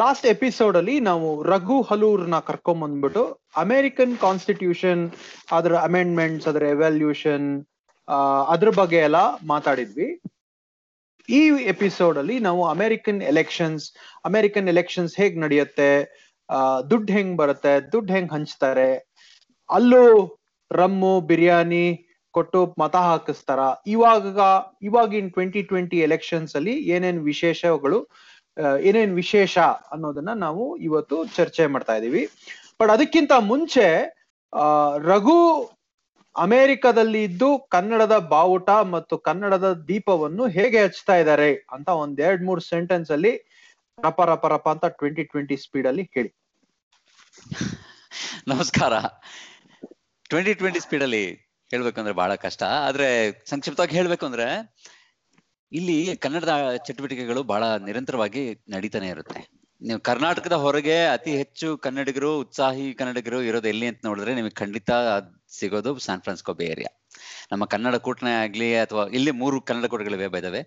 Last episode ಅಲ್ಲಿ ನಾವು ರಘು ಹಲೂರ್ನ ಕರ್ಕೊಂಡ್ ಬಂದ್ಬಿಟ್ಟು ಅಮೆರಿಕನ್ ಕಾನ್ಸ್ಟಿಟ್ಯೂಷನ್ ಅದರ ಅಮೆಂಡ್ಮೆಂಟ್ಸ್ ಅದರ ಎವ್ಯಾಲ್ಯೂಷನ್ ಅದ್ರ ಬಗ್ಗೆ ಎಲ್ಲ ಮಾತಾಡಿದ್ವಿ. ಈ ಎಪಿಸೋಡ್ ಅಲ್ಲಿ ನಾವು ಅಮೆರಿಕನ್ ಎಲೆಕ್ಷನ್ಸ್ ಅಮೆರಿಕನ್ ಎಲೆಕ್ಷನ್ಸ್ ಹೇಗ್ ನಡೆಯುತ್ತೆ ದುಡ್ಡು ಹೆಂಗ್ ಬರುತ್ತೆ, ದುಡ್ಡು ಹೆಂಗ್ ಹಂಚ್ತಾರೆ, ಅಲ್ಲೂ ರಮ್ಮು ಬಿರಿಯಾನಿ ಕೊಟ್ಟು ಮತ ಹಾಕಿಸ್ತಾರ? ಇವಾಗ, ಇವಾಗಿನ್ ಟ್ವೆಂಟಿ ಟ್ವೆಂಟಿ ಎಲೆಕ್ಷನ್ಸ್ ಅಲ್ಲಿ ಏನೇನ್ ವಿಶೇಷಗಳು ಏನೇನ್ ವಿಶೇಷ ಅನ್ನೋದನ್ನ ನಾವು ಇವತ್ತು ಚರ್ಚೆ ಮಾಡ್ತಾ ಇದೀವಿ. ಬಟ್ ಅದಕ್ಕಿಂತ ಮುಂಚೆ ರಘು ಅಮೆರಿಕದಲ್ಲಿ ಇದ್ದು ಕನ್ನಡದ ಬಾವುಟ ಮತ್ತು ಕನ್ನಡದ ದೀಪವನ್ನು ಹೇಗೆ ಹಚ್ತಾ ಇದ್ದಾರೆ ಅಂತ ಒಂದ್ ಎರಡ್ ಮೂರ್ ಸೆಂಟೆನ್ಸ್ ಅಲ್ಲಿ ರಪ ರಪ ರಪ ಅಂತ ಟ್ವೆಂಟಿ ಟ್ವೆಂಟಿ ಸ್ಪೀಡ್ ಅಲ್ಲಿ ಹೇಳಿ. ನಮಸ್ಕಾರ. ಟ್ವೆಂಟಿ ಟ್ವೆಂಟಿ ಸ್ಪೀಡ್ ಅಲ್ಲಿ ಹೇಳ್ಬೇಕಂದ್ರೆ ಬಹಳ ಕಷ್ಟ. ಆದ್ರೆ ಸಂಕ್ಷಿಪ್ತವಾಗಿ ಹೇಳ್ಬೇಕು ಅಂದ್ರೆ ಇಲ್ಲಿ ಕನ್ನಡದ ಚಟುವಟಿಕೆಗಳು ಬಹಳ ನಿರಂತರವಾಗಿ ನಡೀತಾನೆ ಇರುತ್ತೆ. ನೀವು ಕರ್ನಾಟಕದ ಹೊರಗೆ ಅತಿ ಹೆಚ್ಚು ಕನ್ನಡಿಗರು, ಉತ್ಸಾಹಿ ಕನ್ನಡಿಗರು ಇರೋದು ಎಲ್ಲಿ ಅಂತ ನೋಡಿದ್ರೆ ನಿಮಗೆ ಖಂಡಿತ ಸಿಗೋದು ಸ್ಯಾನ್ ಫ್ರಾನ್ಸ್ಕೋ ಬೇ ಏರಿಯಾ ನಮ್ಮ ಕನ್ನಡ ಕೂಟನೇ ಆಗ್ಲಿ ಅಥವಾ ಇಲ್ಲಿ ಮೂರು ಕನ್ನಡ ಕೂಟಗಳಿವೆ ಬೈದವೆ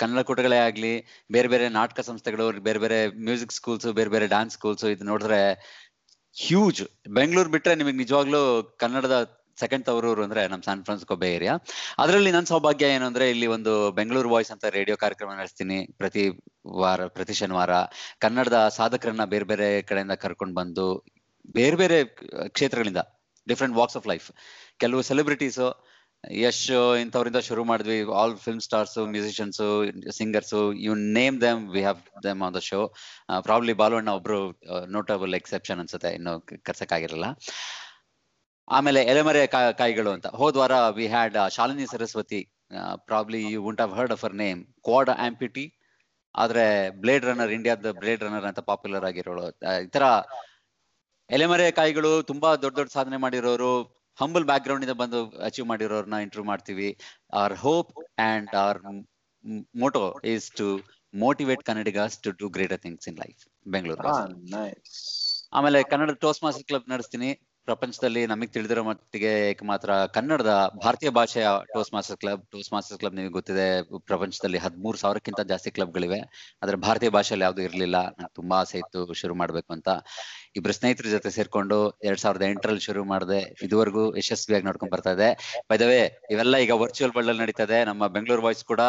ಕನ್ನಡ ಕೂಟಗಳೇ ಆಗ್ಲಿ, ಬೇರೆ ಬೇರೆ ನಾಟಕ ಸಂಸ್ಥೆಗಳು, ಬೇರೆ ಬೇರೆ ಮ್ಯೂಸಿಕ್ ಸ್ಕೂಲ್ಸ್ ಬೇರೆ ಬೇರೆ ಡ್ಯಾನ್ಸ್ ಸ್ಕೂಲ್ಸ್ ಇದು ನೋಡಿದ್ರೆ ಹ್ಯೂಜ್ ಬೆಂಗಳೂರು ಬಿಟ್ರೆ ನಿಮಗೆ ನಿಜವಾಗ್ಲೂ ಕನ್ನಡದ ಸೆಕೆಂಡ್ ತವರೂರು ಅಂದ್ರೆ ನಮ್ ಸ್ಯಾನ್ ಫ್ರಾನ್ಸಿಸ್ಕೋ ಬೇ ಏರಿಯಾ ಅದರಲ್ಲಿ ನನ್ನ ಸೌಭಾಗ್ಯ ಏನು ಅಂದ್ರೆ ಇಲ್ಲಿ ಒಂದು ಬೆಂಗಳೂರು ವಾಯ್ಸ್ ಅಂತ ರೇಡಿಯೋ ಕಾರ್ಯಕ್ರಮ ನಡೆಸ್ತೀನಿ ಪ್ರತಿ ವಾರ, ಪ್ರತಿ ಶನಿವಾರ. ಕನ್ನಡದ ಸಾಧಕರನ್ನ ಬೇರೆ ಬೇರೆ ಕಡೆಯಿಂದ ಕರ್ಕೊಂಡು ಬಂದು ಬೇರೆ ಬೇರೆ ಕ್ಷೇತ್ರಗಳಿಂದ ಡಿಫ್ರೆಂಟ್ ವಾಕ್ಸ್ ಆಫ್ ಲೈಫ್ ಕೆಲವು ಸೆಲೆಬ್ರಿಟೀಸು ಯಶ್ ಇಂಥವ್ರಿಂದ ಶುರು ಮಾಡಿದ್ವಿ. All film stars musicians singers you name them we have them on the show probably ಬಾಲವಣ್ಣ ಒಬ್ರು ನೋಟಬಲ್ ಎಕ್ಸೆಪ್ಷನ್ ಅನ್ಸುತ್ತೆ. ಇನ್ನು ಕರ್ಸಕ್ಕಾಗಿರಲ್ಲ. ಆಮೇಲೆ ಎಲೆಮರೆ ಕಾಯಿಗಳು ಅಂತ. ಹೋದ್ವಾರ we had Shalini Saraswati probably you won't have heard of her name quad amputee ಆದ್ರೆ blade runner ಇಂಡಿಯಾದ blade runner ಅಂತ popular ಆಗಿರೋಳು. ಈ ತರ ಎಲೆಮರೆ ಕಾಯಿಗಳು ತುಂಬಾ ದೊಡ್ಡ ದೊಡ್ಡ ಸಾಧನೆ ಮಾಡಿರೋರು. ಹಂಬಲ್ ಬ್ಯಾಕ್ ಗ್ರೌಂಡ್ ಇಂದ ಬಂದು ಅಚೀವ್ ಮಾಡಿರೋರ್ನ ಇಂಟರ್ವ್ಯೂ ಮಾಡ್ತೀವಿ. Our hope and our motto is to motivate Kannadigas to do greater things in life Bengaluru ಆಮೇಲೆ ಕನ್ನಡ ಟೋಸ್ಟ್ ಮಾಸ್ಟರ್ ಕ್ಲಬ್ ನಡೆಸ್ತೀನಿ. ಪ್ರಪಂಚದಲ್ಲಿ ನಮಗೆ ತಿಳಿದಿರೋ ಮಟ್ಟಿಗೆ ಮಾತ್ರ ಕನ್ನಡದ ಭಾರತೀಯ ಭಾಷೆಯ toast master club toast master club ನಿಮಗೆ ಗೊತ್ತಿದೆ. ಪ್ರಪಂಚದಲ್ಲಿ ಹದಿಮೂರು ಸಾವಿರಕ್ಕಿಂತ ಜಾಸ್ತಿ ಕ್ಲಬ್ಗಳಿವೆ. ಆದ್ರೆ ಭಾರತೀಯ ಭಾಷೆಯಲ್ಲಿ ಯಾವ್ದು ಇರಲಿಲ್ಲ. ನಂಗೆ ತುಂಬಾ ಆಸೆ ಇತ್ತು ಶುರು ಮಾಡ್ಬೇಕು ಅಂತ. ಇಬ್ರು ಸ್ನೇಹಿತರ ಜೊತೆ ಸೇರ್ಕೊಂಡು ಎರಡ್ ಸಾವಿರದ ಎಂಟರಲ್ಲಿ ಶುರು ಮಾಡಿದೆ. ಇದುವರೆಗೂ ಯಶಸ್ವಿಯಾಗಿ ನೋಡ್ಕೊಂಡ್ ಬರ್ತಾ ಇದೆ. ಬೈದವೇ ಇವೆಲ್ಲ ಈಗ ವರ್ಚುವಲ್ ವರ್ಲ್ಡ್ ನಮ್ಮ ಬೆಂಗಳೂರು ವಾಯ್ಸ್ ಕೂಡ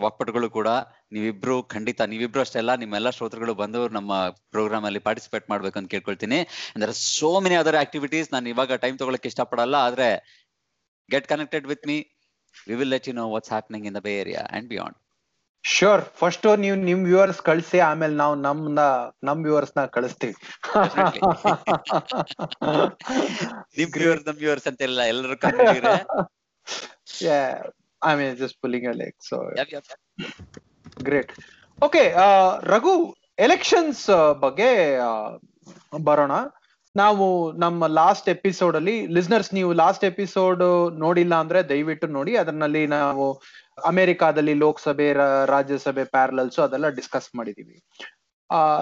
ವಾಕ್ಪಟುಗಳು ಕೂಡ ನೀವಿಬ್ರು ಖಂಡಿತ ನೀವಿಬ್ರು ಅಷ್ಟೇ ಅಲ್ಲ ನಿಮ್ಮೆಲ್ಲ ಶ್ರೋತೃಗಳು ಬಂದು ನಮ್ಮ ಪ್ರೋಗ್ರಾಮ್ ಅಲ್ಲಿ ಪಾರ್ಟಿಸಿಪೇಟ್ ಮಾಡ್ಬೇಕು ಅಂತ ಕೇಳ್ಕೊಳ್ತೀನಿ. ಅಂದ್ರೆ ಸೋ ಮೆನಿ ಅದರ್ ಆಕ್ಟಿವಿಟೀಸ್ ನಾನು ಇವಾಗ ಟೈಮ್ ತಗೊಳಕ್ ಇಷ್ಟಪಡಲ್ಲ ಆದ್ರೆ get connected with me we will let you know what's happening in the bay area and beyond sure first ನೀವು ನಿಮ್ ವ್ಯೂವರ್ಸ್ ಕಳಿಸಿ ಆಮೇಲೆ ನಾವು ನಮ್ನ ನಮ್ ವ್ಯೂವರ್ಸ್ನ ಕಳಿಸ್ತೀವಿ. ನಿಮ್ ವ್ಯೂವರ್ಸ್ ನಮ್ ವ್ಯೂವರ್ಸ್ ಅಂತ mean just pulling a leg so great okay Raghu elections ಬಗ್ಗೆ ಬರೋಣ. ನಾವು ನಮ್ಮ ಲಾಸ್ಟ್ ಎಪಿಸೋಡ್ ಅಲ್ಲಿ ಲಿಸ್ನರ್ಸ್ ನೀವು ಲಾಸ್ಟ್ ಎಪಿಸೋಡ್ ನೋಡಿಲ್ಲ ಅಂದ್ರೆ ದಯವಿಟ್ಟು ನೋಡಿ. ಅದರಲ್ಲಿ ನಾವು ಅಮೆರಿಕಾದಲ್ಲಿ ಲೋಕಸಭೆ ರಾಜ್ಯಸಭೆ ಪ್ಯಾರಲಲ್ಸ್ ಅದೆಲ್ಲ ಡಿಸ್ಕಸ್ ಮಾಡಿದೀವಿ.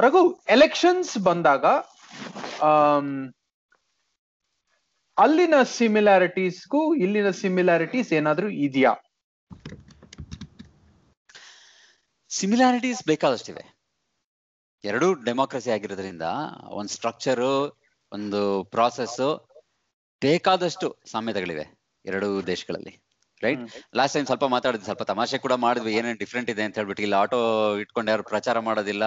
ರಘು ಎಲೆಕ್ಷನ್ಸ್ ಬಂದಾಗ ಅಲ್ಲಿನ ಸಿಮಿಲಾರಿಟೀಸ್ಗೂ ಇಲ್ಲಿನ ಸಿಮಿಲಾರಿಟೀಸ್ ಏನಾದ್ರೂ ಇದೆಯಾ? ಸಿಮಿಲಾರಿಟೀಸ್ ಬೇಕಾದಷ್ಟಿವೆ. ಎರಡೂ ಡೆಮೋಕ್ರಸಿ ಆಗಿರೋದ್ರಿಂದ ಒಂದು ಸ್ಟ್ರಕ್ಚರು ಒಂದು ಪ್ರಾಸೆಸ್ ಬೇಕಾದಷ್ಟು ಸಾಮ್ಯತೆಗಳಿವೆ ಎರಡೂ ದೇಶಗಳಲ್ಲಿ ರೈಟ್ ಲಾಸ್ಟ್ ಟೈಮ್ ಸ್ವಲ್ಪ ಮಾತಾಡಿದ್ವಿ ಸ್ವಲ್ಪ ತಮಾಷೆ ಕೂಡ ಮಾಡಿದ್ವಿ ಏನೇನು ಡಿಫ್ರೆಂಟ್ ಇದೆ ಅಂತ ಹೇಳ್ಬಿಟ್ಟು ಇಲ್ಲಿ ಆಟೋ ಇಟ್ಕೊಂಡು ಯಾರು ಪ್ರಚಾರ ಮಾಡೋದಿಲ್ಲ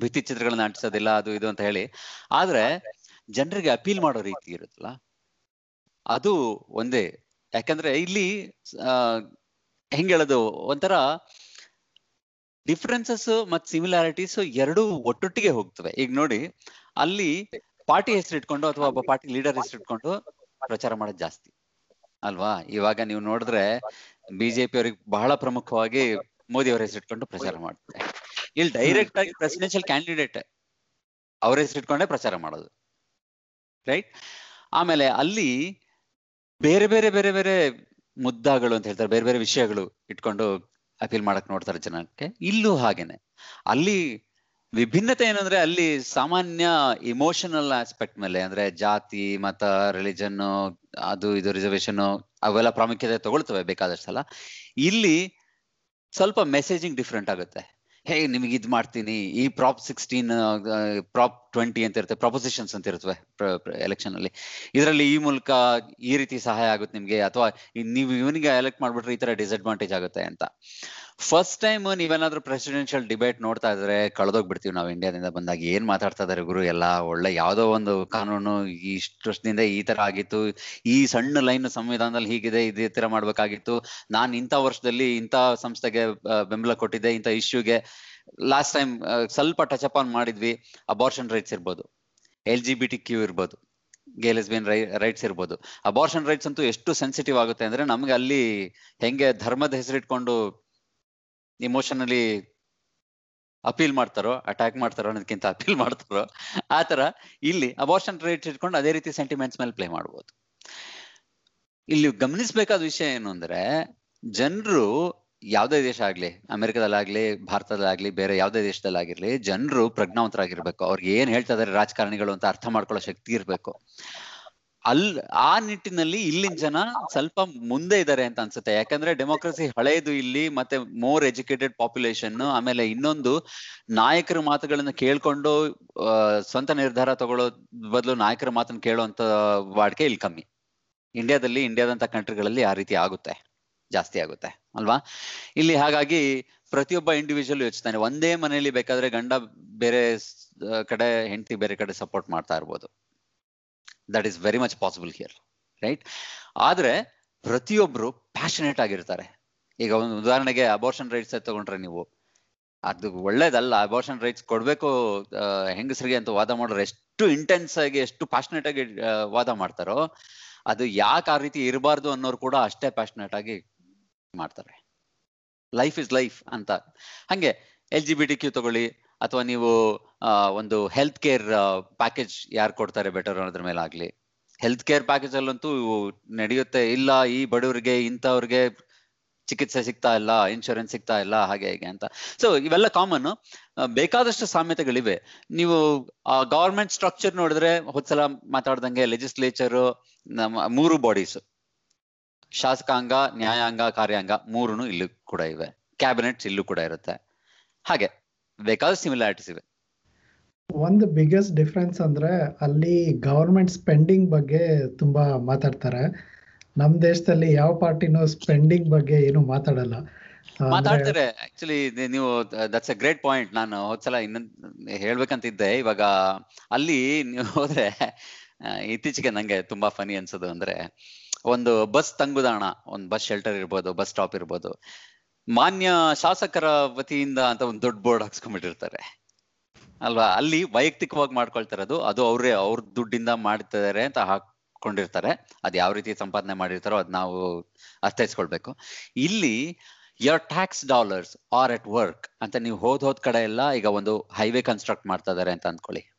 ಭಿತ್ತಿ ಚಿತ್ರಗಳನ್ನ ಅಂಟಿಸೋದಿಲ್ಲ ಅದು ಇದು ಅಂತ ಹೇಳಿ. ಆದ್ರೆ ಜನರಿಗೆ ಅಪೀಲ್ ಮಾಡೋ ರೀತಿ ಇರುತ್ತಲ್ಲ ಅದು ಒಂದೇ. ಯಾಕಂದ್ರೆ ಇಲ್ಲಿ ಹೆಂಗ್ ಹೇಳೋದು? ಒಂಥರ ಡಿಫ್ರೆನ್ಸಸ್ ಮತ್ ಸಿಮಿಲಾರಿಟೀಸ್ ಎರಡೂ ಒಟ್ಟೊಟ್ಟಿಗೆ ಹೋಗ್ತವೆ. ಈಗ ನೋಡಿ ಅಲ್ಲಿ ಪಾರ್ಟಿ ಹೆಸರು ಇಟ್ಕೊಂಡು ಅಥವಾ ಒಬ್ಬ ಪಾರ್ಟಿ ಲೀಡರ್ ಹೆಸರು ಇಟ್ಕೊಂಡು ಪ್ರಚಾರ ಮಾಡೋದು ಜಾಸ್ತಿ. ಅಲ್ವಾ? ಇವಾಗ ನೀವು ನೋಡಿದ್ರೆ ಬಿಜೆಪಿ ಅವ್ರಿಗೆ ಬಹಳ ಪ್ರಮುಖವಾಗಿ ಮೋದಿ ಅವರ ಹೆಸರು ಇಟ್ಕೊಂಡು ಪ್ರಚಾರ ಮಾಡ್ತಾರೆ. ಇಲ್ಲಿ ಡೈರೆಕ್ಟ್ ಆಗಿ ಪ್ರೆಸಿಡೆನ್ಷಿಯಲ್ ಕ್ಯಾಂಡಿಡೇಟ್ ಅವ್ರ ಹೆಸರು ಇಟ್ಕೊಂಡೇ ಪ್ರಚಾರ ಮಾಡೋದು. ರೈಟ್ ಆಮೇಲೆ ಅಲ್ಲಿ ಬೇರೆ ಬೇರೆ ಬೇರೆ ಬೇರೆ ಮುದ್ದಾಗಳು ಅಂತ ಹೇಳ್ತಾರೆ, ಬೇರೆ ಬೇರೆ ವಿಷಯಗಳು ಇಟ್ಕೊಂಡು ಅಪೀಲ್ ಮಾಡಕ್ ನೋಡ್ತಾರೆ ಜನಕ್ಕೆ. ಇಲ್ಲೂ ಹಾಗೇನೆ. ಅಲ್ಲಿ ವಿಭಿನ್ನತೆ ಏನಂದ್ರೆ ಅಲ್ಲಿ ಸಾಮಾನ್ಯ ಇಮೋಷನಲ್ ಆಸ್ಪೆಕ್ಟ್ ಮೇಲೆ, ಅಂದ್ರೆ ಜಾತಿ, ಮತ ರಿಲಿಜನ್ ಅದು ಇದು ರಿಸರ್ವೇಶನ್ ಅವೆಲ್ಲ ಪ್ರಾಮುಖ್ಯತೆ ತಗೊಳ್ತವೆ ಬೇಕಾದಷ್ಟಲ್ಲ. ಇಲ್ಲಿ ಸ್ವಲ್ಪ ಮೆಸೇಜಿಂಗ್ ಡಿಫ್ರೆಂಟ್ ಆಗುತ್ತೆ. ಹೇ, ನಿಮಗೆ ಇದ್ ಮಾಡ್ತೀನಿ. ಈ ಪ್ರಾಪ್ ಸಿಕ್ಸ್ಟೀನ್ ಪ್ರಾಪ್ ಟ್ವೆಂಟಿ ಅಂತ ಇರುತ್ತೆ ಪ್ರಪೋಸಿಷನ್ಸ್ ಅಂತ ಇರುತ್ತವೆ ಎಲೆಕ್ಷನ್ ಅಲ್ಲಿ. ಇದರಲ್ಲಿ ಈ ಮೂಲಕ ಈ ರೀತಿ ಸಹಾಯ ಆಗುತ್ತೆ ನಿಮ್ಗೆ. ಅಥವಾ ನೀವು ಇವನಿಗೆ ಎಲೆಕ್ಟ್ ಮಾಡ್ಬಿಟ್ರೆ ಈ ತರ ಡಿಸ್ಅಡ್ವಾಂಟೇಜ್ ಆಗುತ್ತೆ ಅಂತ. ಫಸ್ಟ್ ಟೈಮ್ ನೀವೇನಾದ್ರೂ ಪ್ರೆಸಿಡೆನ್ಷಿಯಲ್ ಡಿಬೇಟ್ ನೋಡ್ತಾ ಇದ್ರೆ ಕಳೆದೋಗ್ಬಿಡ್ತೀವಿ ನಾವು ಇಂಡಿಯಾದಿಂದ ಬಂದಾಗ. ಏನ್ ಮಾತಾಡ್ತಾ ಇದಾರೆ ಗುರು ಎಲ್ಲ? ಒಳ್ಳೆ ಯಾವ್ದೋ ಒಂದು ಕಾನೂನು ಇಷ್ಟು ವರ್ಷದಿಂದ ಈ ತರ ಆಗಿತ್ತು. ಈ ಸಣ್ಣ ಲೈನ್ ಸಂವಿಧಾನದಲ್ಲಿ ಹೀಗಿದೆ, ಇದೇ ತರ ಮಾಡ್ಬೇಕಾಗಿತ್ತು. ನಾನ್ ಇಂಥ ವರ್ಷದಲ್ಲಿ ಇಂಥ ಸಂಸ್ಥೆಗೆ ಬೆಂಬಲ ಕೊಟ್ಟಿದ್ದೆ, ಇಂಥ ಇಶ್ಯೂಗೆ. ಲಾಸ್ಟ್ ಟೈಮ್ ಸ್ವಲ್ಪ ಟಚ್ ಅಪ್ ಆನ್ ಮಾಡಿದ್ವಿ. ಅಬಾರ್ಷನ್ ರೈಟ್ಸ್ ಇರ್ಬೋದು. L G B T Q ಇರ್ಬೋದು. ಗೇ ರೈ ರೈಟ್ಸ್ ಇರ್ಬೋದು. ಅಬಾರ್ಷನ್ ರೈಟ್ಸ್ ಅಂತೂ ಎಷ್ಟು ಸೆನ್ಸಿಟಿವ್ ಆಗುತ್ತೆ ಅಂದ್ರೆ ನಮ್ಗೆ ಅಲ್ಲಿ ಹೆಂಗೆ ಧರ್ಮದ ಹೆಸರಿಟ್ಕೊಂಡು ಇಮೋಷನಲಿ ಅಪೀಲ್ ಮಾಡ್ತಾರೋ ಅಟ್ಯಾಕ್ ಮಾಡ್ತಾರೋ ಅನ್ನೋದಕ್ಕಿಂತ ಅಪೀಲ್ ಮಾಡ್ತಾರೋ, ಆ ತರ ಇಲ್ಲಿ ಅಬಾರ್ಷನ್ ರೇಟ್ ಇಟ್ಕೊಂಡು ಅದೇ ರೀತಿ ಸೆಂಟಿಮೆಂಟ್ಸ್ ಮೇಲೆ ಪ್ಲೇ ಮಾಡ್ಬೋದು. ಇಲ್ಲಿ ಗಮನಿಸಬೇಕಾದ ವಿಷಯ ಏನು ಅಂದ್ರೆ, ಜನರು ಯಾವುದೇ ದೇಶ ಆಗ್ಲಿ, ಅಮೆರಿಕದಲ್ಲಾಗ್ಲಿ, ಭಾರತದಲ್ಲಾಗ್ಲಿ, ಬೇರೆ ಯಾವುದೇ ದೇಶದಲ್ಲಾಗಿರ್ಲಿ, ಜನರು ಪ್ರಜ್ಞಾವಂತರಾಗಿರ್ಬೇಕು. ಅವ್ರಿಗೆ ಏನ್ ಹೇಳ್ತಾ ಇದಾರೆ ರಾಜಕಾರಣಿಗಳು ಅಂತ ಅರ್ಥ ಮಾಡ್ಕೊಳ್ಳೋ ಶಕ್ತಿ ಇರ್ಬೇಕು. ಅಲ್ ಆ ನಿಟ್ಟಿನಲ್ಲಿ ಇಲ್ಲಿನ ಜನ ಸ್ವಲ್ಪ ಮುಂದೆ ಇದ್ದಾರೆ ಅಂತ ಅನ್ಸುತ್ತೆ. ಯಾಕಂದ್ರೆ ಡೆಮೋಕ್ರಸಿ ಹಳೆಯದು ಇಲ್ಲಿ ಮತ್ತೆ ಮೋರ್ ಎಜುಕೇಟೆಡ್ ಪಾಪ್ಯುಲೇಷನ್ ಆಮೇಲೆ ಇನ್ನೊಂದು ನಾಯಕರ ಮಾತುಗಳನ್ನ ಕೇಳ್ಕೊಂಡು ಸ್ವಂತ ನಿರ್ಧಾರ ತಗೊಳ್ಳೋ ಬದಲು ನಾಯಕರ ಮಾತನ್ನ ಕೇಳುವಂತ ವಾಡಿಕೆ ಇಲ್ಲಿ ಕಮ್ಮಿ. ಇಂಡಿಯಾದಲ್ಲಿ ಇಂಡಿಯಾದಂತ ಕಂಟ್ರಿಗಳಲ್ಲಿ ಆ ರೀತಿ ಆಗುತ್ತೆ. ಜಾಸ್ತಿ ಆಗುತ್ತೆ. ಅಲ್ವಾ? ಇಲ್ಲಿ ಹಾಗಾಗಿ ಪ್ರತಿಯೊಬ್ಬ ಇಂಡಿವಿಜುವಲ್ ಯೋಚಿಸ್ತಾನೆ. ಒಂದೇ ಮನೆಯಲ್ಲಿ ಬೇಕಾದ್ರೆ ಗಂಡ ಬೇರೆ ಕಡೆ ಹೆಂಡತಿ ಬೇರೆ ಕಡೆ ಸಪೋರ್ಟ್ ಮಾಡ್ತಾ ಇರ್ಬೋದು. That is very much possible here right ಆದ್ರೆ ಪ್ರತಿಯೊಬ್ರು ಪ್ಯಾಷನೇಟ್ ಆಗಿರ್ತಾರೆ. ಈಗ ಒಂದು ಉದಾಹರಣೆಗೆ ಅಬೋರ್ಷನ್ ರೈಟ್ಸ್ ತಗೊಂಡ್ರೆ ನೀವು. ಅದು ಒಳ್ಳೇದಲ್ಲ ಅಬೋರ್ಷನ್ ರೈಟ್ಸ್ ಕೊಡ್ಬೇಕು ಹೆಂಗಸರಿಗೆ ಅಂತ ವಾದ ಮಾಡೋರು ಎಷ್ಟು ಇಂಟೆನ್ಸ್ ಆಗಿ, ಎಷ್ಟು ಪ್ಯಾಷನೇಟ್ ಆಗಿ ವಾದ ಮಾಡ್ತಾರೋ, ಅದು ಯಾಕೆ ಆ ರೀತಿ ಇರಬಾರ್ದು ಅನ್ನೋರು ಕೂಡ ಅಷ್ಟೇ ಪ್ಯಾಷನೇಟ್ ಆಗಿ ಮಾಡ್ತಾರೆ. ಲೈಫ್ ಇಸ್ ಲೈಫ್ ಅಂತ. ಹಂಗೆ L G B T Q ತಗೊಳ್ಳಿ ಅಥವಾ ನೀವು ಒಂದು ಹೆಲ್ತ್ ಕೇರ್ ಪ್ಯಾಕೇಜ್ ಯಾರು ಕೊಡ್ತಾರೆ ಬೆಟರ್ ಅನ್ನೋದ್ರ ಮೇಲೆ ಆಗ್ಲಿ ಹೆಲ್ತ್ ಕೇರ್ ಪ್ಯಾಕೇಜ್ ಅಲ್ಲಂತೂ ನಡೆಯುತ್ತೆ. ಇಲ್ಲ, ಈ ಬಡವರಿಗೆ, ಇಂಥವ್ರಿಗೆ ಚಿಕಿತ್ಸೆ ಸಿಗ್ತಾ ಇಲ್ಲ ಇನ್ಶೂರೆನ್ಸ್ ಸಿಗ್ತಾ ಇಲ್ಲ, ಹಾಗೆ, ಹೀಗೆ ಅಂತ. ಸೊ ಇವೆಲ್ಲ ಕಾಮನ್ ಬೇಕಾದಷ್ಟು ಸಾಮ್ಯತೆಗಳಿವೆ. ನೀವು ಗವರ್ಮೆಂಟ್ ಸ್ಟ್ರಕ್ಚರ್ ನೋಡಿದ್ರೆ ಹೊತ್ಸಲ ಮಾತಾಡ್ದಂಗೆ ಲೆಜಿಸ್ಲೇಚರ್ ನಮ್ಮ ಮೂರು ಬಾಡೀಸ್ ಶಾಸಕಾಂಗ, ನ್ಯಾಯಾಂಗ, ಕಾರ್ಯಾಂಗ ಮೂರುನು ಇಲ್ಲೂ ಕೂಡ ಇವೆ. ಕ್ಯಾಬಿನೆಟ್ಸ್ ಇಲ್ಲೂ ಕೂಡ ಇರುತ್ತೆ. ಹಾಗೆ. ಬೇಕಾದ ಸಿಮಿಲಾರಿಟೀಸ್ ಇವೆ. ಒಂದು ಬಿಗ್ಗೆಸ್ಟ್ ಡಿಫ್ರೆನ್ಸ್ ಅಂದ್ರೆ ಅಲ್ಲಿ ಗವರ್ಮೆಂಟ್ ಸ್ಪೆಂಡಿಂಗ್ ಬಗ್ಗೆ ತುಂಬಾ ಮಾತಾಡ್ತಾರೆ. ನಮ್ ದೇಶದಲ್ಲಿ ಯಾವ ಪಾರ್ಟಿನೂ ಸ್ಪೆಂಡಿಂಗ್ ಬಗ್ಗೆ ಏನು ಮಾತಾಡಲ್ಲ. ಮಾತಾಡ್ತಾರೆ. ಆಕ್ಚುಲಿ ನೀವು ದಟ್ಸ್ ಅ ಗ್ರೇಟ್ ಪಾಯಿಂಟ್ ನಾನು ಹೋದ್ಸಲ ಇನ್ನೊಂದ್ ಹೇಳ್ಬೇಕಂತಿದ್ದೆ. ಇವಾಗ ಅಲ್ಲಿ ನೀವು ಹೋದ್ರೆ ಇತ್ತೀಚೆಗೆ ನಂಗೆ ತುಂಬಾ ಫನಿ ಅನ್ಸೋದು ಅಂದ್ರೆ ಒಂದು ಬಸ್ ತಂಗುದಾಣ ಒಂದು ಬಸ್ ಶೆಲ್ಟರ್ ಇರ್ಬೋದು ಬಸ್ ಸ್ಟಾಪ್ ಇರ್ಬೋದು. ಮಾನ್ಯ ಶಾಸಕರ ವತಿಯಿಂದ ಅಂತ ಒಂದು ದೊಡ್ಡ ಬೋರ್ಡ್ ಹಾಕ್ಸ್ಕೊಂಡ್ಬಿಟ್ಟಿರ್ತಾರೆ. ಅಲ್ವಾ? ಅಲ್ಲಿ ವೈಯಕ್ತಿಕವಾಗಿ ಮಾಡ್ಕೊಳ್ತಾರದು ಅದು ಅವರೇ ಅವ್ರ ದುಡ್ಡಿಂದ ಮಾಡ್ತಿದ್ದಾರೆ ಅಂತ ಹಾಕೊಂಡಿರ್ತಾರೆ ಅದ್ ಯಾವ ರೀತಿ ಸಂಪಾದನೆ ಮಾಡಿರ್ತಾರೋ ಅದ್ ನಾವು ಅರ್ಥೈಸ್ಕೊಳ್ಬೇಕು. ಇಲ್ಲಿ your tax dollars are at work ಅಂತ ನೀವು ಹೋದ್ ಹೋದ್ ಕಡೆ ಎಲ್ಲ ಈಗ ಒಂದು ಹೈವೇ ಕನ್ಸ್ಟ್ರಕ್ಟ್ ಮಾಡ್ತಾ ಇದಾರೆ ಅಂತ ಅಂದ್ಕೊಳ್ಳಿ.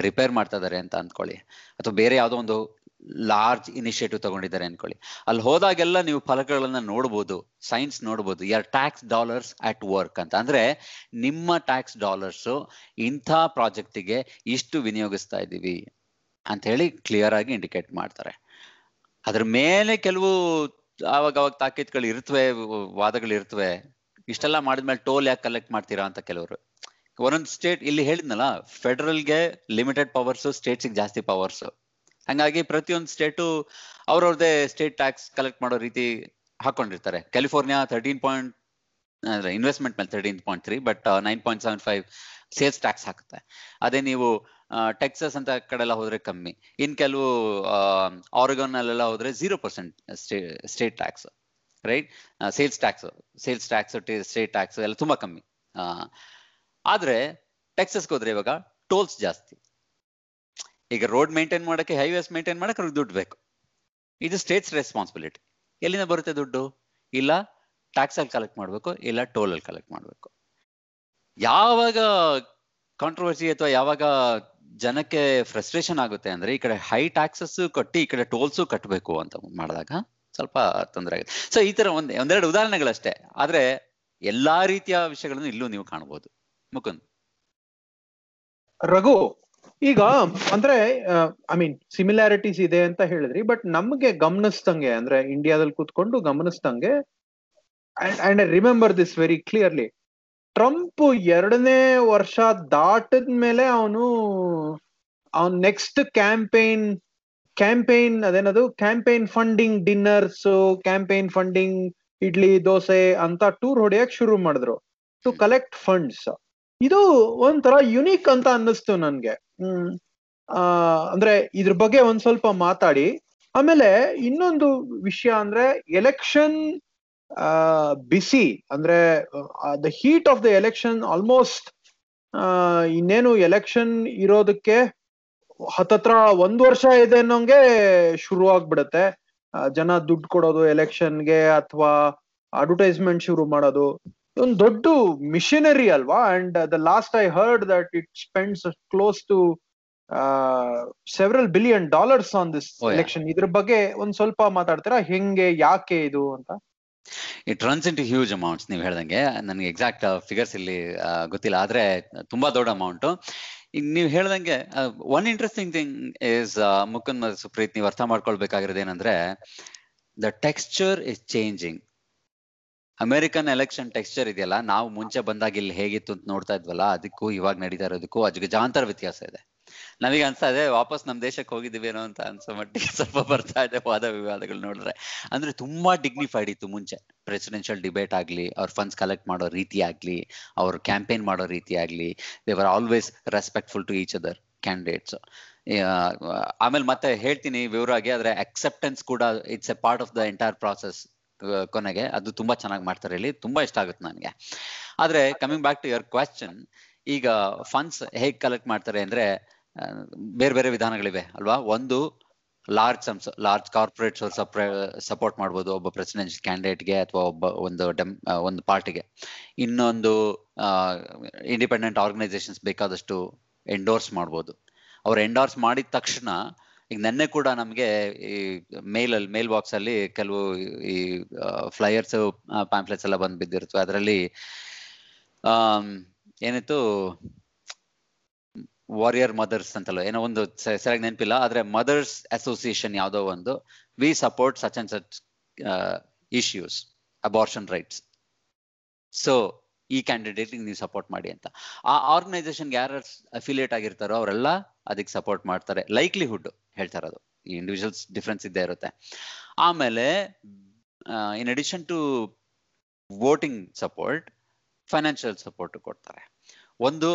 ರಿಪೇರ್ ಮಾಡ್ತಾ ಇದಾರೆ ಅಂತ ಅಂದ್ಕೊಳ್ಳಿ. ಅಥವಾ ಬೇರೆ ಯಾವುದೋ ಒಂದು ಲಾರ್ಜ್ ಇನಿಷಿಯೇಟಿವ್ ತಗೊಂಡಿದ್ದಾರೆ ಅನ್ಕೊಳ್ಳಿ. ಅಲ್ಲಿ ಹೋದಾಗೆಲ್ಲ ನೀವು ಫಲಕಗಳನ್ನ ನೋಡ್ಬೋದು ಸೈನ್ಸ್ ನೋಡ್ಬೋದು your tax dollars at work ಅಂತ. ಅಂದ್ರೆ ನಿಮ್ಮ ಟ್ಯಾಕ್ಸ್ ಡಾಲರ್ಸ್ ಇಂಥ ಪ್ರಾಜೆಕ್ಟಿಗೆ ಇಷ್ಟು ವಿನಿಯೋಗಿಸ್ತಾ ಇದ್ದೀವಿ ಅಂತ ಹೇಳಿ ಕ್ಲಿಯರ್ ಆಗಿ ಇಂಡಿಕೇಟ್ ಮಾಡ್ತಾರೆ. ಅದ್ರ ಮೇಲೆ ಕೆಲವು ಅವಾಗ ಅವಾಗ ತಾಕೀತ್ಗಳು ಇರ್ತವೆ, ವಾದಗಳು ಇರ್ತವೆ. ಇಷ್ಟೆಲ್ಲ ಮಾಡಿದ್ಮೇಲೆ ಟೋಲ್ ಯಾಕೆ ಕಲೆಕ್ಟ್ ಮಾಡ್ತೀರಾ ಅಂತ ಕೆಲವರು. ಒಂದೊಂದು ಸ್ಟೇಟ್ ಇಲ್ಲಿ ಹೇಳಿದ್ನಲ್ಲ ಫೆಡರಲ್ಗೆ ಲಿಮಿಟೆಡ್ ಪವರ್ಸ್ ಸ್ಟೇಟ್ಸಿಗೆ ಜಾಸ್ತಿ ಪವರ್ಸ್ ಹಂಗಾಗಿ ಪ್ರತಿಯೊಂದು ಸ್ಟೇಟು ಅವ್ರವ್ರದೇ ಸ್ಟೇಟ್ ಟ್ಯಾಕ್ಸ್ ಕಲೆಕ್ಟ್ ಮಾಡೋ ರೀತಿ ಹಾಕೊಂಡಿರ್ತಾರೆ. ಕ್ಯಾಲಿಫೋರ್ನಿಯಾ ತರ್ಟೀನ್ ಪಾಯಿಂಟ್ ಅಂದ್ರೆ ಇನ್ವೆಸ್ಟ್ಮೆಂಟ್ ಮೇಲೆ thirteen point three but nine point seven five sales tax ಹಾಕುತ್ತೆ. ಅದೇ ನೀವು ಟೆಕ್ಸಸ್ ಅಂತ ಕಡೆ ಎಲ್ಲ ಹೋದ್ರೆ ಕಮ್ಮಿ. ಇನ್ ಕೆಲವು ಆರಿಗನ್ ಅಲ್ಲೆಲ್ಲ ಹೋದ್ರೆ zero percent state tax right sales tax sales tax state tax ಎಲ್ಲ ತುಂಬಾ ಕಮ್ಮಿ. ಆದ್ರೆ ಟೆಕ್ಸಸ್ಗೆ ಹೋದ್ರೆ ಇವಾಗ ಟೋಲ್ಸ್ ಜಾಸ್ತಿ. ಈಗ ರೋಡ್ ಮೇಂಟೈನ್ ಮಾಡಕ್ಕೆ ಹೈವೇಸ್ ಮೇಂಟೈನ್ ಮಾಡಕ್ಕೆ ಅವ್ರಿಗೆ ದುಡ್ಡು ಬೇಕು. ಇದು ಸ್ಟೇಟ್ಸ್ ರೆಸ್ಪಾನ್ಸಿಬಿಲಿಟಿ ಎಲ್ಲಿಂದ ಬರುತ್ತೆ ದುಡ್ಡು? ಇಲ್ಲ ಟ್ಯಾಕ್ಸ್ ಅಲ್ಲಿ ಕಲೆಕ್ಟ್ ಮಾಡಬೇಕು, ಇಲ್ಲ ಟೋಲ್ ಅಲ್ಲಿ ಕಲೆಕ್ಟ್ ಮಾಡಬೇಕು. ಯಾವಾಗ ಕಾಂಟ್ರವರ್ಸಿ ಅಥವಾ ಯಾವಾಗ ಜನಕ್ಕೆ ಫ್ರಸ್ಟ್ರೇಷನ್ ಆಗುತ್ತೆ ಅಂದ್ರೆ, ಈ ಕಡೆ ಹೈ ಟ್ಯಾಕ್ಸಸ್ ಕಟ್ಟಿ, ಈ ಕಡೆ ಟೋಲ್ಸು ಕಟ್ಟಬೇಕು ಅಂತ ಮಾಡಿದಾಗ ಸ್ವಲ್ಪ ತೊಂದರೆ ಆಗುತ್ತೆ. ಸೊ ಈ ತರ ಒಂದ್, ಒಂದೆರಡು ಉದಾಹರಣೆಗಳಷ್ಟೇ. ಆದ್ರೆ, ಎಲ್ಲಾ ರೀತಿಯ ವಿಷಯಗಳನ್ನು ಇಲ್ಲೂ ನೀವು ಕಾಣಬಹುದು. ಮುಕುಂದ್. ರಘು ಈಗ, ಅಂದ್ರೆ ಐ ಮೀನ್ ಸಿಮಿಲಾರಿಟೀಸ್ ಇದೆ ಅಂತ ಹೇಳಿದ್ರಿ ಬಟ್ ನಮ್ಗೆ ಗಮನಿಸ್ದಂಗೆ, ಅಂದ್ರೆ ಇಂಡಿಯಾದಲ್ಲಿ ಕೂತ್ಕೊಂಡು ಗಮನಿಸ್ದಂಗೆ and I remember this very clearly Trump ಎರಡನೇ ವರ್ಷ ದಾಟದ ಮೇಲೆ ಅವನು, ಅವನ್ ನೆಕ್ಸ್ಟ್ ಕ್ಯಾಂಪೇನ್ ಕ್ಯಾಂಪೇನ್ ಅದೇನದು? Campaign funding dinners campaign funding idli, dosa ಅಂತ ಟೂರ್ ಹೊಡೆಯಕ್ ಶುರು ಮಾಡಿದ್ರು. ಟು ಕಲೆಕ್ಟ್ ಫಂಡ್ಸ್ ಇದು ಒಂಥರ ಯುನೀಕ್ ಅಂತ ಅನ್ನಿಸ್ತು ನನ್ಗೆ. ಆ, ಅಂದ್ರೆ ಇದ್ರ ಬಗ್ಗೆ ಒಂದ್ ಸ್ವಲ್ಪ ಮಾತಾಡಿ. ಆಮೇಲೆ ಇನ್ನೊಂದು ವಿಷಯ ಅಂದ್ರೆ ಎಲೆಕ್ಷನ್ ಬಿಸಿ ಅಂದ್ರೆ the heat of the election almost ಇನ್ನೇನು ಎಲೆಕ್ಷನ್ ಇರೋದಕ್ಕೆ ಹತ್ತತ್ರ ಒಂದ್ ವರ್ಷ ಇದೆ ಅನ್ನೋಂಗೆ ಶುರು ಆಗ್ಬಿಡತ್ತೆ. ಜನ ದುಡ್ಡು ಕೊಡೋದು ಎಲೆಕ್ಷನ್ಗೆ ಅಥವಾ ಅಡ್ವರ್ಟೈಸ್ಮೆಂಟ್ ಶುರು ಮಾಡೋದು. ಒಂದು ದೊಡ್ಡ ಮಿಷನರಿ ಅಲ್ವಾ? And the last I heard that it spends close to several billion dollars on this. Election ಇದ್ರ ಬಗ್ಗೆ ಒಂದ್ ಸ್ವಲ್ಪ ಮಾತಾಡ್ತೀರಾ? ಹೆಂಗೆ ಯಾಕೆ ಇದು ಅಂತ? It runs into huge amounts ನೀವು ಹೇಳ್ದಂಗೆ. ನನಗೆ ಎಕ್ಸಾಕ್ಟ್ ಫಿಗರ್ಸ್ ಇಲ್ಲಿ ಆ, ಗೊತ್ತಿಲ್ಲ. ಆದ್ರೆ ತುಂಬಾ ದೊಡ್ಡ ಅಮೌಂಟ್ ಈಗ ನೀವು ಹೇಳ್ದಂಗೆ one interesting thing is Mukund Supreet ನೀವು ಅರ್ಥ ಮಾಡ್ಕೊಳ್ಬೇಕಾಗಿರೋದು ಏನಂದ್ರೆ the texture is changing American election texture ಇದೆಯಲ್ಲ, ನಾವು ಮುಂಚೆ ಬಂದಾಗ ಇಲ್ಲಿ ಹೇಗಿತ್ತು ಅಂತ ನೋಡ್ತಾ ಇದ್ವಲ್ಲ, ಅದಕ್ಕೂ ಇವಾಗ ನಡೀತಾ ಇರೋದಕ್ಕೂ ಅಜಗಜಾಂತರ ವ್ಯತ್ಯಾಸ ಇದೆ. ನಮಗೆ ಅನ್ಸ್ತಾ ಇದೆ, ವಾಪಸ್ ನಮ್ ದೇಶಕ್ಕೆ ಹೋಗಿದ್ದೀವಿ ಏನೋ ಅಂತ ಅನ್ಸೋ ಮಟ್ಟಿಗೆ ಸ್ವಲ್ಪ ಬರ್ತಾ ಇದೆ ವಾದ ವಿವಾದಗಳು ನೋಡಿದ್ರೆ ಅಂದ್ರೆ ತುಂಬಾ ಡಿಗ್ನಿಫೈಡ್ ಇತ್ತು ಮುಂಚೆ. ಪ್ರೆಸಿಡೆನ್ಷಿಯಲ್ ಡಿಬೇಟ್ ಆಗ್ಲಿ, ಅವ್ರ ಫಂಡ್ಸ್ ಕಲೆಕ್ಟ್ ಮಾಡೋ ರೀತಿ ಆಗ್ಲಿ, ಅವ್ರ ಕ್ಯಾಂಪೇನ್ ಮಾಡೋ ರೀತಿ ಆಗ್ಲಿ they were always respectful to each other candidates ಆಮೇಲೆ ಮತ್ತೆ ಹೇಳ್ತೀನಿ ವಿವರವಾಗಿ, ಆದ್ರೆ ಅಕ್ಸೆಪ್ಟೆನ್ಸ್ ಕೂಡ it's a part of the entire process ಕೊನೆಗೆ. ಅದು ತುಂಬಾ ಚೆನ್ನಾಗಿ ಮಾಡ್ತಾರೆ ಇಲ್ಲಿ. ತುಂಬಾ ಇಷ್ಟ ಆಗುತ್ತೆ ನನಗೆ. ಆದ್ರೆ coming back to your question ಈಗ ಫಂಡ್ಸ್ ಹೇಗೆ ಕಲೆಕ್ಟ್ ಮಾಡ್ತಾರೆ ಅಂದ್ರೆ ಬೇರೆ ಬೇರೆ ವಿಧಾನಗಳಿವೆ ಅಲ್ವಾ? ಒಂದು large sums large corporates support ಮಾಡ್ಬೋದು. ಒಬ್ಬ ಪ್ರೆಸಿಡೆನ್ಷಿಯಲ್ ಕ್ಯಾಂಡಿಡೇಟ್ಗೆ ಅಥವಾ ಒಬ್ಬ ಒಂದು ಡೆಮ್ ಒಂದು ಪಾರ್ಟಿಗೆ ಇನ್ನೊಂದು ಇಂಡಿಪೆಂಡೆಂಟ್ ಆರ್ಗನೈಸೇಷನ್ಸ್ ಬೇಕಾದಷ್ಟು ಎಂಡೋರ್ಸ್ ಮಾಡ್ಬೋದು. ಅವ್ರು ಎಂಡೋರ್ಸ್ ಮಾಡಿದ ತಕ್ಷಣ ಈಗ ನೆನ್ನೆ ಕೂಡ ನಮಗೆ ಈ ಮೇಲ್ ಅಲ್ಲಿ ಮೇಲ್ ಬಾಕ್ಸ್ ಅಲ್ಲಿ ಕೆಲವು ಈ ಫ್ಲೈಯರ್ಸ್ ಪ್ಯಾಂಪ್ಲೆಟ್ಸ್ ಎಲ್ಲ ಬಂದ್ ಬಿದ್ದಿರ್ತವೆ. ಅದರಲ್ಲಿ ಏನಿತ್ತು? ವಾರಿಯರ್ ಮದರ್ಸ್ ಅಂತಲ್ಲ, ಏನೋ ಒಂದು ಸರಿಯಾಗಿ ನೆನಪಿಲ್ಲ, ಆದ್ರೆ ಮದರ್ಸ್ ಅಸೋಸಿಯೇಷನ್ ಯಾವುದೋ ಒಂದು we support such and such issues abortion rights so ಈ ಕ್ಯಾಂಡಿಡೇಟ್ ನೀವು ಸಪೋರ್ಟ್ ಮಾಡಿ ಅಂತ. ಆ ಆರ್ಗನೈಸೇಷನ್ ಯಾರು ಅಫಿಲಿಯೇಟ್ ಆಗಿರ್ತಾರೋ ಅವರೆಲ್ಲ ಅದಕ್ಕೆ ಸಪೋರ್ಟ್ ಮಾಡ್ತಾರೆ. ಲೈಕ್ಲಿಹುಡ್ ಹೇಳ್ತಾ ಇರೋದು. ಈ ಇಂಡಿವಿಜುವಲ್ಸ್ ಡಿಫ್ರೆನ್ಸ್ ಇದ್ದೇ ಇರುತ್ತೆ. ಆಮೇಲೆ in addition to voting support financial support ಕೊಡ್ತಾರೆ. ಒಂದು,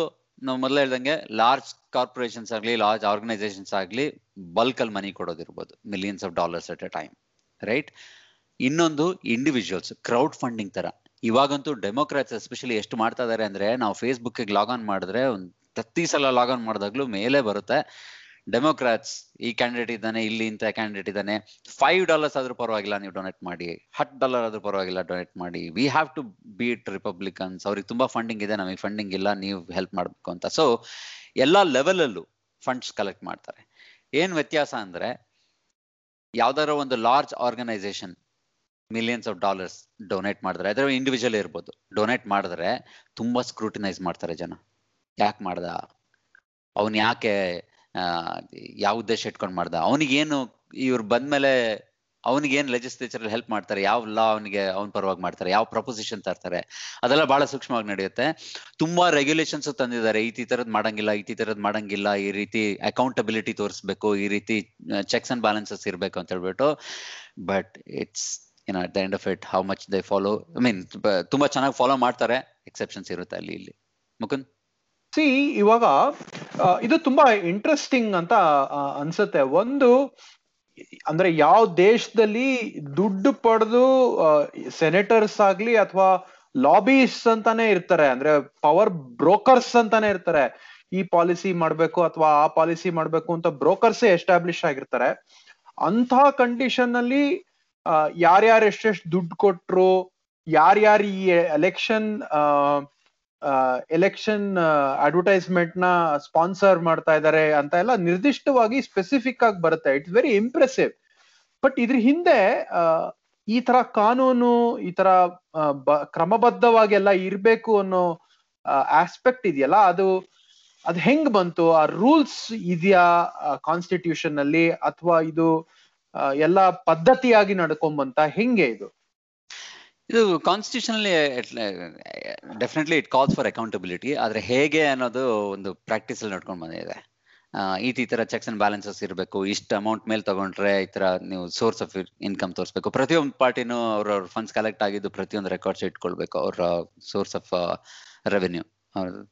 ನಾವು ಮೊದಲು ಹೇಳ್ದಂಗೆ ಲಾರ್ಜ್ ಕಾರ್ಪೊರೇಷನ್ಸ್ ಆಗಲಿ ಲಾರ್ಜ್ ಆರ್ಗನೈಸೇಷನ್ಸ್ ಆಗಲಿ ಬಲ್ಕ್ ಅಲ್ಲಿ money ಕೊಡೋದಿರ್ಬೋದು. Millions of dollars at a time right ಇನ್ನೊಂದು ಇಂಡಿವಿಜುವಲ್ಸ್ ಕ್ರೌಡ್ ಫಂಡಿಂಗ್ ತರ. ಇವಾಗಂತೂ ಡೆಮೋಕ್ರಾಟ್ಸ್ ಎಸ್ಪೆಷಲಿ ಎಷ್ಟು ಮಾಡ್ತಾ ಇದಾರೆ ಅಂದ್ರೆ ನಾವು ಫೇಸ್ಬುಕ್ ಲಾಗ್ ಆನ್ ಮಾಡಿದ್ರೆ ಒಂದು ಪ್ರತಿ ಸಲ ಲಾಗ್ ಆನ್ ಮಾಡಿದಾಗ್ಲೂ ಮೇಲೆ ಬರುತ್ತೆ. ಡೆಮೋಕ್ರಾಟ್ಸ್ ಈ ಕ್ಯಾಂಡಿಡೇಟ್ ಇದ್ದಾನೆ, ಇಲ್ಲಿ ಇಂಥ ಕ್ಯಾಂಡಿಡೇಟ್ ಇದ್ದಾನೆ. ಫೈವ್ ಡಾಲರ್ಸ್ ಆದ್ರೂ ಪರವಾಗಿಲ್ಲ, ನೀವು ಡೊನೇಟ್ ಮಾಡಿ. ಹತ್ತು ಡಾಲರ್ ಆದ್ರೂ ಪರವಾಗಿಲ್ಲ ಡೊನೇಟ್ ಮಾಡಿ. We have to beat Republicans ಅವ್ರಿಗೆ ತುಂಬಾ ಫಂಡಿಂಗ್ ಇದೆ, ನಮಗೆ ಫಂಡಿಂಗ್ ಇಲ್ಲ, ನೀವು ಹೆಲ್ಪ್ ಮಾಡ್ಬೇಕು ಅಂತ. ಸೊ ಎಲ್ಲಾ ಲೆವೆಲ್ ಅಲ್ಲೂ ಫಂಡ್ಸ್ ಕಲೆಕ್ಟ್ ಮಾಡ್ತಾರೆ. ಏನ್ ವ್ಯತ್ಯಾಸ ಅಂದ್ರೆ, ಯಾವ್ದಾರ ಒಂದು large organisation millions of dollars donate ಮಾಡಿದ್ರೆ ಅದ್ರ ಇಂಡಿವಿಜುವಲ್ ಇರ್ಬೋದು. ಡೊನೇಟ್ ಮಾಡಿದ್ರೆ ತುಂಬಾ ಸ್ಕ್ರೂಟಿನೈಸ್ ಮಾಡ್ತಾರೆ ಜನ. ಯಾಕೆ ಮಾಡ್ದ? ಅವನ್ ಯಾಕೆ ಯಾವ ಉದ್ದೇಶ ಇಟ್ಕೊಂಡ್ ಮಾಡ್ದ? ಅವನಿಗೇನು, ಇವ್ರು ಬಂದ್ಮೇಲೆ ಅವನಿಗೇನು ಲೆಜಿಸ್ಲೇಚರ್ ಹೆಲ್ಪ್ ಮಾಡ್ತಾರೆ? ಯಾವ ಲಾ ಅವನಿಗೆ, ಅವನ ಪರವಾಗಿ ಮಾಡ್ತಾರೆ? ಯಾವ ಪ್ರಪೋಸಿಷನ್ ತರ್ತಾರೆ? ಅದೆಲ್ಲ ಬಹಳ ಸೂಕ್ಷ್ಮವಾಗಿ ನಡೆಯುತ್ತೆ. ತುಂಬಾ ರೆಗ್ಯುಲೇಷನ್ಸ್ ತಂದಿದ್ದಾರೆ. ಈ ತರದ್ ಮಾಡಂಗಿಲ್ಲ, ಈ ತರದ್ ಮಾಡಂಗಿಲ್ಲ, ಈ ರೀತಿ ಅಕೌಂಟಬಿಲಿಟಿ ತೋರಿಸ್ಬೇಕು, ಈ ರೀತಿ ಚೆಕ್ಸ್ ಅಂಡ್ ಬ್ಯಾಲೆನ್ಸಸ್ ಇರ್ಬೇಕು ಅಂತ ಹೇಳ್ಬಿಟ್ಟು. ಬಟ್ ಇಟ್ಸ್ ಏನೋ at the end of it how much they follow I mean ತುಂಬಾ ಚೆನ್ನಾಗಿ ಫಾಲೋ ಮಾಡ್ತಾರೆ. ಎಕ್ಸೆಪ್ಷನ್ಸ್ ಇರುತ್ತೆ ಅಲ್ಲಿ, ಇಲ್ಲಿ. ಮುಕುಂದ್? ಸಿ ಇವಾಗ ಇದು ತುಂಬಾ ಇಂಟ್ರೆಸ್ಟಿಂಗ್ ಅಂತ ಅನ್ಸುತ್ತೆ. ಒಂದು, ಅಂದ್ರೆ ಯಾವ ದೇಶದಲ್ಲಿ ದುಡ್ಡು ಪಡೆದು ಸೆನೆಟರ್ಸ್ ಆಗ್ಲಿ ಅಥವಾ ಲಾಬೀಸ್ ಅಂತಾನೆ ಇರ್ತಾರೆ. ಅಂದ್ರೆ ಪವರ್ ಬ್ರೋಕರ್ಸ್ ಅಂತಾನೆ ಇರ್ತಾರೆ. ಈ ಪಾಲಿಸಿ ಮಾಡ್ಬೇಕು ಅಥವಾ ಆ ಪಾಲಿಸಿ ಮಾಡ್ಬೇಕು ಅಂತ ಬ್ರೋಕರ್ಸ್ ಎಸ್ಟಾಬ್ಲಿಷ್ ಆಗಿರ್ತಾರೆ. ಅಂತ ಕಂಡೀಷನ್ ಅಲ್ಲಿ ಯಾರ್ಯಾರು ಎಷ್ಟೆಷ್ಟು ದುಡ್ಡು ಕೊಟ್ರು, ಯಾರ್ಯಾರು ಈ ಎಲೆಕ್ಷನ್ ಎಲೆಕ್ಷನ್ ಅಡ್ವರ್ಟೈಸ್ಮೆಂಟ್ನ ಸ್ಪಾನ್ಸರ್ ಮಾಡ್ತಾ ಇದ್ದಾರೆ ಅಂತ ಎಲ್ಲ ನಿರ್ದಿಷ್ಟವಾಗಿ ಸ್ಪೆಸಿಫಿಕ್ ಆಗಿ ಬರುತ್ತೆ. ಇಟ್ಸ್ ವೆರಿ ಇಂಪ್ರೆಸಿವ್ ಬಟ್ ಇದ್ರ ಹಿಂದೆ ಈ ತರ ಕಾನೂನು, ಈ ತರ ಕ್ರಮಬದ್ಧವಾಗಿ ಎಲ್ಲ ಇರ್ಬೇಕು ಅನ್ನೋ ಆಸ್ಪೆಕ್ಟ್ ಇದೆಯಲ್ಲ, ಅದು ಅದು ಹೆಂಗ್ ಬಂತು? ಆ ರೂಲ್ಸ್ ಇದೆಯಾ ಕಾನ್ಸ್ಟಿಟ್ಯೂಷನ್ ಅಲ್ಲಿ? ಅಥವಾ ಇದು ಎಲ್ಲ ಪದ್ಧತಿಯಾಗಿ ನಡ್ಕೊಂಬಂತ ಹೆಂಗೆ ಇದು? ಇದು constitutionally definitely it calls for accountability ಆದ್ರೆ ಹೇಗೆ ಅನ್ನೋದು ಒಂದು ಪ್ರಾಕ್ಟೀಸ್ ಅಲ್ಲಿ ನಡ್ಕೊಂಡು ಬಂದಿದೆ. ಈ ತರ ಚೆಕ್ಸ್ ಅಂಡ್ ಬ್ಯಾಲೆನ್ಸಸ್ ಇರಬೇಕು. ಇಷ್ಟು ಅಮೌಂಟ್ ಮೇಲೆ ತಗೊಂಡ್ರೆ ಈ ತರ ನೀವು ಸೋರ್ಸ್ ಆಫ್ ಇನ್ಕಮ್ ತೋರಿಸಬೇಕು. ಪ್ರತಿಯೊಂದು ಪಾರ್ಟಿನೂ ಅವ್ರ ಫಂಡ್ಸ್ ಕಲೆಕ್ಟ್ ಆಗಿದ್ದು ಪ್ರತಿಯೊಂದು ರೆಕಾರ್ಡ್ಸ್ ಇಟ್ಕೊಳ್ಬೇಕು ಅವ್ರ ಸೋರ್ಸ್ ಆಫ್ ರೆವೆನ್ಯೂ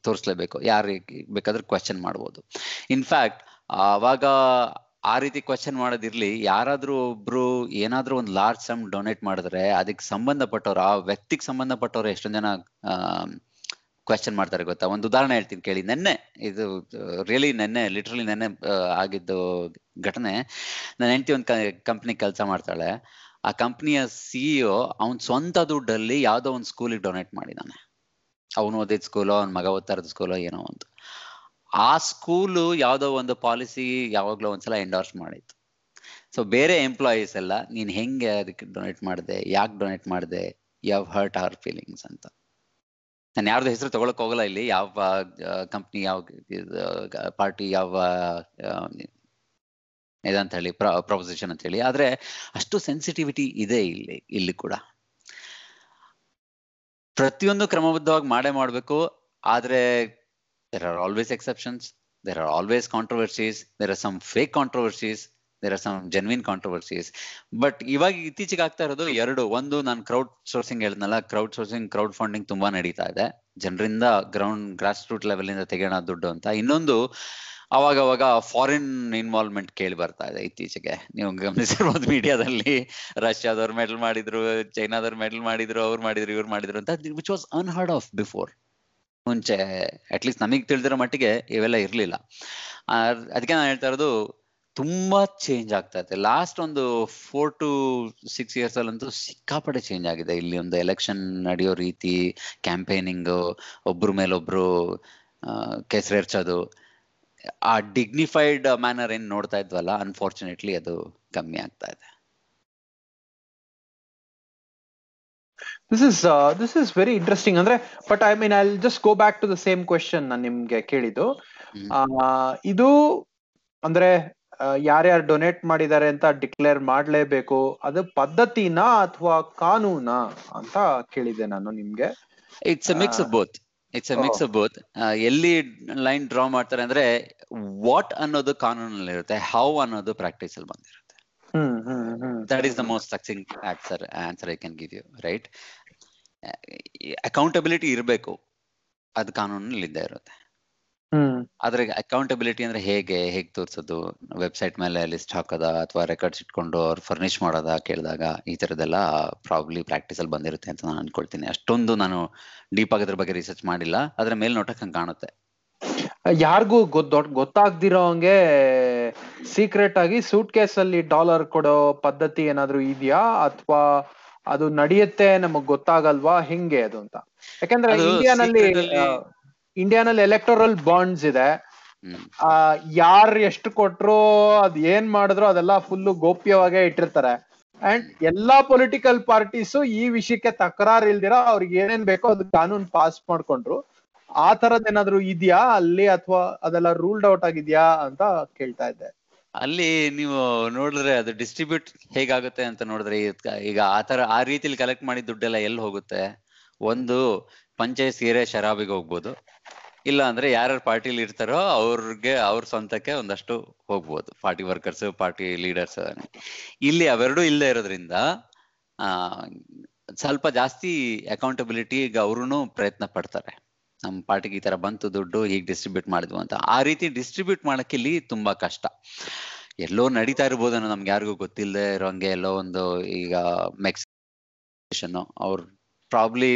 ತೋರಿಸ್ಲೇಬೇಕು. ಯಾರಿಗೆ ಬೇಕಾದ್ರೂ ಕ್ವಶನ್ ಮಾಡ್ಬೋದು. ಇನ್ಫ್ಯಾಕ್ಟ್ ಅವಾಗ ಆ ರೀತಿ ಕ್ವಶನ್ ಮಾಡೋದಿರ್ಲಿ, ಯಾರಾದ್ರೂ ಒಬ್ರು ಏನಾದ್ರೂ ಒಂದು ಲಾರ್ಜ್ ಸಮ್ ಡೊನೇಟ್ ಮಾಡಿದ್ರೆ ಅದಕ್ಕೆ ಸಂಬಂಧಪಟ್ಟವ್ರು, ಆ ವ್ಯಕ್ತಿಗೆ ಸಂಬಂಧಪಟ್ಟವ್ರು ಎಷ್ಟೊಂದ್ ಜನ ಕ್ವಶನ್ ಮಾಡ್ತಾರೆ ಗೊತ್ತಾ? ಒಂದು ಉದಾಹರಣೆ ಹೇಳ್ತೀನಿ ಕೇಳಿ. ನೆನ್ನೆ, ಇದು ರಿಯಲಿ ನೆನ್ನೆ ಲಿಟ್ರಲಿ ನೆನ್ನೆ ಆಗಿದ್ದು ಘಟನೆ. ನನ್ನ ಹೆಂಡತಿ ಒಂದು ಕಂಪ್ನಿ ಕೆಲಸ ಮಾಡ್ತಾಳೆ. ಆ ಕಂಪ್ನಿಯ ಸಿಇಒ ಅವನ್ ಸ್ವಂತ ದುಡ್ಡಲ್ಲಿ ಯಾವ್ದೋ ಒಂದು ಸ್ಕೂಲಿಗೆ ಡೊನೇಟ್ ಮಾಡಿದಾನೆ. ಅವನು ಓದಿದ ಸ್ಕೂಲೋ ಅವ್ನ ಮಗ ಓದ್ತಾ ಸ್ಕೂಲೋ ಏನೋ ಒಂದು ಆ ಸ್ಕೂಲು ಯಾವುದೋ ಒಂದು ಪಾಲಿಸಿ ಯಾವಾಗಲೋ ಒಂದ್ಸಲ ಎಂಡೋರ್ಸ್ ಮಾಡಿತ್ತು. ಸೊ ಬೇರೆ ಎಂಪ್ಲಾಯೀಸ್ ಎಲ್ಲ, ನೀನು ಹೆಂಗೆ ಅದಕ್ಕೆ ಡೊನೇಟ್ ಮಾಡಿದೆ, ಯಾಕೆ ಡೊನೇಟ್ ಮಾಡಿದೆ ಯಾವ ಹರ್ಟ್ ಅವರ್ ಫೀಲಿಂಗ್ಸ್ ಅಂತ. ನಾನು ಯಾರ್ದು ಹೆಸರು ತಗೊಳಕ್ ಹೋಗಲ್ಲ ಇಲ್ಲಿ, ಯಾವ ಕಂಪ್ನಿ ಯಾವ ಪಾರ್ಟಿ ಯಾವ ಇದಂತ ಹೇಳಿ ಪ್ರಪೋಸಿಷನ್ ಅಂತ ಹೇಳಿ ಆದ್ರೆ, ಅಷ್ಟು ಸೆನ್ಸಿಟಿವಿಟಿ ಇದೆ ಇಲ್ಲಿ ಇಲ್ಲಿ ಕೂಡ. ಪ್ರತಿಯೊಂದು ಕ್ರಮಬದ್ಧವಾಗಿ ಮಾಡೇ ಮಾಡ್ಬೇಕು, ಆದ್ರೆ there are always exceptions. There are always controversies. There are some fake controversies. There are some genuine controversies but ಇವಾಗ ಇತ್ತೀಚೆಗೆ ಆಗ್ತಾ ಇರೋದು ಎರಡು. ಒಂದು, ನಾನು ಕ್ರೌಡ್ ಸೋರ್ಸಿಂಗ್ ಹೇಳಿದ್ನಲ್ಲ ಕ್ರೌಡ್ ಸೋರ್ಸಿಂಗ್ ಕ್ರೌಡ್ ಫಂಡಿಂಗ್ ತುಂಬಾ ನಡೀತಾ ಇದೆ. ಜನರಿಂದ ಗ್ರೌಂಡ್ ಗ್ರಾಸ್ ರೂಟ್ ಲೆವೆಲ್ ಇಂದ ತೆಗೆಯೋಣ ದುಡ್ಡು ಅಂತ. ಇನ್ನೊಂದು ಅವಾಗ ಅವಾಗ ಫಾರಿನ್ ಇನ್ವಾಲ್ವ್ಮೆಂಟ್ ಕೇಳಿ ಬರ್ತಾ ಇದೆ ಇತ್ತೀಚೆಗೆ. ನೀವು ಗಮನಿಸಿರ್ಬೋದು ಮೀಡಿಯಾದಲ್ಲಿ. ರಷ್ಯಾದವ್ರು ಮೆಡಲ್ ಮಾಡಿದ್ರು, ಚೈನಾದವ್ರು ಮೆಡಲ್ ಮಾಡಿದ್ರು, ಅವ್ರು ಮಾಡಿದ್ರು, ಇವ್ರು ಮಾಡಿದ್ರು ಅಂತ which was unheard of before ಮುಂಚೆ ಅಟ್ಲೀಸ್ಟ್ ನಮಗೆ ತಿಳಿದಿರೋ ಮಟ್ಟಿಗೆ ಇವೆಲ್ಲ ಇರಲಿಲ್ಲ. ಅದಕ್ಕೆ ನಾನು ಹೇಳ್ತಾ ಇರೋದು, ತುಂಬಾ ಚೇಂಜ್ ಆಗ್ತಾ ಇದೆ ಲಾಸ್ಟ್ ಒಂದು ಫೋರ್ ಟು ಸಿಕ್ಸ್ ಇಯರ್ಸ್ ಅಲ್ಲಂತೂ ಸಿಕ್ಕಾಪಟ್ಟೆ ಚೇಂಜ್ ಆಗಿದೆ. ಇಲ್ಲಿ ಒಂದು ಎಲೆಕ್ಷನ್ ನಡೆಯೋ ರೀತಿ ಕ್ಯಾಂಪೇನಿಂಗ್ ಒಬ್ರ ಮೇಲೊಬ್ರು ಕೆಸರೆರ್ಚೋದು ಆ ಡಿಗ್ನಿಫೈಡ್ ಮ್ಯಾನರ್ ಏನ್ ನೋಡ್ತಾ ಇದ್ವಲ್ಲ ಅನ್ಫಾರ್ಚುನೇಟ್ಲಿ ಅದು ಕಮ್ಮಿ ಆಗ್ತಾ ಇದೆ. This is this is very interesting ಅಂದ್ರೆ but I mean I just go back to the same question ನಾನು ನಿಮ್ಗೆ ಕೇಳಿದ್ದು. ಇದು ಅಂದ್ರೆ ಯಾರ್ಯಾರು ಡೊನೇಟ್ ಮಾಡಿದ್ದಾರೆ ಅಂತ ಡಿಕ್ಲೇರ್ ಮಾಡಲೇಬೇಕು ಅದು ಪದ್ಧತಿನಾ ಅಥವಾ ಕಾನೂನ ಅಂತ ಕೇಳಿದೆ ನಾನು ನಿಮ್ಗೆ. It's mix of both it's mix. Of both ಎಲ್ಲಿ ಲೈನ್ ಡ್ರಾ ಮಾಡ್ತಾರೆ ಅಂದ್ರೆ ವಾಟ್ ಅನ್ನೋದು ಕಾನೂನಲ್ಲಿ ಇರುತ್ತೆ ಹೌ ಅನ್ನೋದು ಪ್ರಾಕ್ಟೀಸ್ ಅಲ್ಲಿ ಬಂದಿರುತ್ತೆ. That is the most succinct answer most I can answer I can give you right? Accountability ಇರಬೇಕು. ಅದು ಕಾನೂನಲ್ಲಿ ಇದ್ದೇ ಇರುತ್ತೆ ಆದ್ರೆ ಅಕೌಂಟಬಿಲಿಟಿ ಅಂದ್ರೆ ಹೇಗೆ ಹೇಗೆ ತೋರಿಸೋದು? ವೆಬ್ಸೈಟ್ ಮೇಲೆ ಲಿಸ್ಟ್ ಹಾಕೋದ ಅಥವಾ ರೆಕಾರ್ಡ್ಸ್ ಇಟ್ಕೊಂಡು ಅವ್ರು ಫರ್ನಿಶ್ ಮಾಡೋದ ಕೇಳಿದಾಗ ಈ ತರದೆಲ್ಲ ಪ್ರಾಬ್ಲಿ ಪ್ರಾಕ್ಟೀಸ್ ಅಲ್ಲಿ ಬಂದಿರುತ್ತೆ ಅಂತ ನಾನು ಅನ್ಕೊಳ್ತೀನಿ. ಅಷ್ಟೊಂದು ನಾನು ಡೀಪ್ ಆಗಿ ಅದ್ರ ಬಗ್ಗೆ ರಿಸರ್ಚ್ ಮಾಡಿಲ್ಲ. ಅದ್ರ ಮೇಲ್ನೋಟಕ್ಕೆ ಹಂಗೆ ಕಾಣುತ್ತೆ. ಯಾರಿಗೂ ಗೊತ್ತ ಗೊತ್ತಾಗ್ದಿರೋ ಹಂಗೆ ಸೀಕ್ರೆಟ್ ಆಗಿ ಸೂಟ್ ಕೇಸ್ ಅಲ್ಲಿ ಡಾಲರ್ ಕೊಡೋ ಪದ್ಧತಿ ಏನಾದ್ರೂ ಇದೆಯಾ? ಅಥವಾ ಅದು ನಡೆಯುತ್ತೆ ನಮಗ್ ಗೊತ್ತಾಗಲ್ವಾ? ಹೆಂಗೆ ಅದು ಅಂತ. ಯಾಕಂದ್ರೆ ಇಂಡಿಯಾನಲ್ಲಿ ಇಂಡಿಯಾನಲ್ಲಿ ಎಲೆಕ್ಟೋರಲ್ ಬಾಂಡ್ಸ್ ಇದೆ. ಆ ಯಾರ್ ಎಷ್ಟು ಕೊಟ್ರು ಅದ್ ಏನ್ ಮಾಡಿದ್ರು ಅದೆಲ್ಲ ಫುಲ್ ಗೋಪ್ಯವಾಗೇ ಇಟ್ಟಿರ್ತಾರೆ. ಅಂಡ್ ಎಲ್ಲಾ ಪೊಲಿಟಿಕಲ್ ಪಾರ್ಟೀಸು ಈ ವಿಷಯಕ್ಕೆ ತಕರಾರು ಇಲ್ದಿರ ಅವ್ರಿಗೆ ಏನೇನ್ ಬೇಕೋ ಅದು ಕಾನೂನು ಪಾಸ್ ಮಾಡ್ಕೊಂಡ್ರು. ಆ ತರದ್ ಏನಾದ್ರು ಇದೆಯಾ ಅಲ್ಲಿ ಅಥವಾ ಅದೆಲ್ಲ ರೂಲ್ಡ್ ಔಟ್ ಆಗಿದ್ಯಾ ಅಂತ ಕೇಳ್ತಾ ಇದ್ದೆ. ಅಲ್ಲಿ ನೀವು ನೋಡಿದ್ರೆ ಅದು ಡಿಸ್ಟ್ರಿಬ್ಯೂಟ್ ಹೇಗಾಗುತ್ತೆ ಅಂತ ನೋಡಿದ್ರೆ ಈಗ ಆತರ ಆ ರೀತಿಲಿ ಕಲೆಕ್ಟ್ ಮಾಡಿದ ದುಡ್ಡೆಲ್ಲ ಎಲ್ಲಿ ಹೋಗುತ್ತೆ? ಒಂದು ಪಂಚಾಯತ್ ಸೀರೆ ಶರಾಬಿಗೆ ಹೋಗ್ಬೋದು. ಇಲ್ಲ ಅಂದ್ರೆ ಯಾರ್ಯಾರು ಪಾರ್ಟಿಲಿ ಇರ್ತಾರೋ ಅವ್ರಿಗೆ, ಅವ್ರ ಸ್ವಂತಕ್ಕೆ ಒಂದಷ್ಟು ಹೋಗ್ಬೋದು. ಪಾರ್ಟಿ ವರ್ಕರ್ಸ್, ಪಾರ್ಟಿ ಲೀಡರ್ಸ್ ಇಲ್ಲಿ ಅವೆರಡೂ ಇಲ್ಲದೆ ಇರೋದ್ರಿಂದ ಸ್ವಲ್ಪ ಜಾಸ್ತಿ ಅಕೌಂಟಬಿಲಿಟಿ ಈಗ ಅವ್ರು ಪ್ರಯತ್ನ ಪಡ್ತಾರೆ. ನಮ್ಮ ಪಾರ್ಟಿಗೆ ಈ ತರ ಬಂತು ದುಡ್ಡು, ಹೀಗೆ ಡಿಸ್ಟ್ರಿಬ್ಯೂಟ್ ಮಾಡಿದ್ವು ಅಂತ. ಆ ರೀತಿ ಡಿಸ್ಟ್ರಿಬ್ಯೂಟ್ ಮಾಡಕ್ಕೆ ಇಲ್ಲಿ ತುಂಬಾ ಕಷ್ಟ. ಎಲ್ಲೋ ನಡೀತಾ ಇರ್ಬೋದೇನೋ ನಮ್ಗೆ ಯಾರಿಗೂ ಗೊತ್ತಿಲ್ಲದೆ ಇರೋಂಗೆ ಎಲ್ಲೋ ಒಂದು ಈಗ ಮೆಕ್ಸಿಕನ್ ಅವ್ರ ಪ್ರಾಬ್ಲಿ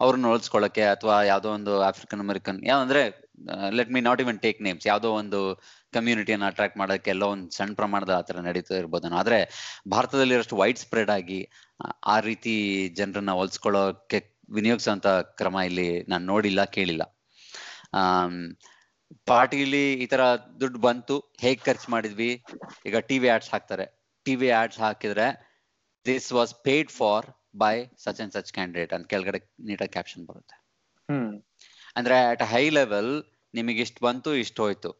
ಅವ್ರನ್ನ ಹೋಲ್ಸ್ಕೊಳಕ್ಕೆ ಅಥವಾ ಯಾವ್ದೋ ಒಂದು African American ಯಾವಂದ್ರೆ let me not even take names ಯಾವ್ದೋ ಒಂದು ಕಮ್ಯುನಿಟಿಯನ್ನು ಅಟ್ರಾಕ್ಟ್ ಮಾಡೋಕೆ ಎಲ್ಲೋ ಒಂದು ಸಣ್ಣ ಪ್ರಮಾಣದ ಆತರ ನಡೀತಾ ಇರ್ಬೋದನ್ನು ಆದರೆ ಭಾರತದಲ್ಲಿರೋಷ್ಟು ವೈಡ್ ಸ್ಪ್ರೆಡ್ ಆಗಿ ಆ- ಆ ರೀತಿ ಜನರನ್ನ ಹೋಲ್ಸ್ಕೊಳ್ಳೋಕೆ ವಿನಿಯೋಗಿಸುವಂತ ಕ್ರಮ ಇಲ್ಲಿ ನಾನು ನೋಡಿಲ್ಲ ಕೇಳಿಲ್ಲ. ಆ ಪಾರ್ಟಿಲಿ ಈ ತರ ದುಡ್ಡು ಬಂತು ಹೇಗ್ ಖರ್ಚು ಮಾಡಿದ್ವಿ? ಈಗ ಟಿವಿ ಆಡ್ಸ್ ಹಾಕ್ತಾರೆ. ಟಿವಿ ಆಡ್ಸ್ ಹಾಕಿದ್ರೆ this was paid for by such and such candidate ಅಂತ ಕೆಳಗಡೆ ನೀಟಾಗಿ ಕ್ಯಾಪ್ಷನ್ ಬರುತ್ತೆ. ಅಂದ್ರೆ ಅಟ್ ಹೈ ಲೆವೆಲ್ ನಿಮಗೆ ಇಷ್ಟು ಬಂತು ಇಷ್ಟು ಹೋಯ್ತು.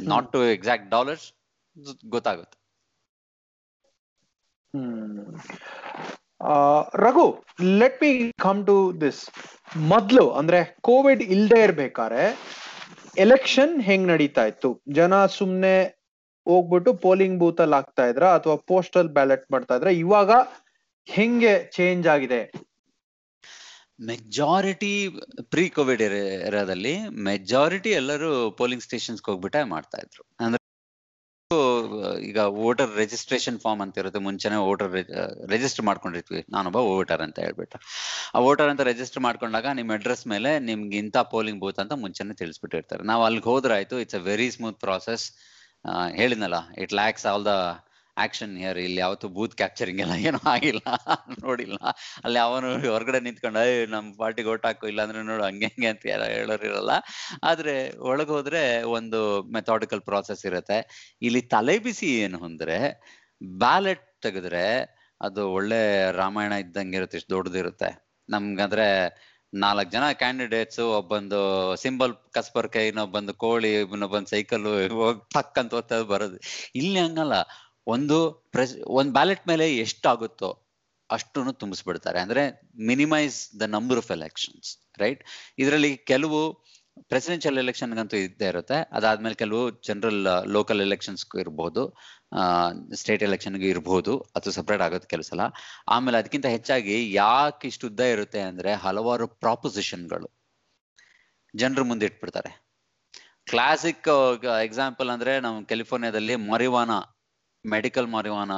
ನಾಟ್ ಟು ಎಕ್ಸಾಕ್ಟ್ ಡಾಲರ್ಸ್ ಗೊತ್ತಾಗುತ್ತೆ. ಹ್ಮ್. Raghu let me come to this ಮೊದ್ಲು ಅಂದ್ರೆ ಕೋವಿಡ್ ಇಲ್ದೇ ಇರ್ಬೇಕಾದ್ರೆ ಎಲೆಕ್ಷನ್ ಹೆಂಗ್ ನಡೀತಾ ಇತ್ತು? ಜನ ಸುಮ್ನೆ ಹೋಗ್ಬಿಟ್ಟು ಪೋಲಿಂಗ್ ಬೂತ್ ಅಲ್ಲಿ ಆಗ್ತಾ ಇದ್ರ ಅಥವಾ ಪೋಸ್ಟಲ್ ಬ್ಯಾಲೆಟ್ ಮಾಡ್ತಾ ಇದ್ರ? ಇವಾಗ ಹೆಂಗೆ ಚೇಂಜ್ ಆಗಿದೆ? ಮೆಜಾರಿಟಿ ಪ್ರೀ ಕೋವಿಡ್ ಏರಿಯಾದಲ್ಲಿ ಮೆಜಾರಿಟಿ ಎಲ್ಲರೂ ಪೋಲಿಂಗ್ ಸ್ಟೇಷನ್ಸ್ ಹೋಗ್ಬಿಟ್ಟೆ ಮಾಡ್ತಾ ಇದ್ರು. ಈಗ ವೋಟರ್ ರಿಜಿಸ್ಟ್ರೇಷನ್ ಫಾರ್ಮ್ ಅಂತ ಇರುತ್ತೆ. ಮುಂಚೆನೆ ವೋಟರ್ ರಿಜಿಸ್ಟರ್ ಮಾಡ್ಕೊಂಡಿರ್ತೀವಿ ನಾನೊಬ್ಬ ವೋಟರ್ ಅಂತ ಹೇಳ್ಬಿಟ್ಟು. ಆ ವೋಟರ್ ಅಂತ ರಿಜಿಸ್ಟರ್ ಮಾಡ್ಕೊಂಡಾಗ ನಿಮ್ಮ ಅಡ್ರೆಸ್ ಮೇಲೆ ನಿಮ್ಗೆ ಇಂಥ ಪೋಲಿಂಗ್ ಬೂತ್ ಅಂತ ಮುಂಚೆನೆ ತಿಳಿಸ್ಬಿಟ್ಟಿರ್ತಾರೆ. ನಾವು ಅಲ್ಲಿಗೆ ಹೋದ್ರಾಯ್ತು it's a very smooth process ಹೇಳಿದ್ನಲ್ಲ it lacks all the action here ಇಲ್ಲಿ ಯಾವತ್ತು ಬೂತ್ ಕ್ಯಾಪ್ಚರಿಂಗ್ ಎಲ್ಲ ಏನೋ ಆಗಿಲ್ಲ. ನೋಡಿಲ್ಲ. ಅಲ್ಲಿ ಅವನು ಹೊರಗಡೆ ನಿಂತ್ಕೊಂಡು ನಮ್ ಪಾರ್ಟಿಗೆ ಓಟ್ ಹಾಕು ಇಲ್ಲ ಅಂದ್ರೆ ನೋಡು, ಹಂಗೆ ಹಂಗೆ ಅಂತ ಯಾರು ಹೇಳೋರು ಇರಲ್ಲ. ಆದ್ರೆ ಒಳಗ್ ಹೋದ್ರೆ ಒಂದು ಮೆಥಾಡಿಕಲ್ ಪ್ರಾಸೆಸ್ ಇರುತ್ತೆ. ಇಲ್ಲಿ ತಲೆ ಬಿಸಿ ಏನು ಅಂದ್ರೆ ಬ್ಯಾಲೆಟ್ ತೆಗೆದ್ರೆ ಅದು ಒಳ್ಳೆ ರಾಮಾಯಣ ಇದ್ದಂಗೆ ಇರುತ್ತೆ, ಇಷ್ಟು ದೊಡ್ಡದಿರುತ್ತೆ ನಮ್ಗಂದ್ರೆ ನಾಲ್ಕು ಜನ ಕ್ಯಾಂಡಿಡೇಟ್ಸ್ ಒಬ್ಬಂದು ಸಿಂಬಲ್ ಕಸ್ಬರ್ಕೆ ಇನ್ನೊಬ್ಬಂದು ಕೋಳಿ, ಇನ್ನೊಬ್ಬಂದು ಸೈಕಲ್ ಹೋಗಿ ಟಕ್ ಓದ್ತಾ ಬರೋದು. ಇಲ್ಲಿ ಹಂಗಲ್ಲ. ಒಂದು ಪ್ರೆಸ್ ಒಂದು ಬ್ಯಾಲೆಟ್ ಮೇಲೆ ಎಷ್ಟಾಗುತ್ತೋ ಅಷ್ಟನ್ನು ತುಂಬಿಸ್ಬಿಡ್ತಾರೆ. ಅಂದ್ರೆ minimise the number of elections right ಇದರಲ್ಲಿ ಕೆಲವು ಪ್ರೆಸಿಡೆನ್ಷಿಯಲ್ ಎಲೆಕ್ಷನ್ಗಂತೂ ಇದ್ದೇ ಇರುತ್ತೆ. ಅದಾದ್ಮೇಲೆ ಕೆಲವು ಜನರಲ್ ಲೋಕಲ್ ಎಲೆಕ್ಷನ್ಸ್ಗೂ ಇರಬಹುದು ಸ್ಟೇಟ್ ಎಲೆಕ್ಷನ್ಗೂ ಇರಬಹುದು ಅಥವಾ ಸಪ್ರೇಟ್ ಆಗುತ್ತೆ ಕೆಲವು ಸಲ ಆಮೇಲೆ ಅದಕ್ಕಿಂತ ಹೆಚ್ಚಾಗಿ ಯಾಕೆ ಇಷ್ಟು ಉದ್ದ ಇರುತ್ತೆ ಅಂದ್ರೆ ಹಲವಾರು ಪ್ರಾಪೊಸಿಷನ್ಗಳು ಜನರ ಮುಂದೆ ಇಟ್ಬಿಡ್ತಾರೆ. ಕ್ಲಾಸಿಕ್ ಎಕ್ಸಾಂಪಲ್ ಅಂದ್ರೆ ನಾವು ಕ್ಯಾಲಿಫೋರ್ನಿಯಾದಲ್ಲಿ ಮರಿವಾನ ಮೆಡಿಕಲ್ ಮಾರಿವಾನ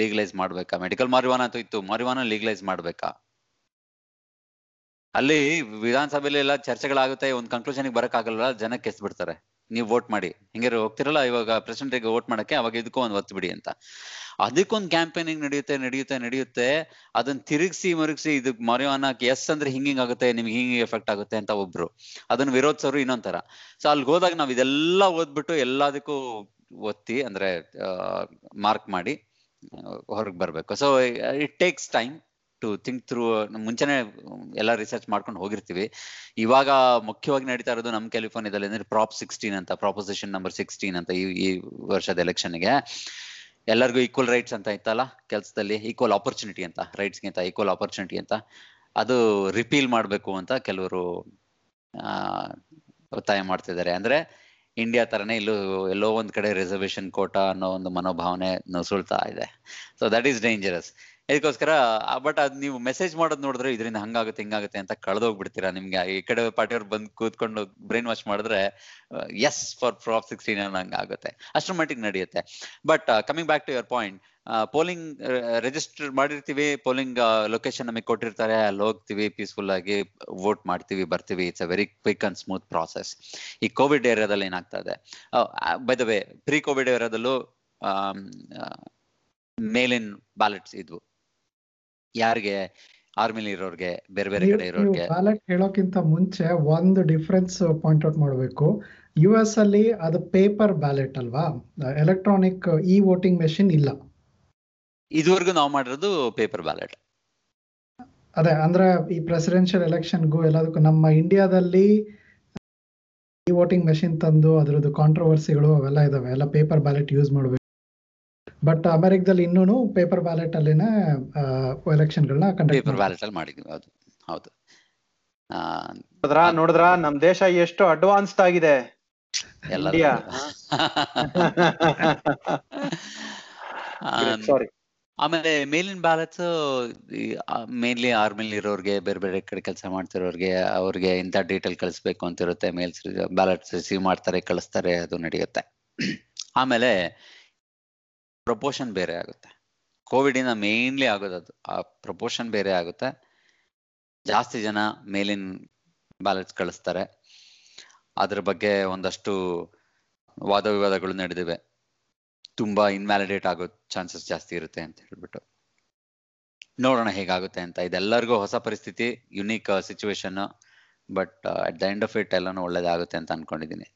ಲೀಗಲೈಸ್ ಮಾಡ್ಬೇಕಾ? ಮೆಡಿಕಲ್ ಮಾರಿವಾನ ಅಂತ ಇತ್ತು ಮಾರಿವಾನ ಲೀಗಲೈಸ್ ಮಾಡ್ಬೇಕಾ? ಅಲ್ಲಿ ವಿಧಾನಸಭೆಯಲ್ಲಿ ಎಲ್ಲ ಚರ್ಚೆಗಳಾಗುತ್ತೆ, ಒಂದು ಕನ್ಕ್ಲೂಷನ್ಗೆ ಬರಕ್ ಆಗಲ್ಲ ಜನಕ್ಕೆ ಬಿಡ್ತಾರೆ ನೀವು ವೋಟ್ ಮಾಡಿ. ಹಿಂಗೆ ಹೋಗ್ತಿರಲ್ಲ, ಇವಾಗ ಪ್ರೆಸಿಡೆಂಟ್ಗೆ ವೋಟ್ ಮಾಡಕ್ಕೆ, ಅವಾಗ ಇದಕ್ಕೂ ಒಂದು ಒತ್ತು ಬಿಡಿ ಅಂತ. ಅದಕ್ಕೊಂದು ಕ್ಯಾಂಪೇನಿಂಗ್ ನಡೆಯುತ್ತೆ ನಡೆಯುತ್ತೆ ನಡೆಯುತ್ತೆ. ಅದನ್ನ ತಿರುಗಿಸಿ ಮರುಗಿಸಿ ಇದು ಮರಿವಾನಕ್ಕೆ ಎಸ್ ಅಂದ್ರೆ ಹಿಂಗಿಂಗ್ ಆಗುತ್ತೆ, ನಿಮ್ಗೆ ಹಿಂಗೆ ಎಫೆಕ್ಟ್ ಆಗುತ್ತೆ ಅಂತ ಒಬ್ರು. ಅದನ್ನ ವಿರೋಧಿಸೋರು ಇನ್ನೊಂಥರ ಸೊ ಅಲ್ಲಿ ಹೋದಾಗ ನಾವ್ ಇದೆಲ್ಲ ಓದ್ಬಿಟ್ಟು ಎಲ್ಲದಕ್ಕೂ ಒತ್ತಿ ಅಂದ್ರೆ ಮಾರ್ಕ್ ಮಾಡಿ ಹೊರಗೆ ಬರ್ಬೇಕು. So it takes time to think through ಮುಂಚೆನೆ ಎಲ್ಲ ರಿಸರ್ಚ್ ಮಾಡ್ಕೊಂಡು ಹೋಗಿರ್ತೀವಿ. ಇವಾಗ ಮುಖ್ಯವಾಗಿ ನಡೀತಾ ಇರೋದು ನಮ್ಮ ಕ್ಯಾಲಿಫೋರ್ನಿಯಾದಲ್ಲಿ ಅಂದ್ರೆ ಪ್ರಾಪ್ ಸಿಕ್ಸ್ಟೀನ್ ಅಂತ ಪ್ರಾಪೋಸಿಷನ್ ನಂಬರ್ ಸಿಕ್ಸ್ಟೀನ್ ಅಂತ ಈ ಈ ವರ್ಷದ ಎಲೆಕ್ಷನ್ಗೆ ಎಲ್ಲರಿಗೂ ಈಕ್ವಲ್ ರೈಟ್ಸ್ ಅಂತ ಇತ್ತಲ್ಲ ಕೆಲಸದಲ್ಲಿ ಈಕ್ವಲ್ ಆಪರ್ಚುನಿಟಿ ಅಂತ ರೈಟ್ಸ್ಗಿಂತ ಈಕ್ವಲ್ ಆಪರ್ಚುನಿಟಿ ಅಂತ. ಅದು ರಿಪೀಲ್ ಮಾಡಬೇಕು ಅಂತ ಕೆಲವರು ಒತ್ತಾಯ ಮಾಡ್ತಿದ್ದಾರೆ. ಅಂದ್ರೆ ಇಂಡಿಯಾ ತರನೇ ಇಲ್ಲೂ ಎಲ್ಲೋ ಒಂದ್ ಕಡೆ ರಿಸರ್ವೇಶನ್ ಕೋಟಾ ಅನ್ನೋ ಒಂದು ಮನೋಭಾವನೆ ನುಸುಳ್ತಾ ಇದೆ. ಸೊ ದಟ್ ಈಸ್ ಡೇಂಜರಸ್ ಇದಕ್ಕೋಸ್ಕರ ಬಟ್ ಅದ್ ನೀವು ಮೆಸೇಜ್ ಮಾಡೋದ್ ನೋಡಿದ್ರೆ ಇದರಿಂದ ಹಂಗಾಗುತ್ತೆ, ಹಿಂಗಾಗುತ್ತೆ ಅಂತ ಕಳೆದೋಗ್ಬಿಡ್ತೀರಾ ನಿಮ್ಗೆ. ಈ ಕಡೆ ಪಾರ್ಟಿಯವ್ರು ಬಂದು ಕೂತ್ಕೊಂಡು ಬ್ರೈನ್ ವಾಶ್ ಮಾಡಿದ್ರೆ ಎಸ್ ಫಾರ್ ಫ್ರಾಫ್ ಸಿಕ್ಸ್ಟೀನ್ ಹಂಗಾಗುತ್ತೆ ಅಷ್ಟ್ರ ಮಟ್ಟಿಗೆ ನಡೆಯುತ್ತೆ. But coming back to your point polling register ಮಾಡಿರ್ತೀವಿ ಪೋಲಿಂಗ್ ಲೊಕೇಶನ್ ನಮಗೆ ಕೊಟ್ಟಿರ್ತಾರೆ ಅಲ್ಲಿ ಹೋಗ್ತೀವಿ ಪೀಸ್ಫುಲ್ ಆಗಿ ವೋಟ್ ಮಾಡ್ತೀವಿ ಬರ್ತೀವಿ. It's a very quick and smooth process ಈ ಕೋವಿಡ್ ಏರಿಯಾದಲ್ಲಿ ಏನಾಗ್ತಾ ಇದೆ? By the way pre Covid ಏರಿಯಾದಲ್ಲೂ mail in ballots ಇದ್ವು. ಯಾರಿಗೆ? ಆರ್ಮಿಲಿ ಇರೋರ್ಗೆ ಬೇರೆ ಬೇರೆ ಕಡೆ ಇರೋರ್ಗೆ. ಬ್ಯಾಲೆಟ್ ಹೇಳೋಕ್ಕಿಂತ ಮುಂಚೆ ಒಂದು ಡಿಫ್ರೆನ್ಸ್ ಪಾಯಿಂಟ್ ಔಟ್ ಮಾಡಬೇಕು. ಯು ಎಸ್ ಅಲ್ಲಿ ಅದು ಪೇಪರ್ ಬ್ಯಾಲೆಟ್ ಅಲ್ವಾ? ಎಲೆಕ್ಟ್ರಾನಿಕ್ ಇ ವೋಟಿಂಗ್ ಮೆಷಿನ್ ಇಲ್ಲ. ಇದುವರೆಗೂ ನಾವು ಮಾಡಿರೋದು ಪೇಪರ್ ಬ್ಯಾಲೆಟ್ ಅದೇ ಅಂದ್ರೆ ಈ ಪ್ರೆಸಿಡೆನ್ಷಿಯಲ್ ಎಲೆಕ್ಷನ್ಗೂ ಎಲ್ಲದಕ್ಕೂ ನಮ್ಮ ಇಂಡಿಯಾದಲ್ಲಿ ಈ ವೋಟಿಂಗ್ ಮೆಷಿನ್ ತಂದು ಅದರದ್ದು ಕಾಂಟ್ರವರ್ಸಿಗಳು ಅವೆಲ್ಲ ಇದಾವೆ. ಎಲ್ಲ ಪೇಪರ್ ಬ್ಯಾಲೆಟ್ ಯೂಸ್ ಮಾಡಬೇಕು. ಬಟ್ ಅಮೆರಿಕದಲ್ಲಿ ಇನ್ನೂ ಪೇಪರ್ ಬ್ಯಾಲೆಟ್ ಅಲ್ಲಿನೇ ಎಲೆಕ್ಷನ್ಗಳನ್ನ ಕಂಡಕ್ಟ್ ಪೇಪರ್ ಬ್ಯಾಲೆಟ್ ಅಲ್ಲಿ ಮಾಡಿದ್ವಿ ಅದು ಹೌದು. ನೋಡಿದ್ರ? ನೋಡಿದ್ರ? ನಮ್ ದೇಶ ಎಷ್ಟು ಅಡ್ವಾನ್ಸ್ಡ್ ಆಗಿದೆ. ಎಲ್ಲ. ಸಾರಿ ಆಮೇಲೆ ಮೇಲಿನ ಬ್ಯಾಲೆನ್ಸ್ ಮೇನ್ಲಿ ಆರ್ಮಿಲಿ ಇರೋರ್ಗೆ, ಬೇರೆ ಬೇರೆ ಕಡೆ ಕೆಲಸ ಮಾಡ್ತಿರೋರ್ಗೆ, ಅವ್ರಿಗೆ ಇಂಥ ಡೀಟೇಲ್ ಕಳಿಸ್ಬೇಕು ಅಂತ ಇರುತ್ತೆ ಮೇಲ್ಸ್ ಬ್ಯಾಲೆಟ್ಸ್ ರಿಸೀವ್ ಮಾಡ್ತಾರೆ, ಕಳಿಸ್ತಾರೆ, ಅದು ನಡೆಯುತ್ತೆ. ಆಮೇಲೆ ಪ್ರಪೋಷನ್ ಬೇರೆ ಆಗುತ್ತೆ. ಕೋವಿಡ್ ಇಂದ ಮೇನ್ಲಿ ಆಗೋದು ಅದು. ಆ ಪ್ರಪೋಷನ್ ಬೇರೆ ಆಗುತ್ತೆ. ಜಾಸ್ತಿ ಜನ ಮೇಲಿನ ಬ್ಯಾಲೆಟ್ಸ್ ಕಳಿಸ್ತಾರೆ. ಅದ್ರ ಬಗ್ಗೆ ಒಂದಷ್ಟು ವಾದ ವಿವಾದಗಳು ನಡೆದಿವೆ. ತುಂಬಾ ಇನ್ವ್ಯಾಲಿಡೇಟ್ ಆಗೋ ಚಾನ್ಸಸ್ ಜಾಸ್ತಿ ಇರುತ್ತೆ ಅಂತ ಹೇಳ್ಬಿಟ್ಟು. ನೋಡೋಣ ಹೇಗಾಗುತ್ತೆ ಅಂತ. ಇದೆಲ್ಲರಿಗೂ ಹೊಸ ಪರಿಸ್ಥಿತಿ unique situation but at the end of it ಎಲ್ಲಾನು ಒಳ್ಳೇದಾಗುತ್ತೆ ಅಂತ ಅನ್ಕೊಂಡಿದೀನಿ.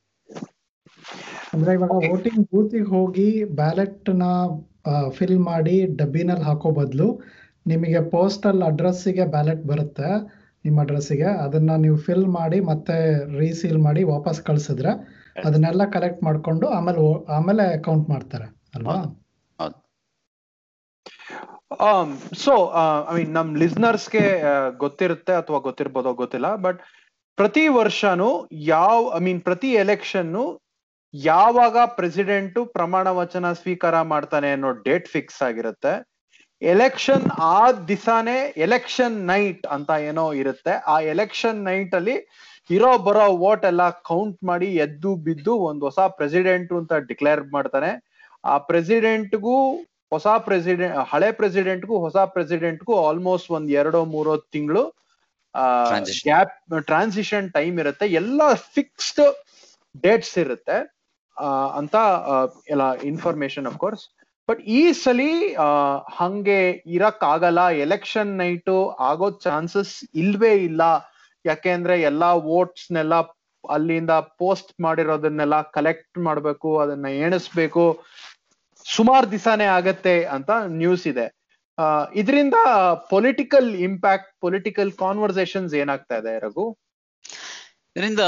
ಅಂದ್ರೆ ಇವಾಗ ವೋಟಿಂಗ್ ಬೂತಿಗೆ ಹೋಗಿ ಬ್ಯಾಲೆಟ್ನ ಫಿಲ್ ಮಾಡಿ ಡಬ್ಬಿನಲ್ಲಿ ಹಾಕೋ ಬದಲು ನಿಮಗೆ ಪೋಸ್ಟಲ್ ಅಡ್ರೆಸ್ಸಿಗೆ ಬ್ಯಾಲೆಟ್ ಬರುತ್ತೆ ನಿಮ್ಮ ಅಡ್ರೆಸ್ಸಿಗೆ ಅದನ್ನ ನೀವು ಫಿಲ್ ಮಾಡಿ ಮತ್ತೆ ರೀಸೀಲ್ ಮಾಡಿ ವಾಪಸ್ ಕಳ್ಸಿದ್ರೆ ಅದನ್ನೆಲ್ಲ ಕಲೆಕ್ಟ್ ಮಾಡ್ಕೊಂಡು ಆಮೇಲೆ ಆಮೇಲೆ ಅಕೌಂಟ್ ಮಾಡ್ತಾರೆ, ಅಲ್ವಾ. ಸೊ ಐ ಮೀನ್ ನಮ್ ಲಿಸ್ನರ್ಸ್ಗೆ ಗೊತ್ತಿರುತ್ತೆ ಅಥವಾ ಗೊತ್ತಿರ್ಬೋದೋ ಗೊತ್ತಿಲ್ಲ ಬಟ್ ಪ್ರತಿ ವರ್ಷನೂ ಯಾವ ಐ ಮೀನ್ ಪ್ರತಿ ಎಲೆಕ್ಷನ್ ಯಾವಾಗ ಪ್ರೆಸಿಡೆಂಟ್ ಪ್ರಮಾಣ ವಚನ ಸ್ವೀಕಾರ ಮಾಡ್ತಾನೆ ಅನ್ನೋ ಡೇಟ್ ಫಿಕ್ಸ್ ಆಗಿರುತ್ತೆ. ಎಲೆಕ್ಷನ್ ಆ ದಿಸಾನೇ ಎಲೆಕ್ಷನ್ ನೈಟ್ ಅಂತ ಏನೋ ಇರುತ್ತೆ. ಆ ಎಲೆಕ್ಷನ್ ನೈಟ್ ಅಲ್ಲಿ ಇರೋ ಬರೋ ವೋಟ್ ಎಲ್ಲ ಕೌಂಟ್ ಮಾಡಿ ಎದ್ದು ಬಿದ್ದು ಒಂದ್ ಹೊಸ ಪ್ರೆಸಿಡೆಂಟ್ ಅಂತ ಡಿಕ್ಲೇರ್ ಮಾಡ್ತಾನೆ. ಆ ಪ್ರೆಸಿಡೆಂಟ್ಗೂ ಹೊಸ ಪ್ರೆಸಿಡೆಂಟ್ ಹಳೆ ಪ್ರೆಸಿಡೆಂಟ್ಗೂ ಹೊಸ ಪ್ರೆಸಿಡೆಂಟ್ಗೂ ಆಲ್ಮೋಸ್ಟ್ ಒಂದ್ ಎರಡೋ ಮೂರೋ ತಿಂಗಳು. ಗ್ಯಾಪ್ ಟ್ರಾನ್ಸಿಷನ್ ಟೈಮ್ ಇರುತ್ತೆ. ಎಲ್ಲ ಫಿಕ್ಸ್ಡ್ ಡೇಟ್ಸ್ ಇರುತ್ತೆ. ಅಂತ ಎಲ್ಲ ಇನ್ಫಾರ್ಮೇಶನ್ ಅಫ್ ಕೋರ್ಸ್ ಬಟ್ ಈ ಸಲಿ ಹಂಗೆ ಇರಕ್ ಆಗಲ್ಲ ಎಲೆಕ್ಷನ್ ನೈಟು ಆಗೋ ಚಾನ್ಸಸ್ ಇಲ್ವೇ ಇಲ್ಲ. ಯಾಕೆಂದ್ರೆ ಎಲ್ಲಾ ವೋಟ್ಸ್ ನೆಲ್ಲ ಅಲ್ಲಿಂದ ಪೋಸ್ಟ್ ಮಾಡಿರೋದನ್ನೆಲ್ಲ ಕಲೆಕ್ಟ್ ಮಾಡ್ಬೇಕು, ಅದನ್ನ ಎಣಿಸ್ಬೇಕು. ಸುಮಾರು ದಿಸಾನೇ ಆಗತ್ತೆ ಅಂತ ನ್ಯೂಸ್ ಇದೆ. ಇದರಿಂದ ಪೊಲಿಟಿಕಲ್ ಇಂಪ್ಯಾಕ್ಟ್ ಪೊಲಿಟಿಕಲ್ ಕಾನ್ವರ್ಸೇಷನ್ಸ್ ಏನಾಗ್ತಾ ಇದೆ, ರಘು? ಇದರಿಂದ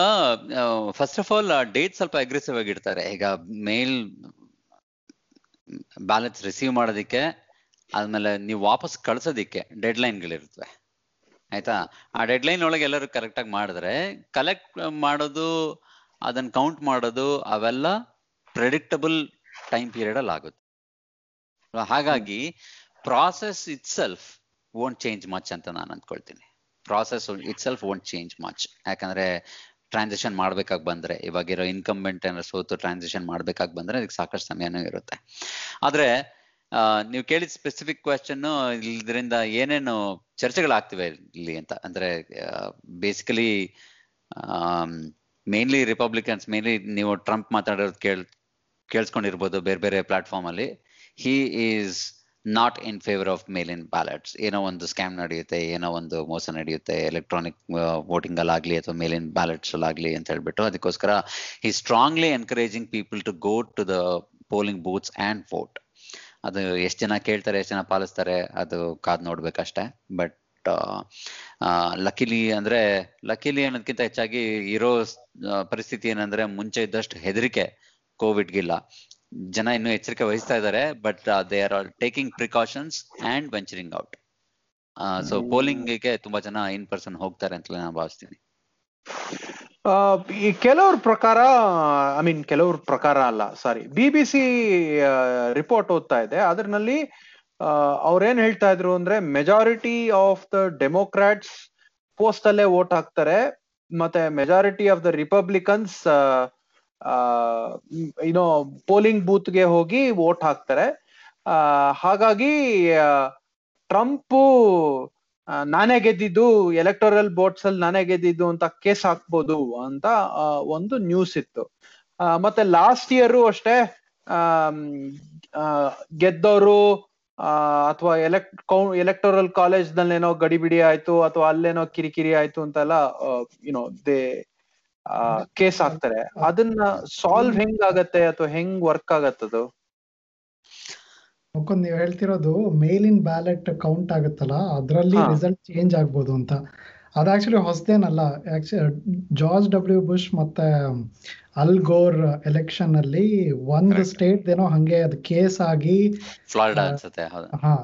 ಫಸ್ಟ್ ಆಫ್ ಆಲ್ ಡೇಟ್ ಸ್ವಲ್ಪ ಅಗ್ರೆಸಿವ್ ಆಗಿರ್ತಾರೆ. ಈಗ ಮೇಲ್ ಬ್ಯಾಲೆನ್ಸ್ ರಿಸೀವ್ ಮಾಡೋದಿಕ್ಕೆ, ಆದ್ಮೇಲೆ ನೀವು ವಾಪಸ್ ಕಳ್ಸೋದಿಕ್ಕೆ ಡೆಡ್ ಲೈನ್ಗಳಿರ್ತವೆ ಆಯ್ತಾ? ಆ ಡೆಡ್ ಲೈನ್ ಒಳಗೆ ಎಲ್ಲರೂ ಕರೆಕ್ಟ್ ಆಗಿ ಮಾಡಿದ್ರೆ ಕಲೆಕ್ಟ್ ಮಾಡೋದು ಅದನ್ನ ಕೌಂಟ್ ಮಾಡೋದು, ಅವೆಲ್ಲ ಪ್ರೆಡಿಕ್ಟಬಲ್ ಟೈಮ್ ಪೀರಿಯಡ್ ಅಲ್ಲಿ ಆಗುತ್ತೆ. ಹಾಗಾಗಿ process itself won't change much ಅಂತ ನಾನು ಅಂದ್ಕೊಳ್ತೀನಿ. Process itself won't change much ಯಾಕಂದ್ರೆ ಟ್ರಾನ್ಸಾಕ್ಷನ್ ಮಾಡ್ಬೇಕಾಗಿ ಬಂದ್ರೆ ಇವಾಗಿರೋ ಇನ್ಕಂಬೆಂಟ್ ಏನಾದ್ರು ಸೋತು ಟ್ರಾನ್ಸಾಕ್ಷನ್ ಮಾಡ್ಬೇಕಾಗಿ ಬಂದ್ರೆ, ಅದಕ್ಕೆ ಸಾಕಷ್ಟು ಸಮಯನೂ ಇರುತ್ತೆ. ಆದ್ರೆ ನೀವು ಕೇಳಿದ ಸ್ಪೆಸಿಫಿಕ್ ಕ್ವೆಶನ್ ಇದರಿಂದ ಏನೇನು ಚರ್ಚೆಗಳಾಗ್ತಿವೆ ಇಲ್ಲಿ ಅಂತ? ಅಂದ್ರೆ ಬೇಸಿಕಲಿ ಮೇನ್ಲಿ ರಿಪಬ್ಲಿಕನ್ಸ್ ಮೇನ್ಲಿ ನೀವು ಟ್ರಂಪ್ ಮಾತಾಡೋದು ಕೇಳ್, ಕೇಳಿಸ್ಕೊಂಡಿರ್ಬೋದು ಬೇರೆ ಬೇರೆ ಪ್ಲಾಟ್ಫಾರ್ಮ್ ಅಲ್ಲಿ. He is not in favour of mail in ballots ಏನೋ ಒಂದು ಸ್ಕ್ಯಾಮ್ ನಡೆಯುತ್ತೆ, ಏನೋ ಒಂದು ಮೋಸ ನಡೆಯುತ್ತೆ ಎಲೆಕ್ಟ್ರಾನಿಕ್ ವೋಟಿಂಗ್ ಅಲ್ಲಾಗ್ಲಿ ಅಥವಾ ಮೇಲ್ ಇನ್ ಬ್ಯಾಲೆಟ್ಸ್ ಅಲ್ಲಾಗ್ಲಿ ಅಂತ ಹೇಳ್ಬಿಟ್ಟು ಅದಕ್ಕೋಸ್ಕರ he strongly encouraging people to go to the polling booths and vote ಅದು ಎಷ್ಟು ಜನ ಕೇಳ್ತಾರೆ ಎಷ್ಟು ಜನ ಪಾಲಿಸ್ತಾರೆ ಅದು ಕಾದ್ ನೋಡ್ಬೇಕಷ್ಟೇ. ಬಟ್ ಲಕಿಲಿ ಅಂದ್ರೆ ಲಕಿಲಿ ಅನ್ನೋದಕ್ಕಿಂತ ಹೆಚ್ಚಾಗಿ ಇರೋ ಪರಿಸ್ಥಿತಿ ಏನಂದ್ರೆ ಮುಂಚೆ ಇದ್ದಷ್ಟು ಹೆದರಿಕೆ ಕೋವಿಡ್ಗಿಲ್ಲ. ಜನ ಇನ್ನು ಎಚ್ಚರಿಕೆ ವಹಿಸ್ತಾ ಇದ್ದಾರೆ but they are all taking precautions and venturing out so ಪೋಲಿಂಗ್ಗೆ ತುಂಬಾ ಜನ ಇನ್ ಪರ್ಸನ್ ಹೋಗ್ತಾರೆ ಅಂತ ನಾನು ಭಾವಿಸ್ತೀನಿ. ಕೆಲವ್ರ ಪ್ರಕಾರ ಐ ಮೀನ್ ಕೆಲವ್ರ ಪ್ರಕಾರ ಅಲ್ಲ sorry B B C report ಓದ್ತಾ ಇದೆ. ಅದರಲ್ಲಿ ಅವ್ರೇನ್ ಹೇಳ್ತಾ ಇದ್ರು ಅಂದ್ರೆ majority of the Democrats post ಅಲ್ಲೇ ವೋಟ್ ಹಾಕ್ತಾರೆ. ಮತ್ತೆ ಮೆಜಾರಿಟಿ ಆಫ್ ದ ರಿಪಬ್ಲಿಕನ್ಸ್ ಏನೋ ಪೋಲಿಂಗ್ ಬೂತ್ಗೆ ಹೋಗಿ ವೋಟ್ ಹಾಕ್ತಾರೆ. ಹಾಗಾಗಿ ಟ್ರಂಪ್ ನಾನೇ ಗೆದ್ದಿದ್ದು ಎಲೆಕ್ಟೋರಲ್ ಬೋಟ್ಸ್ ಅಲ್ಲಿ ನಾನೇ ಗೆದ್ದಿದ್ದು ಅಂತ ಕೇಸ್ ಹಾಕ್ಬೋದು ಅಂತ ಒಂದು ನ್ಯೂಸ್ ಇತ್ತು. ಮತ್ತೆ ಲಾಸ್ಟ್ ಇಯರು ಅಷ್ಟೇ ಗೆದ್ದವರು ಅಥವಾ ಎಲೆಕ್ಟ್ ಎಲೆಕ್ಟೋರಲ್ ಕಾಲೇಜ್ ನಲ್ಲೇನೋ ಗಡಿಬಿಡಿ ಆಯ್ತು, ಅಥವಾ ಅಲ್ಲೇನೋ ಕಿರಿಕಿರಿ ಆಯ್ತು ಅಂತೆಲ್ಲ ಯುನೋ ದೇ ಕೇಸ್ ಹಾಕ್ತಾರೆ. ಅದನ್ನ ಸಾಲ್ವ್ ಹೆಂಗ್ ಆಗತ್ತೆ ಅಥವಾ ಹೆಂಗ್ ವರ್ಕ್ ಆಗತ್ತದು? ಮುಕುಂದ್ ನೀವು ಹೇಳ್ತಿರೋದು ಮೇಲಿನ್ ಬ್ಯಾಲೆಟ್ ಕೌಂಟ್ ಆಗುತ್ತಲ್ಲ ಅದರಲ್ಲಿ ರಿಸಲ್ಟ್ ಚೇಂಜ್ ಆಗ್ಬೋದು ಅಂತ. ಅದು ಆಕ್ಚುಲಿ ಹೊಸದೇನಲ್ಲ ಜಾರ್ಜ್ ಡಬ್ಲ್ಯೂ ಬುಷ್ ಮತ್ತೆ ಅಲ್ ಗೋರ್ ಎಲೆಕ್ಷನ್ ಅಲ್ಲಿ ಒಂದು ಸ್ಟೇಟ್ ಏನೋ ಹಂಗೆ ಅದು ಕೇಸ್ ಆಗಿ ಹಾ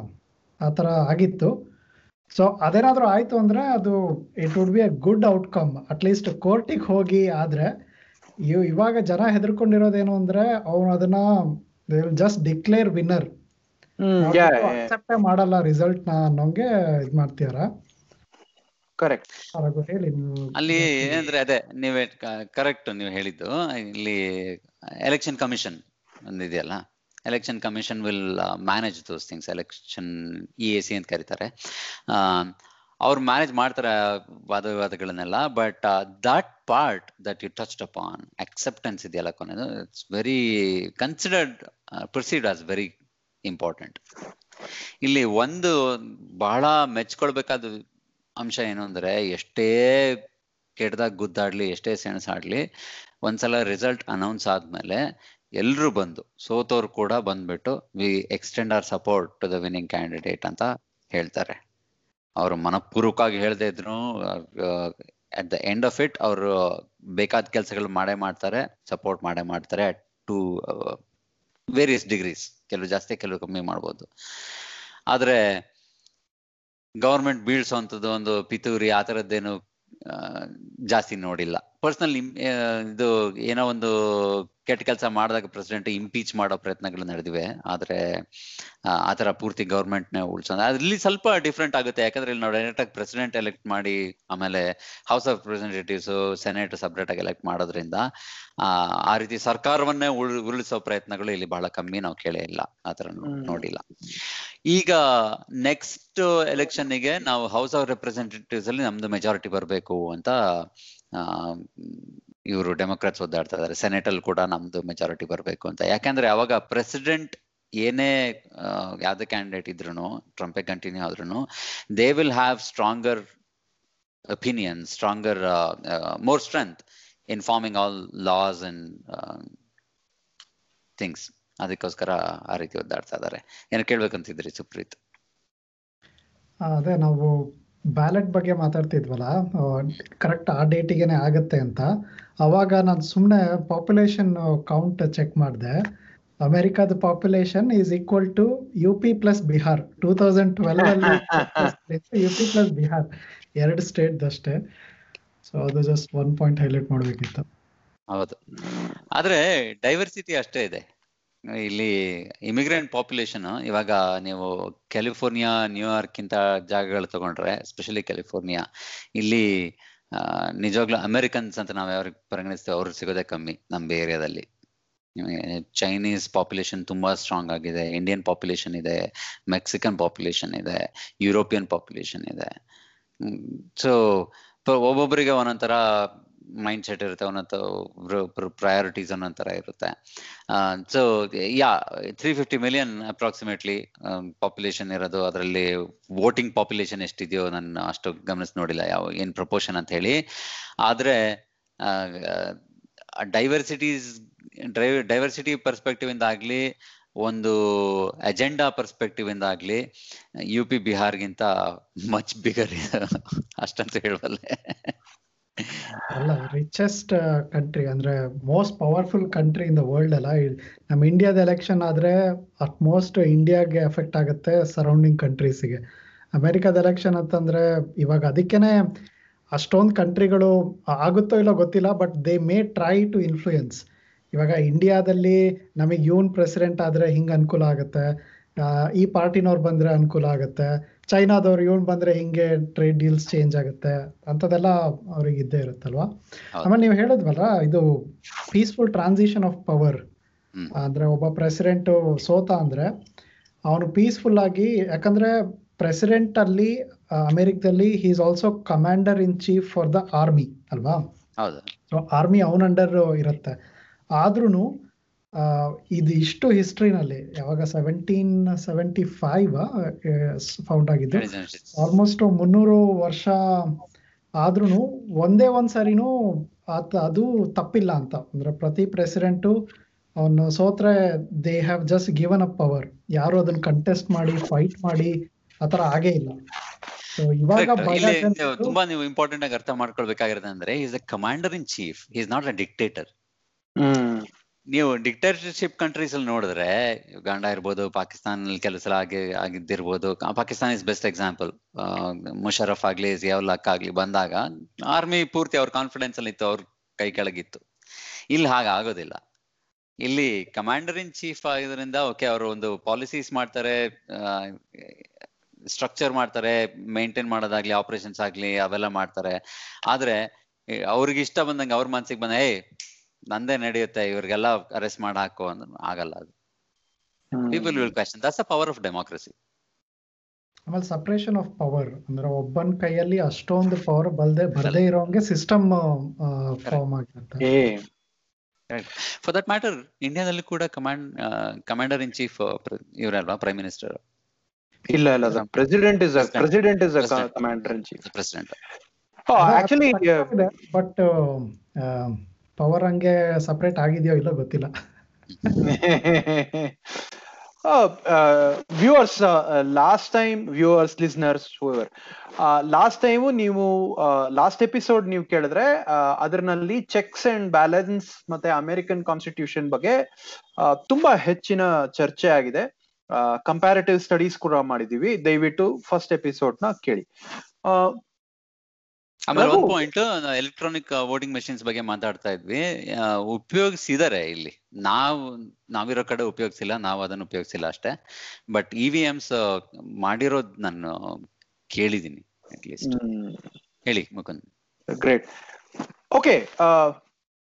ಆತರ ಆಗಿತ್ತು. ಸೊ ಅದೇನಾದ್ರೂ ಆಯ್ತು ಅಂದ್ರೆ ಅದು it would be a good outcome at least ಕೋರ್ಟಿಗೆ ಹೋಗಿ ಆದ್ರೆ ಇವಾಗ ಜನ ಹೆದರ್ಕೊಂಡಿರೋದೇನು ಅಂದ್ರೆ ಅವನು ಅದನ್ನ ಜಸ್ಟ್ ಡಿಕ್ಲೇರ್ ವಿನ್ನರ್ ಅಕ್ಸೆಪ್ಟೇ ಮಾಡಲ್ಲ ರಿಸಲ್ಟ್ನ ಅನ್ನೋಂಗೆ ಇದ್ ಮಾಡ್ತೀಯಾರ ಕರೆಕ್ಟ್ ಹೇಳಿ ಅಲ್ಲಿ ಏನಂದ್ರೆ ಅದೇ ನೀವೇ ಕರೆಕ್ಟ್ ನೀವು ಹೇಳಿದ್ದು. ಇಲ್ಲಿ election commission ಒಂದಿದೆಯಲ್ಲ. Election commission will manage those things election E A C ಅಂತ ಕರೀತಾರೆ. ಅವ್ರು ಮ್ಯಾನೇಜ್ ಮಾಡ್ತಾರೆ ವಾದ ವಿವಾದಗಳನ್ನೆಲ್ಲ but that part that you touched upon acceptance ಇದೆಯಲ್ಲ ಕೊನೆದು it's very considered proceed as very important ಇಲ್ಲಿ ಒಂದು ಬಹಳ ಮೆಚ್ಕೊಳ್ಬೇಕಾದ ಅಂಶ ಏನು ಅಂದ್ರೆ ಎಷ್ಟೇ ಕೆಟ್ಟದಾಗ ಗುದ್ದಾಡ್ಲಿ, ಎಷ್ಟೇ ಸೆಣಸಾಡ್ಲಿ, ಒಂದ್ಸಲ ರಿಸಲ್ಟ್ ಅನೌನ್ಸ್ ಆದ್ಮೇಲೆ ಎಲ್ರು ಬಂದು ಸೋತವ್ರು ಕೂಡ ಬಂದ್ಬಿಟ್ಟು we extend our support to the winning candidate ಅಂತ ಹೇಳ್ತಾರೆ. ಅವರು ಮನಪೂರ್ವಕವಾಗಿ ಹೇಳ್ದೇ ಇದ್ರು at the end of it ಅವರು ಬೇಕಾದ ಕೆಲಸಗಳು ಮಾಡೇ ಮಾಡ್ತಾರೆ ಸಪೋರ್ಟ್ ಮಾಡೇ ಮಾಡ್ತಾರೆ ಟು ವೇರಿಯಸ್ ಡಿಗ್ರೀಸ್ ಕೆಲವು ಜಾಸ್ತಿ ಕೆಲವು ಕಮ್ಮಿ ಮಾಡ್ಬೋದು. ಆದ್ರೆ ಗವರ್ಮೆಂಟ್ ಬೀಳ್ಸೋಂಥದ್ದು ಒಂದು ಪಿತೂರಿ ಆ ಥರದ್ದೇನು ಜಾಸ್ತಿ ನೋಡಿಲ್ಲ. ಪರ್ಸನಲ್ ಇದು ಏನೋ ಒಂದು ಕೆಟ್ಟ ಕೆಲಸ ಮಾಡಿದಾಗ ಪ್ರೆಸಿಡೆಂಟ್ ಇಂಪೀಚ್ ಮಾಡೋ ಪ್ರಯತ್ನಗಳು ನಡೆದಿವೆ. ಆದ್ರೆ ಆ, ತರ ಪೂರ್ತಿ ಗೌರ್ಮೆಂಟ್ ನೇ ಉಳ್ಸೋದು ಇಲ್ಲಿ ಸ್ವಲ್ಪ ಡಿಫ್ರೆಂಟ್ ಆಗುತ್ತೆ. ಯಾಕಂದ್ರೆ ಇಲ್ಲಿ ನಾವು ಡೈರೆಕ್ಟ್ ಆಗಿ ಪ್ರೆಸಿಡೆಂಟ್ ಎಲೆಕ್ಟ್ ಮಾಡಿ ಆಮೇಲೆ house of representatives senate separate ಆಗಿ ಎಲೆಕ್ಟ್ ಮಾಡೋದ್ರಿಂದ ಆ ರೀತಿ ಸರ್ಕಾರವನ್ನೇ ಉರುಳಿಸೋ ಪ್ರಯತ್ನಗಳು ಇಲ್ಲಿ ಬಹಳ ಕಮ್ಮಿ ನಾವು ಕೇಳೇ ಇಲ್ಲ. ಆತರ ನೋಡಿಲ್ಲ. ಈಗ ನೆಕ್ಸ್ಟ್ ಎಲೆಕ್ಷನ್ನಿಗೆ ನಾವು ಹೌಸ್ ಆಫ್ ರೆಪ್ರೆಸೆಂಟೇಟಿವ್ಸ್ ಅಲ್ಲಿ ನಮ್ದು ಮೆಜಾರಿಟಿ ಬರಬೇಕು ಅಂತ ಇವರು ಡೆಮೊಕ್ರಾಟ್ಸ್ ಒದ್ದಾಡ್ತಾ ಇದ್ದಾರೆ ಸೆನೆಟ್ ಅಲ್ಲಿ ಕೂಡ ನಮ್ದು ಮೆಜಾರಿಟಿ ಬರಬೇಕು ಅಂತ. ಯಾಕಂದ್ರೆ ಅವಾಗ ಪ್ರೆಸಿಡೆಂಟ್ ಏನೇ ಯಾವ್ದೇ ಕ್ಯಾಂಡಿಡೇಟ್ ಇದ್ರು ಟ್ರಂಪೆ ಕಂಟಿನ್ಯೂ ಆದ್ರೂ they will have stronger opinion stronger more strength in forming all laws and things ಅದಕ್ಕೋಸ್ಕರ ಆ ರೀತಿ ಒದ್ದಾಡ್ತಾ ಇದ್ದಾರೆ ಏನು ಕೇಳ್ಬೇಕಂತಿದ್ರಿ ಸುಪ್ರೀತ್? ಅದೇ ನಾವು ಬ್ಯಾಲೆಟ್ ಬಗ್ಗೆ ಮಾತಾಡ್ತಿದ್ವಲ್ಲ ಕರೆಕ್ಟ್ ಆ ಡೇಟಿಗೆನೆ ಆಗತ್ತೆ ಅಂತ. ಅವಾಗ ನಾನು ಸುಮ್ಮನೆ ಪಾಪ್ಯುಲೇಷನ್ ಕೌಂಟ್ ಚೆಕ್ ಮಾಡಿದೆ. ಅಮೆರಿಕಾದ population is equal to U P plus Bihar two thousand twelve ಅಲ್ಲಿ ಯು ಪಿ ಪ್ಲಸ್ ಬಿಹಾರ್ ಎರಡು ಸ್ಟೇಟ್ ಅಷ್ಟೇ ಸೊ ಅದು ಜಸ್ಟ್ ಒನ್ ಪಾಯಿಂಟ್ ಹೈಲೈಟ್ ಮಾಡ್ಬೇಕಿತ್ತು. ಹೌದು. ಆದ್ರೆ ಡೈವರ್ಸಿಟಿ ಅಷ್ಟೇ ಇದೆ. ಇಲ್ಲಿ ಇಮಿಗ್ರೆಂಟ್ ಪಾಪ್ಯುಲೇಷನ್ ಇವಾಗ ನೀವು ಕ್ಯಾಲಿಫೋರ್ನಿಯಾ ನ್ಯೂಯಾರ್ಕ್ ಇಂತ ಜಾಗಗಳು ತಗೊಂಡ್ರೆ ಎಸ್ಪೆಷಲಿ ಕ್ಯಾಲಿಫೋರ್ನಿಯಾ ಇಲ್ಲಿ ನಿಜವಾಗ್ಲೂ ಅಮೆರಿಕನ್ಸ್ ಅಂತ ನಾವು ಯಾವ್ರಿಗೆ ಪರಿಗಣಿಸ್ತೇವೆ, ಅವ್ರು ಸಿಗೋದೇ ಕಮ್ಮಿ ನಮ್ಮ ಏರಿಯಾದಲ್ಲಿ. ಚೈನೀಸ್ ಪಾಪ್ಯುಲೇಷನ್ ತುಂಬಾ ಸ್ಟ್ರಾಂಗ್ ಆಗಿದೆ ಇಂಡಿಯನ್ ಪಾಪ್ಯುಲೇಷನ್ ಇದೆ ಮೆಕ್ಸಿಕನ್ ಪಾಪ್ಯುಲೇಷನ್ ಇದೆ ಯುರೋಪಿಯನ್ ಪಾಪ್ಯುಲೇಷನ್ ಇದೆ. ಸೊ ಒಬ್ಬೊಬ್ಬರಿಗೆ ಒಂದೊಂಥರ ಮೈಂಡ್ ಸೆಟ್ ಇರುತ್ತೆ ಒಂದೊಂದು ಪ್ರಯಾರಿಟೀಸ್ ಒಂದೊಂಥರ ಇರುತ್ತೆ. So yeah three fifty million approximately population ಇರೋದು, ಅದರಲ್ಲಿ ವೋಟಿಂಗ್ ಪಾಪ್ಯುಲೇಷನ್ ಎಷ್ಟಿದೆಯೋ ನಾನು ಅಷ್ಟು ಗಮನಿಸಿ ನೋಡಿಲ್ಲ, ಯಾವ, ಏನು ಪ್ರಪೋರ್ಷನ್ ಅಂತ ಹೇಳಿ. ಆದ್ರೆ ಡೈವರ್ಸಿಟೀಸ್ ಡೈವರ್ಸಿಟಿ ಪರ್ಸ್ಪೆಕ್ಟಿವ್ ಇಂದ ಆಗ್ಲಿ, ಒಂದು ಅಜೆಂಡಾ ಪರ್ಸ್ಪೆಕ್ಟಿವ್ ಇಂದ ಆಗ್ಲಿ ಯು ಪಿ ಬಿಹಾರ್ಗಿಂತ ಮಚ್ ಬಿಗರ್ ಅಷ್ಟಂತ ಹೇಳಬಲ್ಲೆ ಅಲ್ಲ ರಿಚೆಸ್ಟ್ ಕಂಟ್ರಿ ಅಂದ್ರೆ most powerful country in the world ಅಲ್ಲ. ನಮ್ಮ ಇಂಡಿಯಾದ ಎಲೆಕ್ಷನ್ ಆದ್ರೆ ಅಟ್ಮೋಸ್ಟ್ ಇಂಡಿಯಾಗೆ ಎಫೆಕ್ಟ್ ಆಗುತ್ತೆ ಸರೌಂಡಿಂಗ್ ಕಂಟ್ರೀಸ್ಗೆ ಅಮೆರಿಕದ ಎಲೆಕ್ಷನ್ ಅಂತಂದ್ರೆ ಇವಾಗ ಅದಕ್ಕೇನೆ ಅಷ್ಟೊಂದು ಕಂಟ್ರಿಗಳು ಆಗುತ್ತೋ ಇಲ್ಲೋ ಗೊತ್ತಿಲ್ಲ but they may try to influence ಇವಾಗ ಇಂಡಿಯಾದಲ್ಲಿ ನಮಗೆ ಇವನ್ ಪ್ರೆಸಿಡೆಂಟ್ ಆದ್ರೆ ಹಿಂಗೆ ಅನುಕೂಲ ಆಗುತ್ತೆ. ಈ ಪಾರ್ಟಿನವ್ರು ಬಂದ್ರೆ ಅನುಕೂಲ ಆಗುತ್ತೆ. ಚೈನಾದವ್ರು ಇವನ್ ಬಂದ್ರೆ ಹಿಂಗೆ ಟ್ರೇಡ್ ಡೀಲ್ಸ್ ಚೇಂಜ್ ಆಗುತ್ತೆ. ಅಂತದೆಲ್ಲ ಅವ್ರಿಗೆ ಇದ್ದೇ ಇರುತ್ತಲ್ವಾ. ಆಮೇಲೆ ನೀವು ಹೇಳಿದ್ವಲ್ಲ ಇದು ಪೀಸ್ಫುಲ್ ಟ್ರಾನ್ಸಿಷನ್ ಆಫ್ ಪವರ್ ಅಂದ್ರೆ ಒಬ್ಬ ಪ್ರೆಸಿಡೆಂಟ್ ಸೋತ ಅಂದ್ರೆ ಅವನು ಪೀಸ್ಫುಲ್ ಆಗಿ ಯಾಕಂದ್ರೆ ಪ್ರೆಸಿಡೆಂಟ್ ಅಲ್ಲಿ ಅಮೆರಿಕದಲ್ಲಿ he is also commander in chief for the army ಅಲ್ವಾ? ಆರ್ಮಿ ಅವನ ಅಂಡರ್ ಇರುತ್ತೆ. ಆದ್ರೂ ಇದು ಇಷ್ಟು ಹಿಸ್ಟ್ರಿನಲ್ಲಿ ಯಾವಾಗ ಸೆವೆಂಟೀನ್ ಸೆವೆಂಟಿ ಫೈವ್ ಫೌಂಡ್ ಆಗಿದ್ದು ಆಲ್ಮೋಸ್ಟ್ ಮುನ್ನೂರು ವರ್ಷ ಆದ್ರೂ ಒಂದೇ ಒಂದ್ ಸರಿನೂ ಆತ ಅದು ತಪ್ಪಿಲ್ಲ ಅಂತ. ಅಂದ್ರೆ ಪ್ರತಿ ಪ್ರೆಸಿಡೆಂಟು ಅವನು ಸೋತ್ರೆ they have just given up power ಯಾರು ಅದನ್ನ ಕಂಟೆಸ್ಟ್ ಮಾಡಿ ಫೈಟ್ ಮಾಡಿ ಆತರ ಆಗೇ ಇಲ್ಲ. ಸೊ ಇವಾಗ ತುಂಬಾ ನೀವು ಇಂಪಾರ್ಟೆಂಟ್ ಆಗಿ ಅರ್ಥ ಮಾಡ್ಕೊಳ್ಬೇಕಾಗಿರೋದಂದ್ರೆ is a commander in chief is not a dictator hmm. ನೀವು ಡಿಕ್ಟೇಟರ್ಶಿಪ್ ಕಂಟ್ರೀಸ್ ಅಲ್ಲಿ ನೋಡಿದ್ರೆ ಗಂಡ ಇರ್ಬೋದು ಪಾಕಿಸ್ತಾನ ಕೆಲವು ಸಲ ಆಗಿ ಆಗಿದ್ದಿರ್ಬೋದು Pakistan is best example Musharraf ಆಗ್ಲಿ, ಜಿಯಾವುಲ್ ಆಗ್ಲಿ ಬಂದಾಗ ಆರ್ಮಿ ಪೂರ್ತಿ ಅವ್ರ ಕಾನ್ಫಿಡೆನ್ಸ್ ಅಲ್ಲಿ ಇತ್ತು, ಅವ್ರ ಕೈ ಕೆಳಗಿತ್ತು. ಇಲ್ಲಿ ಹಾಗೆ ಆಗೋದಿಲ್ಲ. ಇಲ್ಲಿ ಕಮಾಂಡರ್ ಇನ್ ಚೀಫ್ ಆಗಿದ್ರಿಂದ ಓಕೆ ಅವರು ಒಂದು ಪಾಲಿಸೀಸ್ ಮಾಡ್ತಾರೆ ಸ್ಟ್ರಕ್ಚರ್ ಮಾಡ್ತಾರೆ ಮೇಂಟೈನ್ ಮಾಡೋದಾಗ್ಲಿ ಆಪರೇಷನ್ಸ್ ಆಗ್ಲಿ, ಅವೆಲ್ಲ ಮಾಡ್ತಾರೆ. ಆದ್ರೆ, ಅವ್ರಿಗೆ ಇಷ್ಟ ಬಂದಂಗೆ ಅವ್ರ ಮನ್ಸಿಗೆ ಬಂದ ಏ ನಂದೇ ನಡೆಯುತ್ತೆ ಇವ್ರಿಗೆಲ್ಲ ಅರೆಸ್ಟ್ ಮಾಡಿ ಹಾಕೋ ಅಂದ್ರೆ ಆಗಲ್ಲ ಅದು. People will question that's a power of democracy ಆಮೇಲೆ ಸಪ್ರೇಷನ್ ಆಫ್ ಪವರ್ ಅಂದ್ರೆ ಒಬ್ಬನ ಕೈಯಲ್ಲಿ ಅಷ್ಟೊಂದು ಪವರ್ ಬಲ್ದೆ ಬರದೇ ಇರೋಂಗೆ ಸಿಸ್ಟಮ್ ಫಾರ್ಮ್ ಆಗಿರುತ್ತೆ. ಏ. ಫಾರ್ ದಟ್ ಮ್ಯಾಟರ್ ಇಂಡಿಯಾದಲ್ಲಿ ಕೂಡ ಕಮಾಂಡ್ ಕಮಾಂಡರ್ ಇನ್ ಚೀಫ್ ಇವರಲ್ವಾ ಪ್ರೈಮ್ ಮಿನಿಸ್ಟರ್ ಇಲ್ಲ ಇಲ್ಲ president is President. President is. Commander in chief president actually but power ಹಂಗೆ ಸಪರೇಟ್ ಆಗಿದೆಯೋ ಇಲ್ಲೋ ಗೊತ್ತಿಲ್ಲ. Viewers last time viewers listeners whoever last time ನೀವು ಲಾಸ್ಟ್ ಎಪಿಸೋಡ್ ನೀವು ಕೇಳಿದ್ರೆ ಅದರಲ್ಲಿ ಚೆಕ್ಸ್ ಅಂಡ್ ಬ್ಯಾಲೆನ್ಸ್ ಮತ್ತೆ ಅಮೆರಿಕನ್ ಕಾನ್ಸ್ಟಿಟ್ಯೂಷನ್ ಬಗ್ಗೆ ಆ, ತುಂಬಾ ಹೆಚ್ಚಿನ ಚರ್ಚೆ ಆಗಿದೆ. ಕಂಪ್ಯಾರಿಟಿವ್ ಸ್ಟಡೀಸ್ ಕೂಡ ಮಾಡಿದೀವಿ ದಯವಿಟ್ಟು ಫಸ್ಟ್ ಎಪಿಸೋಡ್ನ ಕೇಳಿ. ಆಮೇಲೆ ಒಂದ್ ಪಾಯಿಂಟ್ ಎಲೆಕ್ಟ್ರಾನಿಕ್ ವೋಟಿಂಗ್ ಮೆಷಿನ್ಸ್ ಬಗ್ಗೆ ಮಾತಾಡ್ತಾ ಇದ್ವಿ. ಉಪಯೋಗಿಸಿದಾರೆ ಇಲ್ಲಿ. ನಾವು ನಾವಿರೋ ಕಡೆ ಉಪಯೋಗಿಸಿಲ್ಲ ನಾವು ಅದನ್ನ ಉಪಯೋಗಿಸಿಲ್ಲ ಅಷ್ಟೇ. ಬಟ್ ಇ ವಿ ಎಮ್ಸ್ ಮಾಡಿರೋದ್ ನಾನು ಕೇಳಿದೀನಿ ಅಟ್ಲೀಸ್ಟ್ ಹೇಳಿ ಮುಕುಂದ್. ಗ್ರೇಟ್ ಓಕೆ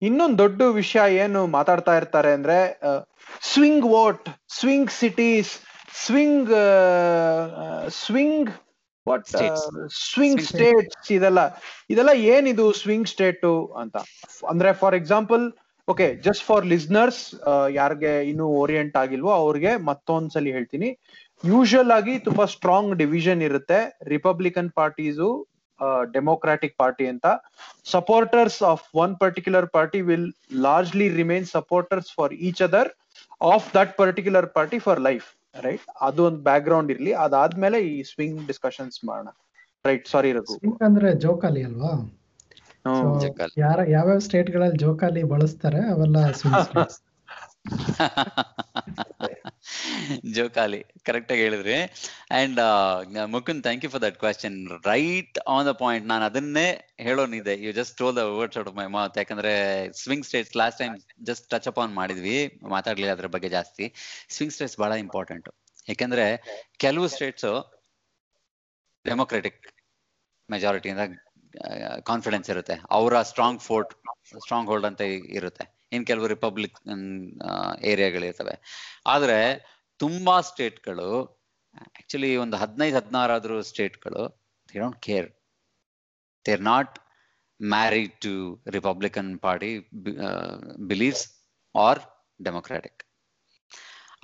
ಇನ್ನೊಂದು ದೊಡ್ಡ ವಿಷಯ ಏನು ಮಾತಾಡ್ತಾ ಇರ್ತಾರೆ ಅಂದ್ರೆ swing vote swing cities swing swing what swing states ಇದೆಲ್ಲ ಇದೆಲ್ಲ ಏನಿದು ಸ್ವಿಂಗ್ ಸ್ಟೇಟು ಅಂತ? ಅಂದ್ರೆ for example okay just for listeners ಯಾರಿಗೆ ಇನ್ನೂ ಓರಿಯೆಂಟ್ ಆಗಿಲ್ವೋ ಅವ್ರಿಗೆ ಮತ್ತೊಂದ್ಸಲಿ ಹೇಳ್ತೀನಿ. ಯೂಶುವಲ್ ಆಗಿ ತುಂಬಾ ಸ್ಟ್ರಾಂಗ್ ಡಿವಿಷನ್ ಇರುತ್ತೆ. ರಿಪಬ್ಲಿಕನ್ ಪಾರ್ಟೀಸು ಡೆಮೋಕ್ರಾಟಿಕ್ ಪಾರ್ಟಿ ಅಂತ. Supporters of one particular party will largely remain supporters for each other of that particular party for life right ಅದು ಒಂದು ಬ್ಯಾಕ್ ಗ್ರೌಂಡ್ ಇರ್ಲಿ. ಅದಾದ್ಮೇಲೆ ಈ ಸ್ವಿಂಗ್ ಡಿಸ್ಕಷನ್ಸ್ ಮಾಡೋಣ. Right sorry Raghu. ಸ್ವಿಂಗ್ ಅಂದ್ರೆ ಜೋಕಾಲಿ ಅಲ್ವಾ. ಯಾರ ಯಾವ್ಯಾವ ಸ್ಟೇಟ್ಗಳಲ್ಲಿ ಜೋಕಾಲಿ ಬಳಸ್ತಾರೆ ಅವೆಲ್ಲ ಜೋಕಾಲಿ ಕರೆಕ್ಟ್ ಆಗಿ ಹೇಳಿದ್ರಿ. And Mukund thank you for that question right on the point ನಾನು ಅದನ್ನೇ ಹೇಳೋನಿದೆ you just told the words out my mouth ಯಾಕಂದ್ರೆ swing states last time just touch up on ಮಾಡಿದ್ವಿ. ಮಾತಾಡ್ಲಿಲ್ಲ ಅದ್ರ ಬಗ್ಗೆ ಜಾಸ್ತಿ. ಸ್ವಿಂಗ್ ಸ್ಟೇಟ್ಸ್ ಬಹಳ ಇಂಪಾರ್ಟೆಂಟ್ ಯಾಕಂದ್ರೆ, ಕೆಲವು ಸ್ಟೇಟ್ಸ್ ಡೆಮೋಕ್ರೆಟಿಕ್ ಮೆಜಾರಿಟಿಯಿಂದ ಕಾನ್ಫಿಡೆನ್ಸ್ ಇರುತ್ತೆ. ಅವರ ಸ್ಟ್ರಾಂಗ್ ಫೋರ್ಟ್ ಸ್ಟ್ರಾಂಗ್ ಹೋಲ್ಡ್ ಅಂತ ಇರುತ್ತೆ. ಇನ್ ಕೆಲವು ರಿಪಬ್ಲಿಕ್ ಏರಿಯಾಗಳಿರ್ತವೆ ಆದ್ರೆ ತುಂಬಾ ಸ್ಟೇಟ್ಗಳು ಆಕ್ಚುಲಿ ಒಂದು ಹದಿನೈದು, ಹದಿನಾರಾದ್ರೂ ಸ್ಟೇಟ್ಗಳು they don't care they are not married to Republican party believes or Democratic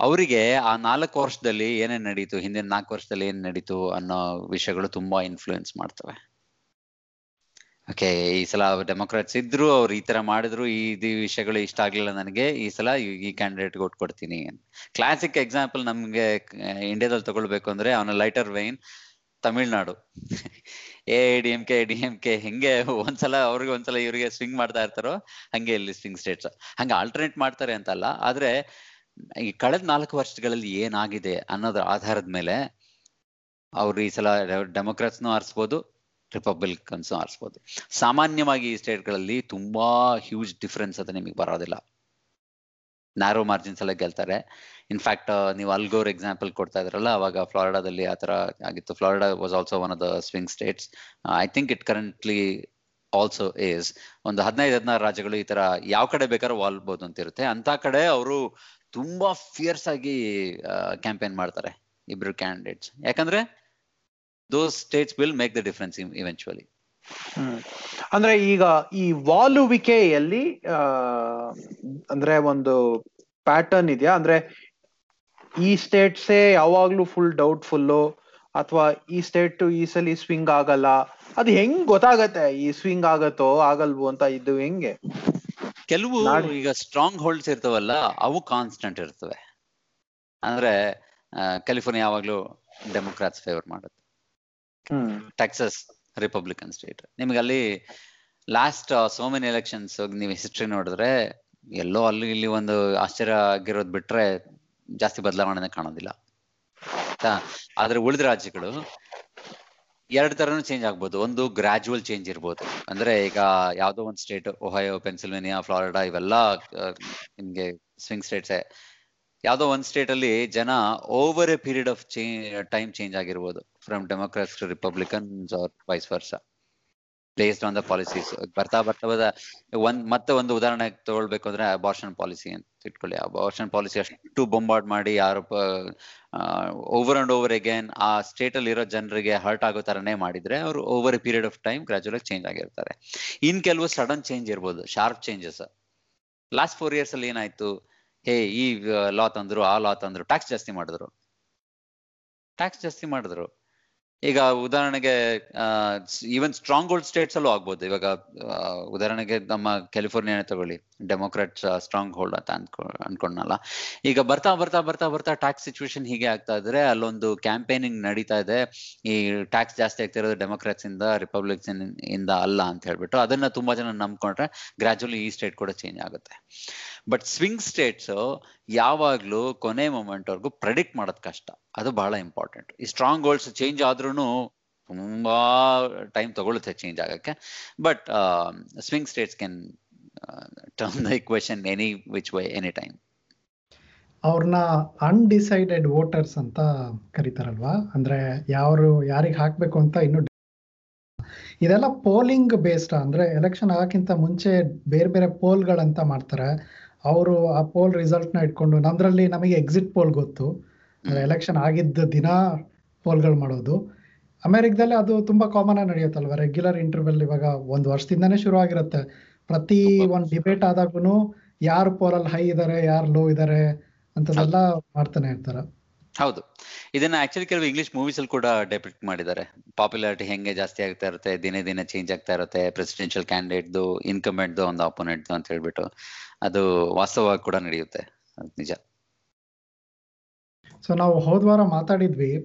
ಅವರಿಗೆ ಆ ನಾಲ್ಕು ವರ್ಷದಲ್ಲಿ ಏನೇನ್ ನಡೀತು, ಹಿಂದಿನ ನಾಲ್ಕು ವರ್ಷದಲ್ಲಿ ಏನ್ ನಡೀತು ಅನ್ನೋ ವಿಷಯಗಳು ತುಂಬಾ ಇನ್ಫ್ಲೂಯೆನ್ಸ್ ಮಾಡ್ತವೆ. ಓಕೆ ಈ ಸಲ ಡೆಮೊಕ್ರಾಟ್ಸ್ ಇದ್ರು, ಅವ್ರು ಈ ತರ ಮಾಡಿದ್ರು, ಈ ವಿಷಯಗಳು ಇಷ್ಟ ಆಗ್ಲಿಲ್ಲ ನನಗೆ, ಈ ಸಲ ಈ- ಕ್ಯಾಂಡಿಡೇಟ್ ಓಟ್ ಕೊಡ್ತೀನಿ ಕ್ಲಾಸಿಕ್ ಎಕ್ಸಾಂಪಲ್ ನಮ್ಗೆ ಇಂಡಿಯಾದಲ್ಲಿ ತಗೊಳ್ಬೇಕು ಅಂದ್ರೆ ಅವನ lighter vein Tamil Nadu. A D M K D M K ಹೆಂಗೆ ಒಂದ್ಸಲ ಅವ್ರಿಗೆ ಒಂದ್ಸಲ ಇವ್ರಿಗೆ ಸ್ವಿಂಗ್ ಮಾಡ್ತಾ ಇರ್ತಾರೋ, ಹಂಗೆ ಇಲ್ಲಿ ಸ್ವಿಂಗ್ ಸ್ಟೇಟ್ಸ್ ಹಂಗೆ ಆಲ್ಟರ್ನೇಟ್ ಮಾಡ್ತಾರೆ ಅಂತಲ್ಲ, ಆದ್ರೆ ಈ ಕಳೆದ ನಾಲ್ಕು ವರ್ಷಗಳಲ್ಲಿ ಏನಾಗಿದೆ ಅನ್ನೋದ್ರ ಆಧಾರದ ಮೇಲೆ ಅವ್ರು ಈ ಸಲ ಡೆಮೊಕ್ರಾಟ್ಸ್ನು ಆರಿಸ್ಬೋದು ರಿಪಬ್ಲಿಕನ್ಸ್ ಆರಿಸ್ಬೋದು. ಸಾಮಾನ್ಯವಾಗಿ ಈ ಸ್ಟೇಟ್ಗಳಲ್ಲಿ ತುಂಬಾ ಹ್ಯೂಜ್ ಡಿಫ್ರೆನ್ಸ್ ಅದು ನಿಮಗೆ ಬರೋದಿಲ್ಲ. ನ್ಯಾರೋ ಮಾರ್ಜಿನ್ಸ್ ಎಲ್ಲ ಗೆಲ್ತಾರೆ. ಇನ್ಫ್ಯಾಕ್ಟ್ ನೀವು ಅಲ್ಗೋರ್ ಎಕ್ಸಾಂಪಲ್ ಕೊಡ್ತಾ ಇದ್ರಲ್ಲ, ಅವಾಗ ಫ್ಲಾರಿಡಾದಲ್ಲಿ ಆ ತರ ಆಗಿತ್ತು. Florida was also one of the swing states I think it currently also is ಒಂದು ಹದಿನೈದು, ಹದಿನಾರು ರಾಜ್ಯಗಳು ಈ ತರ ಯಾವ ಕಡೆ ಬೇಕಾದ್ರೂ ವಾಲ್ಬಹುದು ಅಂತ ಇರುತ್ತೆ. ಅಂತ ಕಡೆ ಅವರು ತುಂಬಾ ಫಿಯರ್ಸ್ ಆಗಿ ಕ್ಯಾಂಪೇನ್ ಮಾಡ್ತಾರೆ ಇಬ್ರು ಕ್ಯಾಂಡಿಡೇಟ್ಸ್ ಯಾಕಂದ್ರೆ those states will make the difference eventually. Hmm. ಅಂದ್ರೆ ಈಗ ಈ ವಾಲುವಿಕೆಯಲ್ಲಿ ಅಂದ್ರೆ ಒಂದು ಪ್ಯಾಟರ್ನ್ ಇದೆಯಾ? ಅಂದ್ರೆ ಈ ಸ್ಟೇಟ್ಸೇ ಯಾವಾಗ್ಲೂ ಫುಲ್ ಡೌಟ್ಫುಲ್ಲು ಅಥವಾ ಈ ಸ್ಟೇಟ್ ಈ ಸಲ ಸ್ವಿಂಗ್ ಆಗಲ್ಲ? ಅದ್ ಹೆಂಗ್ ಗೊತ್ತಾಗತ್ತೆ? ಈ ಸ್ವಿಂಗ್ ಆಗತ್ತೋ ಆಗಲ್ವೋ ಅಂತ ಇದು ಹೆಂಗೆ? ಕೆಲವು ಈಗ ಸ್ಟ್ರಾಂಗ್ ಹೋಲ್ಡ್ಸ್ ಇರ್ತವಲ್ಲ ಅವು ಕಾನ್ಸ್ಟೆಂಟ್ ಇರ್ತವೆ. ಅಂದ್ರೆ ಕ್ಯಾಲಿಫೋರ್ನಿಯಾ ಯಾವಾಗ್ಲೂ ಡೆಮೊಕ್ರಾಟ್ಸ್ ಫೇವರ್ ಮಾಡುತ್ತೆ. ಟೆಕ್ಸಸ್ ರಿಪಬ್ಲಿಕನ್ ಸ್ಟೇಟ್ ನಿಮ್ಗೆ ಅಲ್ಲಿ ಲಾಸ್ಟ್ ಸೋ ಮೆನಿ ಎಲೆಕ್ಷನ್ಸ್ ನೀವು ಹಿಸ್ಟ್ರಿ ನೋಡಿದ್ರೆ ಎಲ್ಲೋ ಅಲ್ಲಿ ಇಲ್ಲಿ ಒಂದು ಆಶ್ಚರ್ಯ ಆಗಿರೋದ್ ಬಿಟ್ರೆ ಜಾಸ್ತಿ ಬದಲಾವಣೆ ಕಾಣೋದಿಲ್ಲ. ಆದ್ರೆ ಉಳಿದ ರಾಜ್ಯಗಳು ಎರಡ್ ತರನು ಚೇಂಜ್ ಆಗ್ಬೋದು. ಒಂದು ಗ್ರಾಜುವಲ್ ಚೇಂಜ್ ಇರ್ಬೋದು. ಅಂದ್ರೆ ಈಗ ಯಾವ್ದೋ ಒಂದು ಸ್ಟೇಟ್ ಒಹಯೋ ಪೆನ್ಸಿಲ್ವೇನಿಯಾ ಫ್ಲಾರಿಡಾ ಇವೆಲ್ಲ ಆ, ನಿಮ್ಗೆ ಸ್ವಿಂಗ್ ಸ್ಟೇಟ್ಸ್ ಯಾವ್ದೋ ಒಂದು ಸ್ಟೇಟ್ ಅಲ್ಲಿ ಜನ over a period of time change ಆಗಿರ್ಬೋದು from Democrats to Republicans or vice versa based on the policies ಬರ್ತಾ ಬರ್ತಾ ಬರ್ತಾ ಒಂದ್, ಮತ್ತೆ ಒಂದು ಉದಾಹರಣೆ ತಗೊಳ್ಬೇಕು ಅಂದ್ರೆ ಅಬಾರ್ಷನ್ ಪಾಲಿಸಿ ಅಂತ ಇಟ್ಕೊಳ್ಳಿ. ಅಬಾರ್ಷನ್ ಪಾಲಿಸಿ ಅಷ್ಟು ಬೊಂಬಾಟ್ ಮಾಡಿ ಯಾರು ಓವರ್ ಅಂಡ್ ಓವರ್ ಅಗೇನ್ ಆ ಸ್ಟೇಟ್ ಅಲ್ಲಿ ಇರೋ ಜನರಿಗೆ ಹರ್ಟ್ ಆಗೋ ತರನೇ ಮಾಡಿದ್ರೆ ಅವರು over a period of time gradual change ಆಗಿರ್ತಾರೆ. ಇನ್ ಕೆಲವು ಸಡನ್ ಚೇಂಜ್ ಇರ್ಬೋದು sharp changes last four years ಅಲ್ಲಿ ಏನಾಯ್ತು? ಹೇ ಈ ಲಾ ತಂದ್ರು, ಆ ಲಾ ತಂದ್ರು ಟ್ಯಾಕ್ಸ್ ಜಾಸ್ತಿ ಮಾಡಿದ್ರು. ಟ್ಯಾಕ್ಸ್ ಜಾಸ್ತಿ ಮಾಡಿದ್ರು. ಈಗ ಉದಾಹರಣೆಗೆ ಈವನ್ ಸ್ಟ್ರಾಂಗ್ ಹೋಲ್ಡ್ ಸ್ಟೇಟ್ಸ್ ಅಲ್ಲೂ ಆಗ್ಬೋದು. ಇವಾಗ ಉದಾಹರಣೆಗೆ ನಮ್ಮ ಕ್ಯಾಲಿಫೋರ್ನಿಯಾ ತಗೊಳ್ಳಿ. ಡೆಮೋಕ್ರಾಟ್ ಸ್ಟ್ರಾಂಗ್ ಹೋಲ್ಡ್ ಅಂತ ಅನ್ಕೊ, ಅನ್ಕೊಂಡ್ನಲ್ಲ. ಈಗ ಬರ್ತಾ ಬರ್ತಾ ಬರ್ತಾ ಬರ್ತಾ ಟ್ಯಾಕ್ಸ್ ಸಿಚುವೇಶನ್ ಹೀಗೆ ಆಗ್ತಾ ಇದ್ರೆ ಅಲ್ಲೊಂದು ಕ್ಯಾಂಪೇನಿಂಗ್ ನಡೀತಾ ಇದೆ. ಈ ಟ್ಯಾಕ್ಸ್ ಜಾಸ್ತಿ ಆಗ್ತಿರೋದು ಡೆಮೋಕ್ರಾಟ್ಸ್ ಇಂದ ರಿಪಬ್ಲಿಕ್ಸ್ ಇಂದ ಅಲ್ಲ ಅಂತ ಹೇಳ್ಬಿಟ್ಟು ಅದನ್ನ ತುಂಬಾ ಜನ ನಂಬ್ಕೊಂಡ್ರೆ ಗ್ರಾಜುಲಿ ಈ ಸ್ಟೇಟ್ ಕೂಡ ಚೇಂಜ್ ಆಗುತ್ತೆ. ಬಟ್ ಸ್ವಿಂಗ್ ಸ್ಟೇಟ್ಸ್ ಯಾವಾಗ್ಲೂ ಕೊನೆ ಮೊಮೆಂಟ್ ವರ್ಗು ಪ್ರೆಡಿಕ್ಟ್ ಮಾಡೋದ್ ಕಷ್ಟ. ಅದು ಬಹಳ ಇಂಪಾರ್ಟೆಂಟ್ ಈ ಸ್ಟ್ರಾಂಗ್ ಹೋಲ್ಡ್ಸ್ ಚೇಂಜ್ ಆದ್ರೂ ತುಂಬಾ ಟೈಮ್ ತಗೊಳುತ್ತೆ ಚೇಂಜ್ ಆಗಕ್ಕೆ. But swing states can turn turn the any which way any time ಅವ್ರನ್ನ ಅನ್ಡಿಸೈಡೆಡ್ ವೋಟರ್ಸ್ ಅಂತ ಕರೀತಾರಲ್ವಾ? ಅಂದ್ರೆ ಯಾರು ಯಾರಿಗೆ ಹಾಕ್ಬೇಕು ಅಂತ ಇನ್ನು ಇದೆಲ್ಲ ಪೋಲಿಂಗ್ ಬೇಸ್ಡ್ ಅಂದ್ರೆ ಎಲೆಕ್ಷನ್ ಆಗಕ್ಕಿಂತ ಮುಂಚೆ ಬೇರೆ ಬೇರೆ ಪೋಲ್ಗಳಂತ ಮಾಡ್ತಾರೆ. ಅವರು ಆ ಪೋಲ್ ರಿಸಲ್ಟ್ನ ಇಟ್ಕೊಂಡು ನಮ್ದ್ರಲ್ಲಿ ನಮಗೆ ಎಕ್ಸಿಟ್ ಪೋಲ್ ಗೊತ್ತು. ಎಲೆಕ್ಷನ್ ಆಗಿದ್ದ ದಿನ ಪೋಲ್ಗಳು ಮಾಡೋದು. ಅಮೆರಿಕದಲ್ಲಿ ಅದು ತುಂಬಾ ಕಾಮನ್ ಆಗಿ ನಡೆಯುತ್ತಲ್ವ? ರೆಗ್ಯುಲರ್ ಇಂಟರ್ವೆಲ್ ಇವಾಗ ಒಂದ್ ವರ್ಷದಿಂದಾನೇ ಶುರು ಆಗಿರುತ್ತೆ ಪ್ರತಿ ಒಂದ್ ಡಿಬೇಟ್ ಆದಾಗೂ ಯಾರು ಪೋಲಲ್ಲಿ ಹೈ ಇದಾರೆ ಯಾರು ಲೋ ಇದಾರೆ ಅಂತದೆಲ್ಲ ಮಾಡ್ತಾನೆ ಇರ್ತಾರೆ. ಹೌದು. ಇದನ್ನ ಆಕ್ಚುಲಿ ಕೆಲವು ಇಂಗ್ಲಿಷ್ ಮೂವೀಸ್ ಅಲ್ಲಿ ಕೂಡ ಡೆಪಿಕ್ಟ್ ಮಾಡಿದ್ದಾರೆ. ಪಾಪ್ಯುಲಾರಿಟಿ ಹೆಂಗೆ ಜಾಸ್ತಿ ಆಗ್ತಾ ಇರುತ್ತೆ ದಿನೇ ದಿನ ಚೇಂಜ್ ಆಗ್ತಾ ಇರುತ್ತೆ ಪ್ರೆಸಿಡೆನ್ಷಿಯಲ್ ಕ್ಯಾಂಡಿಡೇಟ್ದು ಇನ್ಕಮೆಂಟ್ದು ಒಂದು ಅಪೋನೆಂಟ್ದು ಅಂತ ಹೇಳ್ಬಿಟ್ಟು ಅದು ವಾಸ್ತವವಾಗಿ ಕೂಡ ನಡೆಯುತ್ತೆ. ನಿಜ. ಸೊ ನಾವು ಹೋದ್ವಾರ ಮಾತಾಡಿದ್ವಿ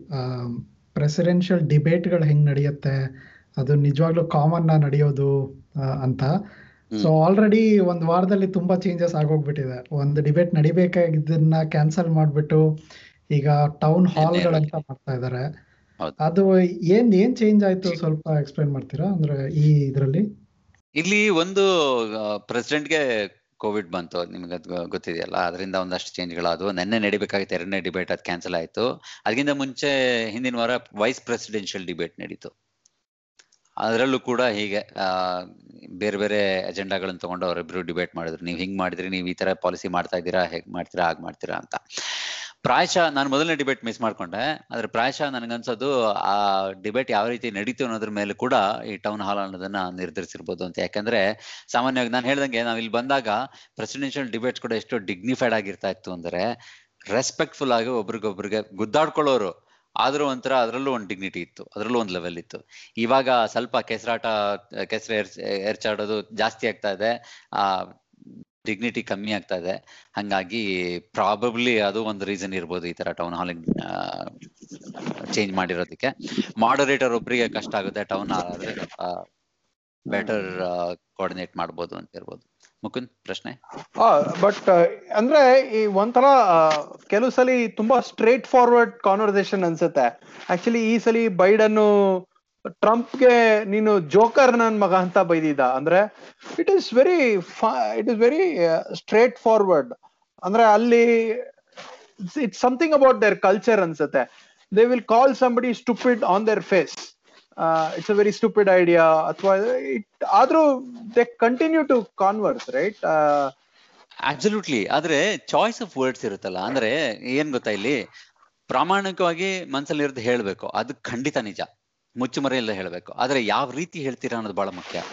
ಪ್ರೆಸಿಡೆನ್ಷಿಯಲ್ ಡಿಬೇಟ್ಗಳು ಹೆಂಗ್ ನಡೆಯುತ್ತೆ ಅದು ನಿಜವಾಗ್ಲೂ ಕಾಮನ್ ನಡೆಯೋದು ಅಂತ. ಸೊ ಆಲ್ರೆಡಿ ಒಂದು ವಾರದಲ್ಲಿ ತುಂಬಾ ಚೇಂಜಸ್ ಆಗೋಗ್ಬಿಟ್ಟಿದೆ. ಒಂದು ಡಿಬೇಟ್ ನಡಿಬೇಕಾಗಿದ್ದನ್ನ ಕ್ಯಾನ್ಸಲ್ ಮಾಡ್ಬಿಟ್ಟು ಈಗ ಟೌನ್ ಹಾಲ್ ಗಳಂತ ಮಾಡ್ತಾ ಇದಾರೆ. ಅದು ಏನ್ ಏನ್ ಚೇಂಜ್ ಆಯ್ತು ಸ್ವಲ್ಪ ಎಕ್ಸ್ಪ್ಲೈನ್ ಮಾಡ್ತೀರಾ? ಅಂದ್ರೆ ಈ ಇದ್ರಲ್ಲಿ? ಇಲ್ಲಿ ಒಂದು ಪ್ರೆಸಿಡೆಂಟ್ಗೆ ಕೋವಿಡ್ ಬಂತು. ನಿಮ್ಗೆ ಅದು ಗೊತ್ತಿದೆಯಲ್ಲ? ಅದರಿಂದ ಒಂದಷ್ಟು ಚೇಂಜ್ಗಳಾದವು ನೆನ್ನೆ ನಡಿಬೇಕಾಗಿತ್ತು. ಎರಡನೇ ಡಿಬೇಟ್ ಅದು ಕ್ಯಾನ್ಸಲ್ ಆಯ್ತು. ಅದಕ್ಕಿಂತ ಮುಂಚೆ ಹಿಂದಿನ ವಾರ ವೈಸ್ ಪ್ರೆಸಿಡೆನ್ಷಿಯಲ್ ಡಿಬೇಟ್ ನಡೀತು. ಅದರಲ್ಲೂ ಕೂಡ ಹೀಗೆ ಬೇರೆ ಬೇರೆ ಅಜೆಂಡಾಗಳನ್ನು ತಗೊಂಡು ಅವರಿಬ್ರು ಡಿಬೇಟ್ ಮಾಡಿದ್ರು. ನೀವು ಹಿಂಗ್ ಮಾಡಿದ್ರಿ, ನೀವು ಈ ತರ ಪಾಲಿಸಿ ಮಾಡ್ತಾ ಇದ್ದೀರಾ, ಹೇಗ್ ಮಾಡ್ತೀರಾ, ಹಾಗೆ ಮಾಡ್ತೀರಾ ಅಂತ. ಪ್ರಾಯಶಃ ನಾನು ಮೊದಲನೇ ಡಿಬೇಟ್ ಮಿಸ್ ಮಾಡ್ಕೊಂಡೆ, ಆದ್ರೆ ಪ್ರಾಯಶಃ ನನಗನ್ಸೋದು, ಆ ಡಿಬೇಟ್ ಯಾವ ರೀತಿ ನಡೀತು ಅನ್ನೋದ್ರ ಮೇಲೆ ಕೂಡ ಈ ಟೌನ್ ಹಾಲ್ ಅನ್ನೋದನ್ನ ನಿರ್ಧರಿಸಿರ್ಬೋದು ಅಂತ. ಯಾಕಂದ್ರೆ ಸಾಮಾನ್ಯವಾಗಿ ನಾನು ಹೇಳ್ದಂಗೆ ನಾವು ಇಲ್ಲಿ ಬಂದಾಗ ಪ್ರೆಸಿಡೆನ್ಷಿಯಲ್ ಡಿಬೇಟ್ಸ್ ಕೂಡ ಎಷ್ಟು ಡಿಗ್ನಿಫೈಡ್ ಆಗಿರ್ತಾ ಇತ್ತು ಅಂದ್ರೆ ರೆಸ್ಪೆಕ್ಟ್ಫುಲ್ ಆಗಿ ಒಬ್ರಿಗೊಬ್ರಿಗೆ ಗುದ್ದಾಡ್ಕೊಳ್ಳೋರು ಆದ್ರೂ ಒಂಥರ ಅದರಲ್ಲೂ ಒಂದು ಡಿಗ್ನಿಟಿ ಇತ್ತು, ಅದರಲ್ಲೂ ಒಂದು ಲೆವೆಲ್ ಇತ್ತು. ಇವಾಗ ಸ್ವಲ್ಪ ಕೆಸರಾಟ, ಕೆಸರು ಎರ್ಚಾಡೋದು ಜಾಸ್ತಿ ಆಗ್ತಾ ಇದೆ, ಆ ಡಿಗ್ನಿಟಿ ಕಮ್ಮಿ ಆಗ್ತಾ ಇದೆ. ಹಂಗಾಗಿ ಪ್ರಾಬಬ್ಲಿ ಅದು ಒಂದು ರೀಸನ್ ಇರ್ಬೋದು ಈ ತರ ಟೌನ್ ಹಾಲ್ ಚೇಂಜ್ ಮಾಡಿರೋದಕ್ಕೆ. ಮಾಡರೇಟರ್ ಒಬ್ರಿಗೆ ಕಷ್ಟ ಆಗುತ್ತೆ ಟೌನ್ ಹಾಲ್ ಆದ್ರೆ ಬೆಟರ್ ಕೋಆರ್ಡಿನೇಟ್ ಮಾಡ್ಬೋದು ಅಂತ ಇರ್ಬೋದು. ಮುಕುಂದ್, ಪ್ರಶ್ನೆ? ಬಟ್ ಅಂದ್ರೆ ಈ ಒಂಥರ ಕೆಲವು ಸಲ ತುಂಬಾ ಸ್ಟ್ರೇಟ್ ಫಾರ್ವರ್ಡ್ ಕಾನ್ವರ್ಸೇಷನ್ ಅನ್ಸುತ್ತೆ. ಆಕ್ಚುಲಿ ಈ ಸಲ ಬೈಡನ್ ಟ್ರಂಪ್ಗೆ ನೀನು ಜೋಕರ್ ನನ್ ಮಗ ಅಂತ ಬೈದಿದ್ದ. ಅಂದ್ರೆ it is very it is very straightforward ಅಂದ್ರೆ ಅಲ್ಲಿ it's something about their culture ಅನ್ಸುತ್ತೆ. They will call somebody stupid on their face it's a very stupid idea ಅಥವಾ ಇಟ್ ಆದ್ರೂ they continue to converse right absolutely ಆದ್ರೆ choice of words ಇರುತ್ತಲ್ಲ, ಅಂದ್ರೆ ಏನ್ ಗೊತ್ತಾ ಇಲ್ಲಿ? ಪ್ರಾಮಾಣಿಕವಾಗಿ ಮನ್ಸಲ್ಲಿ ಇರೋದು ಹೇಳ್ಬೇಕು. ಅದು ಖಂಡಿತ ನಿಜ. ಮುಚ್ಚುಮರೆ ಇಲ್ಲ ಹೇಳ್ಬೇಕು. ಆದ್ರೆ ಯಾವ ರೀತಿ ಹೇಳ್ತೀರಾ ಅನ್ನೋದು ಬಹಳ ಮುಖ್ಯ.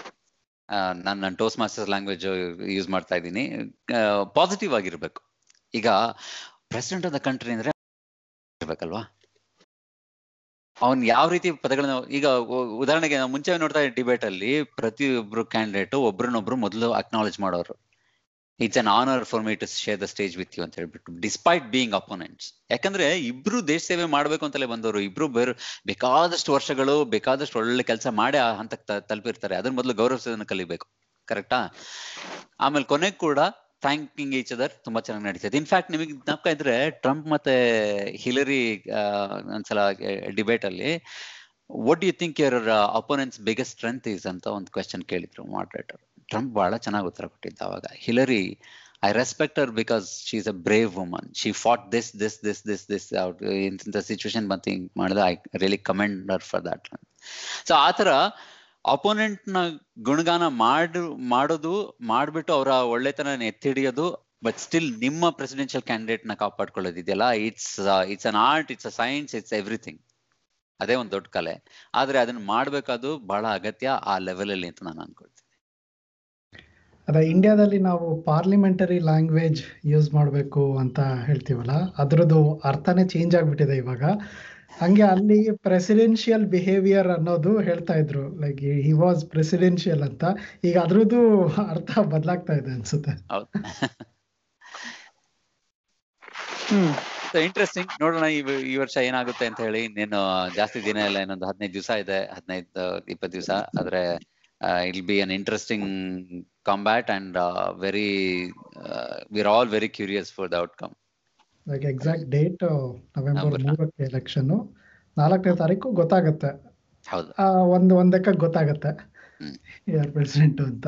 ನಾನು ನನ್ನ ಟೋಸ್ ಮಾಸ್ಟರ್ಸ್ ಲ್ಯಾಂಗ್ವೇಜ್ ಯೂಸ್ ಮಾಡ್ತಾ ಇದ್ದೀನಿ. ಪಾಸಿಟಿವ್ ಆಗಿರ್ಬೇಕು. ಈಗ ಪ್ರೆಸಿಡೆಂಟ್ ಆಫ್ ದ ಕಂಟ್ರಿ ಅಂದ್ರೆ, ಇರ್ಬೇಕಲ್ವಾ? ಅವ್ನ್ ಯಾವ ರೀತಿ ಪದಗಳನ್ನ, ಈಗ ಉದಾಹರಣೆಗೆ ನಾವು ಮುಂಚೆ ನೋಡ್ತಾ ಡಿಬೇಟ್ ಅಲ್ಲಿ ಪ್ರತಿಯೊಬ್ರು ಕ್ಯಾಂಡಿಡೇಟ್ ಒಬ್ರನ್ನೊಬ್ರು ಮೊದಲು ಅಕ್ನಾಲೇಜ್ ಮಾಡೋರು. It's an honour for me to share the stage with you ಅಂತ ಹೇಳ್ಬಿಟ್ಟು ಡಿಸ್ಪೈಟ್ ಬೀಯಿಂಗ್ ಅಪೋನೆಂಟ್ಸ್ ಯಾಕಂದ್ರೆ ಇಬ್ರು ದೇಶ ಸೇವೆ ಮಾಡ್ಬೇಕು ಅಂತಲೇ ಬಂದವರು, ಇಬ್ರು ಬೇರೆ ಬೇಕಾದಷ್ಟು ವರ್ಷಗಳು, ಬೇಕಾದಷ್ಟು ಒಳ್ಳೆ ಕೆಲಸ ಮಾಡಿ ಆ ಹಂತಕ್ಕೆ ತಲುಪಿರ್ತಾರೆ. ಅದ್ರ ಮೊದಲು ಗೌರವಿಸೋದನ್ನ ಕಲಿಬೇಕು. ಕರೆಕ್ಟಾ ಆಮೇಲೆ ಕೊನೆಗೆ ಕೂಡ ಥ್ಯಾಂಕಿಂಗ್ ಈಚ್ ಅದರ್ ತುಂಬಾ ಚೆನ್ನಾಗಿ ನಡೀತದೆ. ಇನ್ಫ್ಯಾಕ್ಟ್ ನಿಮಗೆ ಜ್ಞಾಪಕ ಇದ್ರೆ ಟ್ರಂಪ್ ಮತ್ತೆ ಹಿಲರಿ ಒಂದ್ಸಲ ಡಿಬೇಟ್ ಅಲ್ಲಿ what you think your opponent's biggest strength is ಅಂತ ಒಂದು ಕ್ವೆಶನ್ ಕೇಳಿದ್ರು ಮಾಡ್ರೇಟರ್ ಟ್ರಂಪ್ ಬಹಳ ಚೆನ್ನಾಗಿ ಉತ್ತರ ಕೊಟ್ಟಿದ್ದ ಅವಾಗ. Hillary I respect her because she is a brave woman she fought this this this this this ಇಂಥ ಸಿಚುವೇಶನ್ ಬಂತು ಹಿಂಗ್ ಮಾಡಿದ I really commend for that so ಆ ಅಪೋನೆಂಟ್ನ ಗುಣಗಾನ ಮಾಡ್, ಮಾಡೋದು, ಮಾಡ್ಬಿಟ್ಟು ಅವರ ಒಳ್ಳೆತನ ಎತ್ತಿಡಿಯೋದು ಬಟ್ ಸ್ಟಿಲ್ ನಿಮ್ಮ ಪ್ರೆಸಿಡೆನ್ಷಿಯಲ್ ಕ್ಯಾಂಡಿಡೇಟ್ನ ಕಾಪಾಡ್ಕೊಳ್ಳೋದಿದೆಯಲ್ಲ it's it's an art it's a science it's everything ಅದೇ ಒಂದು ದೊಡ್ಡ ಕಲೆ. ಆದ್ರೆ ಅದನ್ನ ಮಾಡ್ಬೇಕಾದ್ರು ಬಹಳ ಅಗತ್ಯ ಆ ಲೆವೆಲ್ ಅಲ್ಲಿ ಅಂತ ನಾನು ಅನ್ಕೊಳ್ತೀನಿ. ಅದೇ ಇಂಡಿಯಾದಲ್ಲಿ ನಾವು ಪಾರ್ಲಿಮೆಂಟರಿ ಲ್ಯಾಂಗ್ವೇಜ್ ಯೂಸ್ ಮಾಡಬೇಕು ಅಂತ ಹೇಳ್ತೀವಲ್ಲ? ಅದರದ್ದು ಅರ್ಥನೇ ಚೇಂಜ್ ಆಗಿಬಿಟ್ಟಿದೆ ಇವಾಗ. ಹಂಗೆ ಅಲ್ಲಿ ಪ್ರೆಸಿಡೆನ್ಷಿಯಲ್ ಬಿಹೇವಿಯರ್ ಅನ್ನೋದು ಹೇಳ್ತಾ ಇದ್ರು. ಲೈಕ್ ಹಿ ವಾಸ್ ಪ್ರೆಸಿಡೆನ್ಷಿಯಲ್ ಅಂತ. ಈಗ ಅದ್ರದ್ದು ಅರ್ಥ ಬದಲಾಗ್ತಾ ಇದೆ ಅನ್ಸುತ್ತೆ. ಇಂಟ್ರೆಸ್ಟಿಂಗ್ ನೋಡೋಣ ಈ ಈ ವರ್ಷ ಏನಾಗುತ್ತೆ ಅಂತ ಹೇಳಿ. ಇನ್ನೇನು ಜಾಸ್ತಿ ದಿನ ಇಲ್ಲ ಇನ್ನೊಂದು ಹದಿನೈದು ದಿವಸ ಇದೆ. ಹದಿನೈದು ಇಪ್ಪತ್ತು ದಿವಸ. ಆದ್ರೆ it'll be an interesting combat and very we're all very curious for the outcome like exact date November ಮೂರಕ್ಕೆ ಎಲೆಕ್ಷನ್ ನಾಲ್ಕನೇ ತಾರೀಕು ಗೊತ್ತಾಗತ್ತೆ. ಒಂದ್ ಒಂದಕ್ಕೆ ಗೊತ್ತಾಗತ್ತೆ. ಯಾರು ಪ್ರೆಸಿಡೆಂಟ್ ಅಂತ.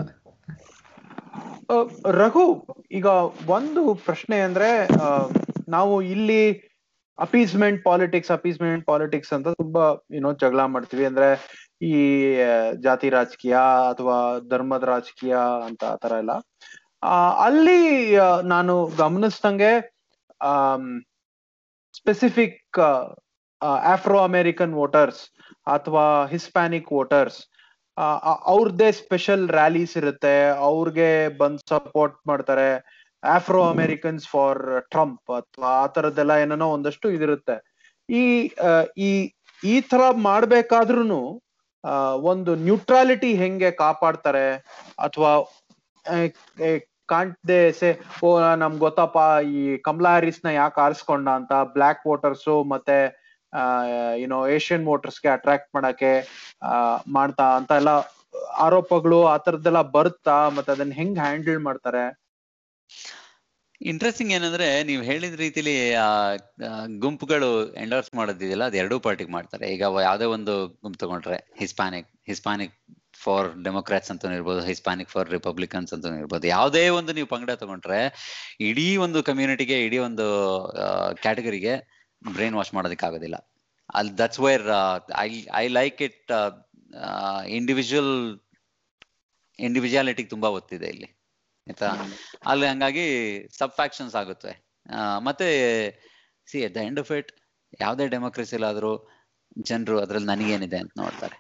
ರಘು ಈಗ ಒಂದು ಪ್ರಶ್ನೆ ಅಂದ್ರೆ ಆ, ನಾವು ಇಲ್ಲಿ ಅಪೀಸ್ಮೆಂಟ್ ಪಾಲಿಟಿಕ್ಸ್ ಅಪೀಸ್ಮೆಂಟ್ ಪಾಲಿಟಿಕ್ಸ್ ಅಂತ ತುಂಬಾ ಏನೋ ಜಗಳ ಮಾಡ್ತೀವಿ. ಅಂದ್ರೆ ಈ ಜಾತಿ ರಾಜಕೀಯ ಅಥವಾ ಧರ್ಮದ ರಾಜಕೀಯ ಅಂತ ಆತರ ಎಲ್ಲ. ಆ, ಅಲ್ಲಿ ನಾನು ಗಮನಿಸ್ದಂಗೆ ಸ್ಪೆಸಿಫಿಕ್ ಆಫ್ರೋ ಅಮೇರಿಕನ್ ವೋಟರ್ಸ್ ಅಥವಾ ಹಿಸ್ಪ್ಯಾನಿಕ್ ವೋಟರ್ಸ್ ಅವ್ರದ್ದೇ ಸ್ಪೆಷಲ್ ರ್ಯಾಲೀಸ್ ಇರುತ್ತೆ ಅವ್ರಿಗೆ ಬಂದ್ ಸಪೋರ್ಟ್ ಮಾಡ್ತಾರೆ ಆಫ್ರೋ ಅಮೇರಿಕನ್ಸ್ ಫಾರ್ ಟ್ರಂಪ್ ಅಥವಾ ಆ ತರದ್ದೆಲ್ಲ ಏನೇನೋ ಒಂದಷ್ಟು ಇದಿರುತ್ತೆ. ಈ ಆ, ಈ ಈ ತರ ಮಾಡ್ಬೇಕಾದ್ರೂ ಒಂದು ನ್ಯೂಟ್ರಾಲಿಟಿ ಹೆಂಗೆ ಕಾಪಾಡ್ತಾರೆ ಅಥವಾ ಕಾಣ್ದೆ ಸೆ, ಓ ನಮ್ಗ್ ಗೊತ್ತಪ್ಪ, ಈ ಕಮಲಾ ಹ್ಯಾರಿಸ್ನ ಯಾಕೆ ಆರಿಸ್ಕೊಂಡ ಅಂತ ಬ್ಲಾಕ್ ವೋಟರ್ಸ್ ಮತ್ತೆ ಏನೋ ಏಷ್ಯನ್ ವೋಟರ್ಸ್ಗೆ ಅಟ್ರಾಕ್ಟ್ ಮಾಡಕ್ಕೆ ಮಾಡ್ತಾ ಅಂತ ಎಲ್ಲ ಆರೋಪಗಳು ಆ ತರದ್ದೆಲ್ಲ ಬರುತ್ತಾ, ಮತ್ತೆ ಅದನ್ನ ಹೆಂಗ್ ಹ್ಯಾಂಡಲ್ ಮಾಡ್ತಾರೆ? ಇಂಟ್ರೆಸ್ಟಿಂಗ್ ಏನಂದ್ರೆ, ನೀವು ಹೇಳಿದ ರೀತಿಲಿ ಗುಂಪುಗಳು ಎಂಡೋರ್ಸ್ ಮಾಡೋದಿದೆಯಲ್ಲ, ಅದು ಎರಡೂ ಪಾರ್ಟಿಗೆ ಮಾಡ್ತಾರೆ. ಈಗ ಯಾವುದೇ ಒಂದು ಗುಂಪು ತಗೊಂಡ್ರೆ ಹಿಸ್ಪಾನಿಕ್ ಹಿಸ್ಪಾನಿಕ್ ಫಾರ್ ಡೆಮೊಕ್ರಾಟ್ಸ್ ಅಂತ ಇರ್ಬೋದು ಹಿಸ್ಪಾನಿಕ್ ಫಾರ್ ರಿಪಬ್ಲಿಕನ್ಸ್ ಅಂತ ಇರ್ಬೋದು. ಯಾವುದೇ ಒಂದು ನೀವು ಪಂಗಡ ತಗೊಂಡ್ರೆ ಇಡೀ ಒಂದು ಕಮ್ಯುನಿಟಿಗೆ ಇಡೀ ಒಂದು ಕ್ಯಾಟಗರಿಗೆ ಬ್ರೈನ್ ವಾಶ್ ಮಾಡೋದಕ್ಕಾಗೋದಿಲ್ಲ. ಅಲ್ಲಿ that's where I like it individual individuality ತುಂಬಾ ಒತ್ತಿದೆ ಇಲ್ಲಿ. ಆಯ್ತಾ? ಅಲ್ಲಿ ಹಂಗಾಗಿ ಸಬ್ ಫ್ಯಾಕ್ಷನ್ಸ್ ಆಗುತ್ತೆ. ಮತ್ತೆ see at the end of it ಯಾವುದೇ ಡೆಮೋಕ್ರಸಿಲಾದ್ರೂ ಜನರು ಅದ್ರಲ್ಲಿ ನನಗೇನಿದೆ ಅಂತ ನೋಡ್ತಾರೆ.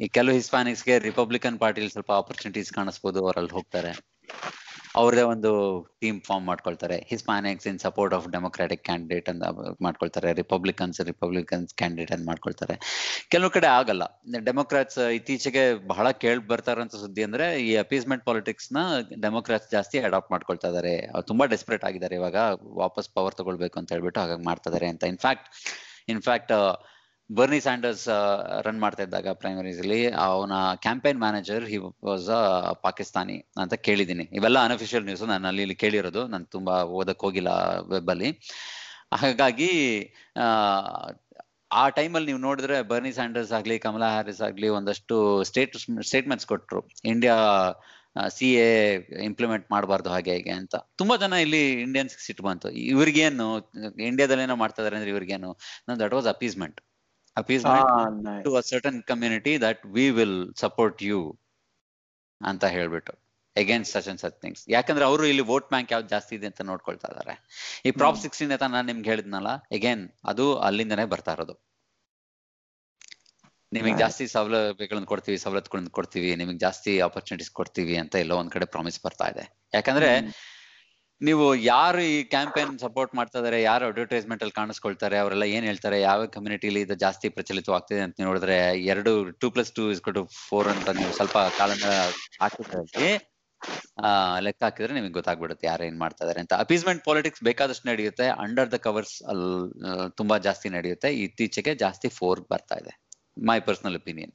ಈ ಕೆಲವು ಹಿಸ್ಪಾನಿಕ್ಸ್ಗೆ ರಿಪಬ್ಲಿಕನ್ ಪಾರ್ಟಿಲಿ ಸ್ವಲ್ಪ ಆಪರ್ಚುನಿಟೀಸ್ ಕಾಣಿಸ್ಬೋದು, ಅವರಲ್ಲಿ ಹೋಗ್ತಾರೆ. ಅವ್ರದೇ ಒಂದು ಟೀಮ್ ಫಾರ್ಮ್ ಮಾಡ್ಕೊಳ್ತಾರೆ. Hispanics in support of Democratic candidate ಅಂತ ಮಾಡ್ಕೊಳ್ತಾರೆ. ರಿಪಬ್ಲಿಕನ್ಸ್ ರಿಪಬ್ಲಿಕನ್ಸ್ ಕ್ಯಾಂಡಿಡೇಟ್ ಅಂತ ಮಾಡ್ಕೊಳ್ತಾರೆ. ಕೆಲವು ಕಡೆ ಆಗಲ್ಲ. ಡೆಮೊಕ್ರಾಟ್ಸ್ ಇತ್ತೀಚೆಗೆ ಬಹಳ ಕೇಳ್ ಬರ್ತಾರಂತ ಸುದ್ದಿ ಅಂದ್ರೆ, ಈ ಅಪೀಸ್ಮೆಂಟ್ ಪಾಲಿಟಿಕ್ಸ್ನ ಡೆಮೊಕ್ರಾಟ್ಸ್ ಜಾಸ್ತಿ ಅಡಾಪ್ಟ್ ಮಾಡ್ಕೊಳ್ತಾ ಇದಾರೆ. ತುಂಬಾ ಡೆಸ್ಪರೇಟ್ ಆಗಿದ್ದಾರೆ ಇವಾಗ. ವಾಪಸ್ ಪವರ್ ತಗೊಳ್ಬೇಕು ಅಂತ ಹೇಳ್ಬಿಟ್ಟು ಹಾಗಾಗಿ ಮಾಡ್ತಾ ಇದಾರೆ ಅಂತ. In fact in fact Bernie Sanders run ಮಾಡ್ತಾ ಇದ್ದಾಗ ಪ್ರೈಮರೀಸ್ ಅಲ್ಲಿ ಅವನ campaign manager he was a Pakistani ಅಂತ ಕೇಳಿದ್ದೀನಿ. ಇವೆಲ್ಲ ಅನ್ಅಫಿಷಿಯಲ್ ನ್ಯೂಸ್ ನಾನು ಅಲ್ಲಿ ಇಲ್ಲಿ ಕೇಳಿರೋದು ನಾನು ತುಂಬಾ ಓದಕ್ ಹೋಗಿಲ್ಲ ವೆಬ್ ಅಲ್ಲಿ. ಹಾಗಾಗಿ ಆ, ಟೈಮಲ್ಲಿ ನೀವು ನೋಡಿದ್ರೆ ಬರ್ನಿ ಸ್ಯಾಂಡರ್ಸ್ ಆಗ್ಲಿ ಕಮಲಾ ಹ್ಯಾರಿಸ್ ಆಗ್ಲಿ ಒಂದಷ್ಟು ಸ್ಟೇಟ್ ಸ್ಟೇಟ್ಮೆಂಟ್ಸ್ ಕೊಟ್ರು. ಇಂಡಿಯಾ ಸಿ ಎ ಇಂಪ್ಲಿಮೆಂಟ್ ಮಾಡಬಾರ್ದು ಹಾಗೆ ಹೀಗೆ ಅಂತ. ತುಂಬಾ ಜನ ಇಲ್ಲಿ ಇಂಡಿಯನ್ಸ್ ಸಿಟ್ಟು ಬಂತು. ಇವ್ರಿಗೇನು ಇಂಡಿಯಾದಲ್ಲಿ ಏನೋ ಮಾಡ್ತಾ ಇದಾರೆ ಅಂದ್ರೆ ಇವ್ರಿಗೇನು that was appeasement appeasement to a certain community that we will support you ಅಂತ ಹೇಳ್ಬಿಟ್ಟು against such and such things ಯಾಕಂದ್ರೆ ಅವರು ಇಲ್ಲಿ ವೋಟ್ ಬ್ಯಾಂಕ್ ಯಾವ್ದು ಜಾಸ್ತಿ ಇದೆ ಅಂತ ನೋಡ್ಕೊಳ್ತಾ ಇದಾರೆ. ಈ ಪ್ರಾಪ್. ಸಿಕ್ಸ್ಟೀನ್ ಅಂತ ನಾನು ನಿಮ್ಗೆ ಹೇಳಿದ್ನಲ್ಲ ಅಗೇನ್ ಅದು ಅಲ್ಲಿಂದನೇ ಬರ್ತಾ ಇರೋದು. ನಿಮಗೆ. ಜಾಸ್ತಿ ಸೌಲಭ್ಯಗಳನ್ನ ಕೊಡ್ತೀವಿ ಸವಲತ್ತುಗಳನ್ನ ಕೊಡ್ತೀವಿ ನಿಮಗೆ ಜಾಸ್ತಿ ಆಪರ್ಚುನಿಟೀಸ್ ಕೊಡ್ತೀವಿ ಅಂತ ಎಲ್ಲೋ ಒಂದ್ ಕಡೆ ಪ್ರಾಮಿಸ್ ಬರ್ತಾ ಇದೆ. ಯಾಕಂದ್ರೆ ನೀವು ಯಾರು ಈ ಕ್ಯಾಂಪೇನ್ ಸಪೋರ್ಟ್ ಮಾಡ್ತಾ ಇದಾರೆ? ಯಾರು ಅಡ್ವರ್ಟೈಸ್ಮೆಂಟ್ ಅಲ್ಲಿ ಕಾಣಿಸ್ಕೊಳ್ತಾರೆ? ಅವರೆಲ್ಲ ಏನ್ ಹೇಳ್ತಾರೆ? ಯಾವ ಕಮ್ಯುನಿಟಿಲಿ ಇದು ಜಾಸ್ತಿ ಪ್ರಚಲಿತವಾಗ್ತಿದೆ ಅಂತ ನೋಡಿದ್ರೆ ಎರಡು two plus two is to four ಅಂತ ನೀವು ಸ್ವಲ್ಪ ಕಾಲನ ಹಾಕಿದ್ರೆ ಲೆಕ್ಕ ಹಾಕಿದ್ರೆ ನಿಮಗೆ ಗೊತ್ತಾಗ್ಬಿಡುತ್ತೆ ಯಾರು ಏನ್ ಮಾಡ್ತಾ ಇದಾರೆ ಅಂತ. ಅಪೀಸ್ಮೆಂಟ್ ಪಾಲಿಟಿಕ್ಸ್ ಬೇಕಾದಷ್ಟು ನಡೆಯುತ್ತೆ. ಅಂಡರ್ ದ ಕವರ್ಸ್ ಅಲ್ಲಿ ತುಂಬಾ ಜಾಸ್ತಿ ನಡೆಯುತ್ತೆ. ಇತ್ತೀಚೆಗೆ ಜಾಸ್ತಿ ಫೋರ್ ಬರ್ತಾ ಇದೆ. ಮೈ ಪರ್ಸನಲ್ ಒಪಿನಿಯನ್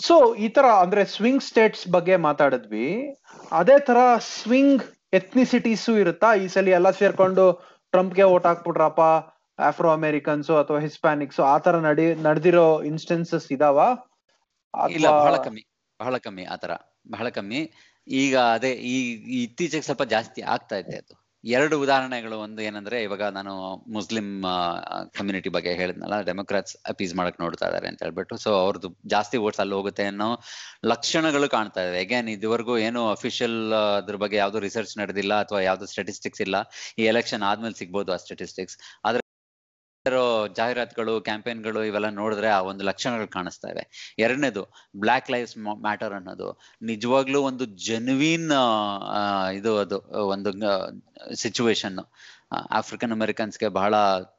ಸೊ ಈ ತರ ಅಂದ್ರೆ ಸ್ವಿಂಗ್ ಸ್ಟೇಟ್ಸ್ ಬಗ್ಗೆ ಮಾತಾಡಿದ್ವಿ. ಅದೇ ತರ ಸ್ವಿಂಗ್ ಎಥ್ನಿಸಿಟೀಸು ಇರುತ್ತಾ? ಈ ಸಲ ಎಲ್ಲ ಸೇರ್ಕೊಂಡು ಟ್ರಂಪ್ಗೆ ಓಟ್ ಹಾಕ್ಬಿಟ್ರಪ್ಪ ಆಫ್ರೋ ಅಮೆರಿಕನ್ಸ್ ಅಥವಾ ಹಿಸ್ಪ್ಯಾನಿಕ್ಸ್ ಆ ತರ ನಡಿ ನಡೆದಿರೋ ಇನ್ಸ್ಟೆನ್ಸಸ್ ಇದಾವ? ಇಲ್ಲ ಬಹಳ ಕಮ್ಮಿ ಬಹಳ ಕಮ್ಮಿ ಆತರ ಬಹಳ ಕಮ್ಮಿ. ಈಗ ಅದೇ ಈ ಈ ಇತ್ತೀಚೆಗೆ ಸ್ವಲ್ಪ ಜಾಸ್ತಿ ಆಗ್ತಾ ಇದೆ ಅದು. ಎರಡು ಉದಾಹರಣೆಗಳು. ಒಂದು ಏನಂದ್ರೆ, ಇವಾಗ ನಾನು ಮುಸ್ಲಿಂ ಕಮ್ಯುನಿಟಿ ಬಗ್ಗೆ ಹೇಳಿದ್ನಲ್ಲ ಡೆಮೊಕ್ರಾಟ್ಸ್ ಅಪೀಸ್ ಮಾಡಕ್ ನೋಡ್ತಾ ಇದಾರೆ ಅಂತ ಹೇಳ್ಬಿಟ್ಟು. ಸೊ ಅವ್ರದ್ದು ಜಾಸ್ತಿ ವೋಟ್ಸ್ ಅಲ್ಲಿ ಹೋಗುತ್ತೆ ಅನ್ನೋ ಲಕ್ಷಣಗಳು ಕಾಣ್ತಾ ಇದೆ ಅಗೇನ್ ಇದುವರೆಗೂ ಏನು ಅಫಿಷಿಯಲ್ ಅದ್ರ ಬಗ್ಗೆ ಯಾವ್ದು ರಿಸರ್ಚ್ ನಡೆದಿಲ್ಲ, ಅಥವಾ ಯಾವ್ದು ಸ್ಟಾಟಿಸ್ಟಿಕ್ಸ್ ಇಲ್ಲ, ಈ ಎಲೆಕ್ಷನ್ ಆದ್ಮೇಲೆ ಸಿಗ್ಬೋದು ಆ ಸ್ಟಾಟಿಸ್ಟಿಕ್ಸ್ ಆದ್ರೆ ಜಾಹೀರಾತುಗಳು, ಕ್ಯಾಂಪೇನ್ಗಳು ಇವೆಲ್ಲ ನೋಡಿದ್ರೆ ಆ ಒಂದು ಲಕ್ಷಣಗಳು ಕಾಣಿಸ್ತಾ ಇವೆ. ಎರಡನೇದು ಬ್ಲ್ಯಾಕ್ ಲೈಫ್ಸ್ ಮ್ಯಾಟರ್ ಅನ್ನೋದು. ನಿಜವಾಗ್ಲೂ ಒಂದು ಜೆನ್ವಿನ್ ಇದು ಅದು, ಒಂದು ಸಿಚುವೇಶನ್ ಆಫ್ರಿಕನ್ ಅಮೆರಿಕನ್ಸ್ಗೆ ಬಹಳ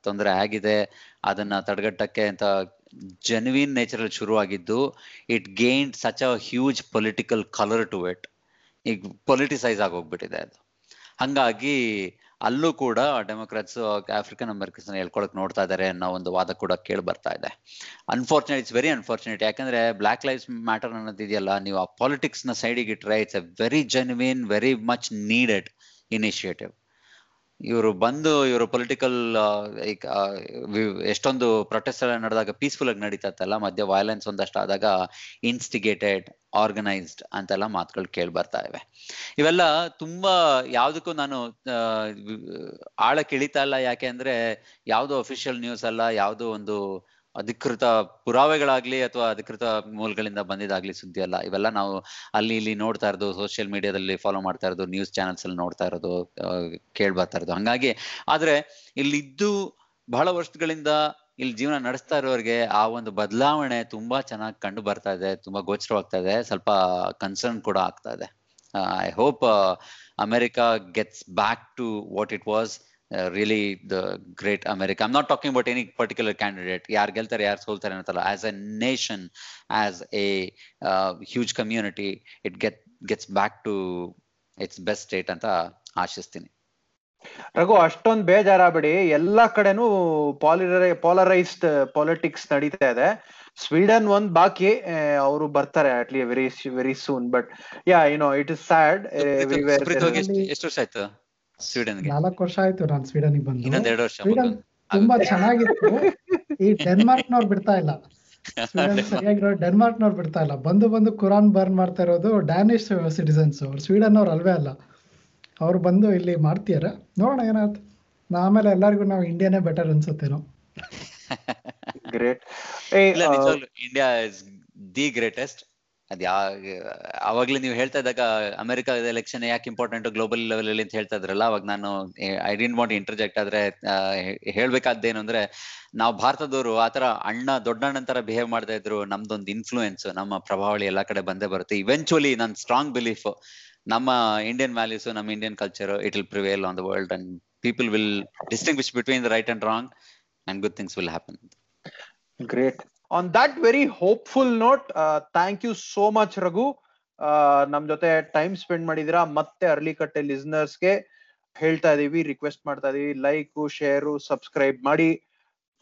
ತೊಂದರೆ ಆಗಿದೆ. ಅದನ್ನ ತಡೆಗಟ್ಟಕ್ಕೆ ಅಂತ ಜೆನ್ವಿನ್ ನೇಚರ್ ಶುರುವಾಗಿದ್ದು it gain such a huge political colour to it ಈಗ ಪೊಲಿಟಿಸೈಸ್ ಆಗೋಗ್ಬಿಟ್ಟಿದೆ ಅದು. ಹಂಗಾಗಿ ಅಲ್ಲೂ ಕೂಡ ಡೆಮೊಕ್ರಾಟ್ಸ್ ಆಫ್ರಿಕನ್ ಅಮೆರಿಕನ್ಸ್ ಹೇಳ್ಕೊಳಕ್ ನೋಡ್ತಾ ಇದ್ದಾರೆ ಅನ್ನೋ ಒಂದು ವಾದ ಕೂಡ ಕೇಳಿ ಬರ್ತಾ ಇದೆ. ಅನ್ಫಾರ್ಚುನೇಟ್ ಇಟ್ಸ್ ವೆರಿ ಅನ್ಫಾರ್ಚುನೇಟ್ ಯಾಕಂದ್ರೆ ಬ್ಲಾಕ್ ಲೈಫ್ ಮ್ಯಾಟರ್ ಅನ್ನೋದಿದೆಯಲ್ಲ ನೀವು ಆ ಪಾಲಿಟಿಕ್ಸ್ನ ಸೈಡಿಗೆ ಇಟ್ರೆ it's a very genuine very much needed initiative ಇವರು ಬಂದು ಇವರು ಪೊಲಿಟಿಕಲ್ ಎಷ್ಟೊಂದು ಪ್ರೊಟೆಸ್ಟ್ ಎಲ್ಲ ನಡೆದಾಗ ಪೀಸ್ಫುಲ್ ಆಗಿ ನಡೀತಾ ಮಧ್ಯೆ ಮಧ್ಯ ವೈಲೆನ್ಸ್ ಒಂದಷ್ಟು ಆದಾಗ ಇನ್ಸ್ಟಿಗೇಟೆಡ್ ಆರ್ಗನೈಸ್ಡ್ ಅಂತೆಲ್ಲ ಮಾತುಗಳು ಕೇಳಿ ಬರ್ತಾ ಇವೆ. ಇವೆಲ್ಲ ತುಂಬಾ ಯಾವ್ದಕ್ಕೂ ನಾನು ಆಳಕ್ಕೆ ಇಳಿತಾ ಇಲ್ಲ. ಯಾಕೆ ಅಂದ್ರೆ, ಯಾವ್ದು ಅಫಿಷಿಯಲ್ ನ್ಯೂಸ್ ಅಲ್ಲ, ಯಾವ್ದು ಒಂದು ಅಧಿಕೃತ ಪುರಾವೆಗಳಾಗ್ಲಿ ಅಥವಾ ಅಧಿಕೃತ ಮೂಲಗಳಿಂದ ಬಂದಿದಾಗ್ಲಿ ಸುದ್ದಿ ಅಲ್ಲ. ಇವೆಲ್ಲ ನಾವು ಅಲ್ಲಿ ಇಲ್ಲಿ ನೋಡ್ತಾ ಇರೋದು ಸೋಷಿಯಲ್ ಮೀಡಿಯಾದಲ್ಲಿ ಫಾಲೋ ಮಾಡ್ತಾ ಇರೋದು ನ್ಯೂಸ್ ಚಾನೆಲ್ಸ್ ಅಲ್ಲಿ ನೋಡ್ತಾ ಇರೋದು ಕೇಳ್ ಬರ್ತಾ ಇರೋದು. ಹಂಗಾಗಿ ಆದ್ರೆ ಇಲ್ಲಿದ್ದು ಬಹಳ ವರ್ಷಗಳಿಂದ ಇಲ್ಲಿ ಜೀವನ ನಡೆಸ್ತಾ ಇರೋರಿಗೆ ಆ ಒಂದು ಬದಲಾವಣೆ ತುಂಬಾ ಚೆನ್ನಾಗಿ ಕಂಡು ಬರ್ತಾ ಇದೆ, ತುಂಬಾ ಗೋಚರವಾಗ್ತಾ ಇದೆ, ಸ್ವಲ್ಪ ಕನ್ಸರ್ನ್ ಕೂಡ ಆಗ್ತಾ ಇದೆ. I hope America gets back to what it was really the great America I'm not talking about any particular candidate ಯಾರು ಗೆಲ್ತಾರೆ ಯಾರು ಸೋಲ್ತಾರೆ ಅಂತಲ್ಲ as a nation as a huge community it get gets back to its best state ಅಂತ ಆಶಿಸ್ತೀನಿ. ರಘು ಅಷ್ಟೊಂದ್ ಬೇಜಾರಾಗ್ಬೇಡಿ. ಎಲ್ಲಾ ಕಡೆನೂ ಪಾಲಿರೈ ಪಾಲರೈಸ್ಡ್ ಪಾಲಿಟಿಕ್ಸ್ ನಡೀತಾ ಇದೆ. ಸ್ವೀಡನ್ ಒಂದ್ ಬಾಕಿ ಅವರು ಬರ್ತಾರೆ at least very very soon but yeah no it is sad ಎಷ್ಟು ವರ್ಷ ಆಯ್ತು? ಸ್ವೀಡನ್ಗೆ ನಾಲ್ಕು ವರ್ಷ ಆಯ್ತು ನಾನು ಸ್ವೀಡನ್ಗೆ ಬಂದು. ವರ್ಷ ಸ್ವೀಡನ್ ತುಂಬಾ ಚೆನ್ನಾಗಿತ್ತು. ಈ ಡೆನ್ಮಾರ್ಕ್ ನವ್ರು ಬಿಡ್ತಾ ಇಲ್ಲ. ಸ್ವೀಡನ್ ಸರಿಯಾಗಿರೋ ಡೆನ್ಮಾರ್ಕ್ ನವ್ರು ಬಿಡ್ತಾ ಇಲ್ಲ. ಬಂದು ಬಂದು ಕುರಾನ್ ಬರ್ನ್ ಮಾಡ್ತಾ ಇರೋದು ಡ್ಯಾನಿಶ್ ಸಿಟಿಸನ್ಸ್ ಅವ್ರು ಸ್ವೀಡನ್ ಅವ್ರು ಅಲ್ವೇ ಅಲ್ಲ. ಅವ್ರು ಬಂದು ಇಲ್ಲಿ ಮಾಡ್ತೀಯಾರ ನೋಡೋಣ ಏನಾಯ್ತು ಆಮೇಲೆ ಎಲ್ಲರಿಗೂ ನಾವು ಇಂಡಿಯಾನೇ better ಅನ್ಸುತ್ತೇನೋ. Great India is the greatest ಅದ್ ಯಾ, ಅವಾಗ್ಲೇ ನೀವು ಹೇಳ್ತಾ ಇದ್ದಾಗ ಅಮೆರಿಕಾದ ಎಲೆಕ್ಷನ್ ಯಾಕೆ ಇಂಪಾರ್ಟೆಂಟ್ ಗ್ಲೋಬಲ್ ಲೆವೆಲ್ ಅಲ್ಲಿ ಅಂತ ಹೇಳ್ತಾ ಇದ್ರಲ್ಲ, ಅವಾಗ ನಾನು ಐ ಡಿಂಟ್ ವಾಂಟ್ ಇಂಟರ್ಜೆಕ್ಟ್ ಆದ್ರೆ ಹೇಳ್ಬೇಕಾದ್ದೇನು ಅಂದ್ರೆ, ನಾವು ಭಾರತದವರು ಆತರ ಅಣ್ಣ ದೊಡ್ಡಣ್ಣ ತರ ಬಿಹೇವ್ ಮಾಡ್ತಾ ಇದ್ರು, ನಮ್ದೊಂದು ಇನ್ಫ್ಲೂಯೆನ್ಸ್ ನಮ್ಮ ಪ್ರಭಾವಳಿ ಎಲ್ಲಾ ಕಡೆ ಬಂದೇ ಬರುತ್ತೆ. ಇವೆಂಚುಲಿ ನನ್ ಸ್ಟ್ರಾಂಗ್ ಬಿಲೀಫ್ ನಮ್ಮ ಇಂಡಿಯನ್ ವ್ಯಾಲ್ಯೂಸ್ ನಮ್ಮ Indian culture it will prevail on the world and people will distinguish between the right and wrong and good things will happen great on that very hopeful note thank you so much Raghu ನಮ್ ಜೊತೆ time spend ಮಾಡಿದಿರಾ ಮತ್ತೆ ಅರ್ಲಿಕಟ್ಟೆ ಲಿಸ್ನರ್ಸ್ಗೆ ಹೇಳ್ತಾ ಇದೀವಿ request ಮಾಡ್ತಾ ಇದೀವಿ. Like share subscribe ಮಾಡಿ.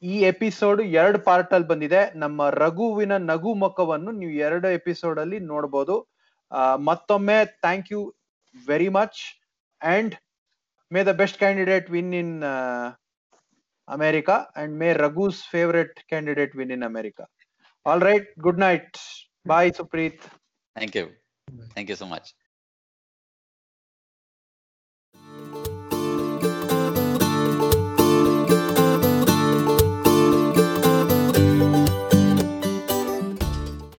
ಈ episode ಎರಡು ಪಾರ್ಟ್ ಅಲ್ಲಿ ಬಂದಿದೆ. ನಮ್ಮ ರಘುವಿನ ನಗು ಮುಖವನ್ನು ನೀವು ಎರಡು ಎಪಿಸೋಡ್ ಅಲ್ಲಿ ನೋಡಬಹುದು ಮತ್ತೊಮ್ಮೆ thank you very much and may the best candidate win in America and may Raghu's favorite candidate win in America. All right. Good night. Bye, Supreet. Thank you. Thank you so much.